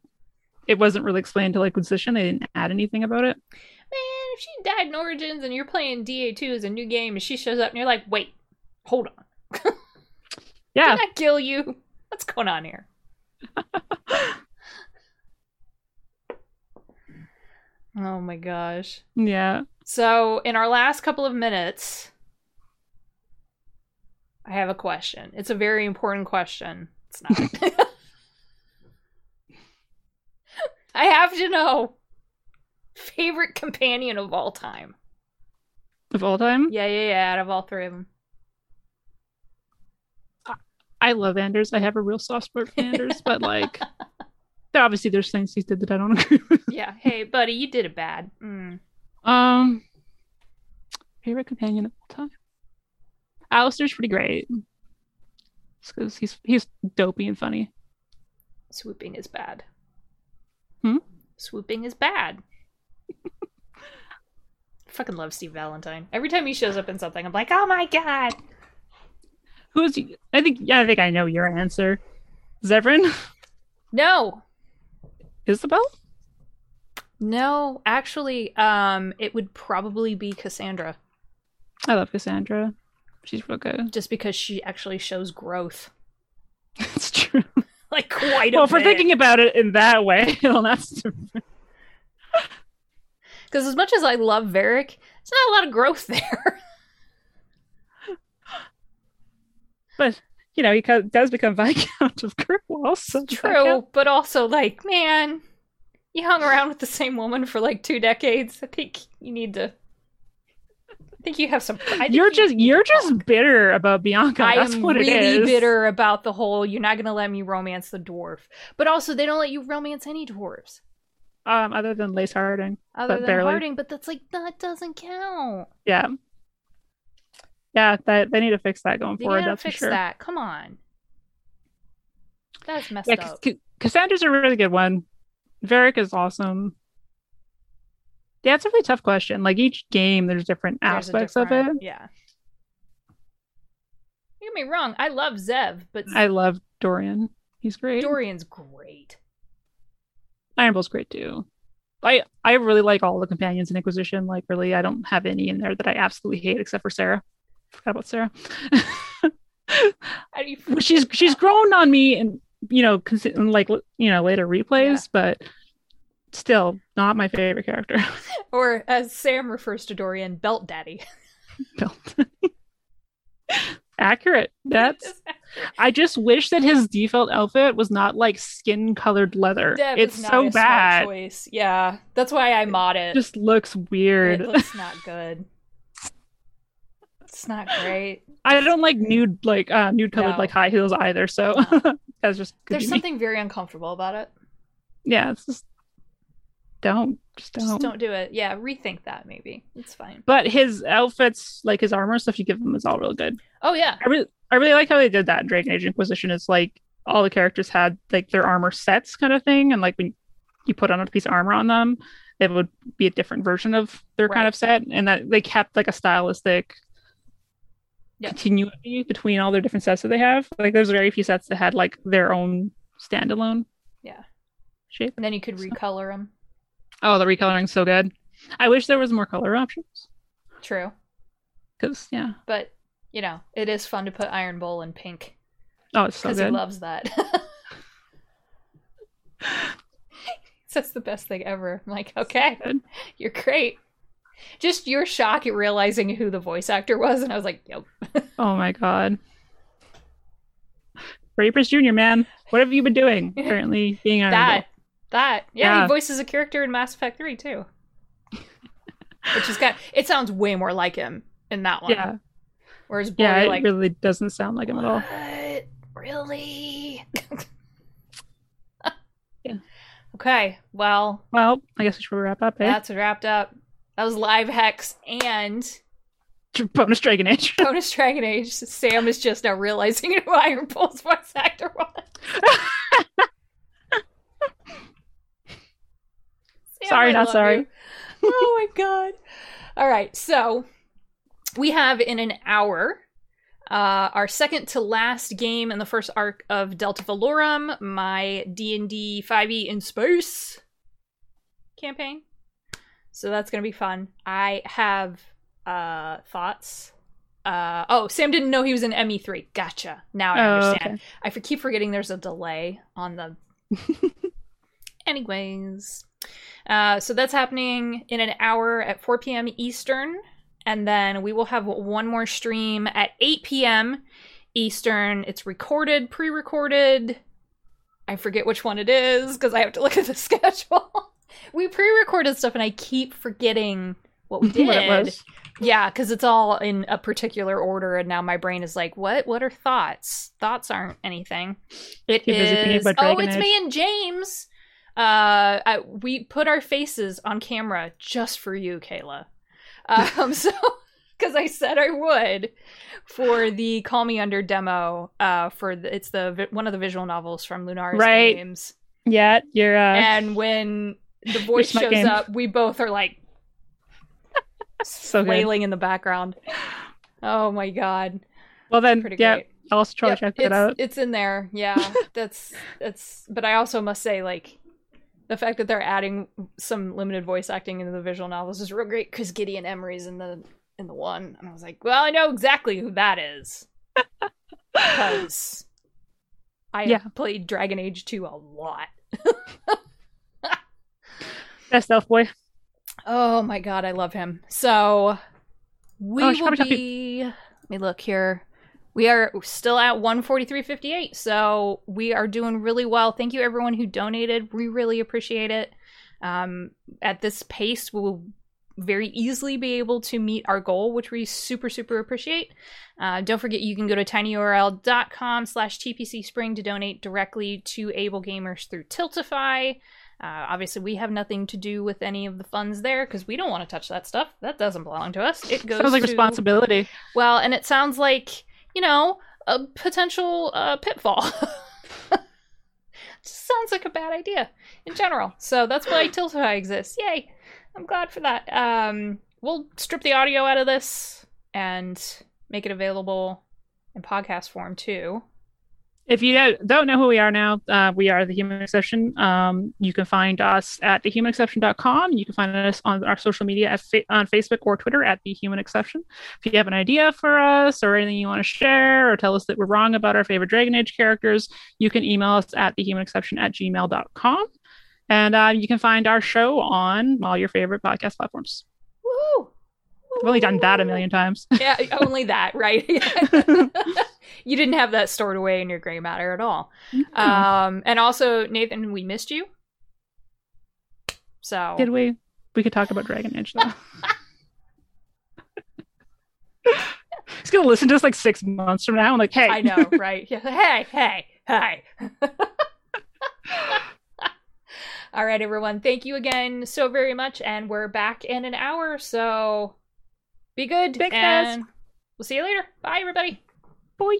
C: it wasn't really explained to like Inquisition. They didn't add anything about it.
B: Man, if she died in Origins and you're playing DA2 as a new game and she shows up and you're like, wait, hold on.
C: Yeah,
B: Did I kill you? What's going on here? oh my gosh.
C: yeah.
B: So, in our last couple of minutes, I have a question. It's a very important question. It's not. I have to know favorite companion of all time.
C: Of all time,
B: Yeah, yeah, yeah, out of all three of them.
C: I love Anders. I have a real soft spot for Anders, but like, obviously there's things he did that I don't agree with.
B: Yeah, hey, buddy, you did it bad. Mm.
C: Um, favorite companion of all time. Alistair's pretty great. because he's he's dopey and funny.
B: Swooping is bad.
C: Hmm?
B: Swooping is bad. Fucking love Steve Valentine. Every time he shows up in something, I'm like, oh my god.
C: Who's he? I think yeah, I think I know your answer. Zevran,
B: No,
C: Isabel.
B: no, actually, um, it would probably be Cassandra,
C: I love Cassandra. She's real good.
B: just because she actually shows growth,
C: That's true.
B: like quite a bit.
C: Well, if we're thinking about it in that way, well, that's different.
B: Because as much as I love Varric, it's not a lot of growth there.
C: but you know, he co- does become Viscount of Kirkwall. So
B: True, but also like, man, you hung around with the same woman for like two decades. I think you need to. I think you have some.
C: You're just you're
B: talk.
C: just bitter about Bianca.
B: I
C: That's
B: am
C: what
B: really
C: it is.
B: bitter about the whole. You're not going to let me romance the dwarf, but also they don't let you romance any dwarves
C: Um, other than Lace Harding.
B: other than
C: barely.
B: Harding. But that's like that doesn't count.
C: Yeah. Yeah, that they need to fix that going
B: You
C: forward. That's
B: fix
C: for sure.
B: that. Come on, that's messed
C: Yeah,
B: up.
C: Cass- Cassandra's a really good one. Varric is awesome. Yeah, it's a really tough question. Like each game, there's different
B: There's
C: aspects of it.
B: Yeah. Don't get me wrong. I love Zev, but
C: I love Dorian. He's great.
B: Dorian's great.
C: Ironbull's great too. I I really like all the companions in Inquisition. Like really, I don't have any in there that I absolutely hate except for Sera. Forgot about
B: Sera.
C: She's she's grown on me and you know consi- like you know later replays, but still not my favorite character.
B: Or as Sam refers to Dorian, Belt Daddy.
C: Belt. Accurate. That's I just wish that his default outfit was not like skin colored leather.
B: That
C: it's so bad.
B: Choice. Yeah, that's why I mod it.
C: It just looks weird.
B: It looks not good. It's not great.
C: I don't like nude like uh nude colored
B: No.
C: like high heels either. So that's just
B: There's
C: be me.
B: something very uncomfortable about it.
C: Yeah, it's just don't just don't.
B: Just don't do it. Yeah, rethink that maybe. It's fine.
C: But his outfits, like his armor stuff you give him, is all real good.
B: Oh yeah.
C: I really, I really like how they did that in Dragon Age Inquisition. It's like all the characters had like their armor sets kind of thing, and like when you put on a piece of armor on them, it would be a different version of their kind of set, and that they kept like a stylistic
B: Yeah.
C: continuity between all their different sets that they have. Like there's very few sets that had like their own standalone
B: Yeah.
C: shape.
B: And then you could
C: So-
B: recolor them.
C: Oh, the recoloring's so good. I wish there was more color options
B: True.
C: because yeah,
B: But you know, it is fun to put Iron Bull in pink
C: oh, it's so good.
B: because he loves that. That's the best thing ever. I'm like, okay,
C: Good.
B: you're great. Just your shock at realizing who the voice actor was, and I was like, yep.
C: Oh my god. Freddie Prinze Jr., man. What have you been doing? Apparently being Iron
B: that, that, yeah,
C: Yeah.
B: he voices a character in Mass Effect Three too, which is got. It sounds way more like him in that one.
C: Yeah.
B: Whereas Bull,
C: Yeah, it
B: like,
C: really doesn't sound like him at all.
B: What? Really?
C: Yeah.
B: Okay. Well,
C: Well, I guess we should wrap up, eh?
B: that's wrapped up. That was live hex and
C: Bonus Dragon Age.
B: bonus Dragon Age. Sam is just now realizing who Iron Bull's voice actor was. Sam,
C: Sorry,
B: I
C: not sorry.
B: you. Oh my god. All right, so we have in an hour uh, our second to last game in the first arc of Delta Valorum, my D&D 5e E in space campaign. So that's going to be fun. I have uh thoughts. Uh oh, Sam didn't know he was in ME3. Gotcha. Now I
C: Oh,
B: understand.
C: okay.
B: I for- keep forgetting there's a delay on the. Anyways, uh, so that's happening in an hour at 4 p.m. Eastern, and then we will have one more stream at 8 p.m. Eastern. It's recorded, pre-recorded. I forget which one it is because I have to look at the schedule. We pre-recorded stuff, and I keep forgetting what we did.
C: what.
B: Yeah, because it's all in a particular order, and now my brain is like, "What? What are thoughts? Thoughts aren't anything." It is. Oh, it's me and James. Uh, I, we put our faces on camera just for you, Cayla. Um, so because I said I would for the Call Me Under demo. Uh, for the, it's the one of the visual novels from Lunaris
C: Right.
B: Games,
C: Yeah, you're uh
B: and when the voice shows
C: game.
B: up, we both are like
C: so good.
B: wailing in the background. Oh my god,
C: Well then
B: pretty
C: yeah,
B: great.
C: I'll also try
B: Yep,
C: to check that out.
B: It's in there. Yeah, that's that's. But I also must say, like, the fact that they're adding some limited voice acting into the visual novels is real great because Gideon Emery's in the in the one, and I was like, well, I know exactly who that is because I
C: Yeah.
B: played Dragon Age 2 a lot.
C: Best elf boy.
B: Oh my god, I love him. So we
C: Oh,
B: will be. Let me look here. We are still at 143.58, so we are doing really well. Thank you, everyone who donated. We really appreciate it. Um, at this pace, we'll very easily be able to meet our goal, which we super, super appreciate. Uh, don't forget, you can go to tinyurl.com slash tpcspring to donate directly to AbleGamers through Tiltify. Uh, obviously, we have nothing to do with any of the funds there because we don't want to touch that stuff. That doesn't belong to us. It goes
C: Sounds like
B: to
C: responsibility.
B: well, and it sounds like you know a potential uh, pitfall. Just sounds like a bad idea in general. So that's why Tiltify exists. Yay! I'm glad for that. Um, we'll strip the audio out of this and make it available in podcast form too.
C: If you don't know who we are now, uh, we are the Human Exception. Um, you can find us at thehumanexception.com. You can find us on our social media at fa- on Facebook or Twitter at The Human Exception. If you have an idea for us or anything you want to share or tell us that we're wrong about our favorite Dragon Age characters, you can email us at thehumanexception at gmail.com. And uh, you can find our show on all your favorite podcast platforms.
B: Woo!
C: I've only done that a million times.
B: yeah, only that, right? you didn't have that stored away in your gray matter at all.
C: Mm-hmm.
B: Um, and also, Nathan, we missed you. So
C: Did we? We could talk about Dragon Age though. He's gonna listen to us like six months from now. I'm like, hey,
B: I know, right? Yeah. Hey, hey, hey. All right, everyone. Thank you again so very much, and we're back in an hour. So be good, and we'll see you later. Bye, everybody.
C: Boy.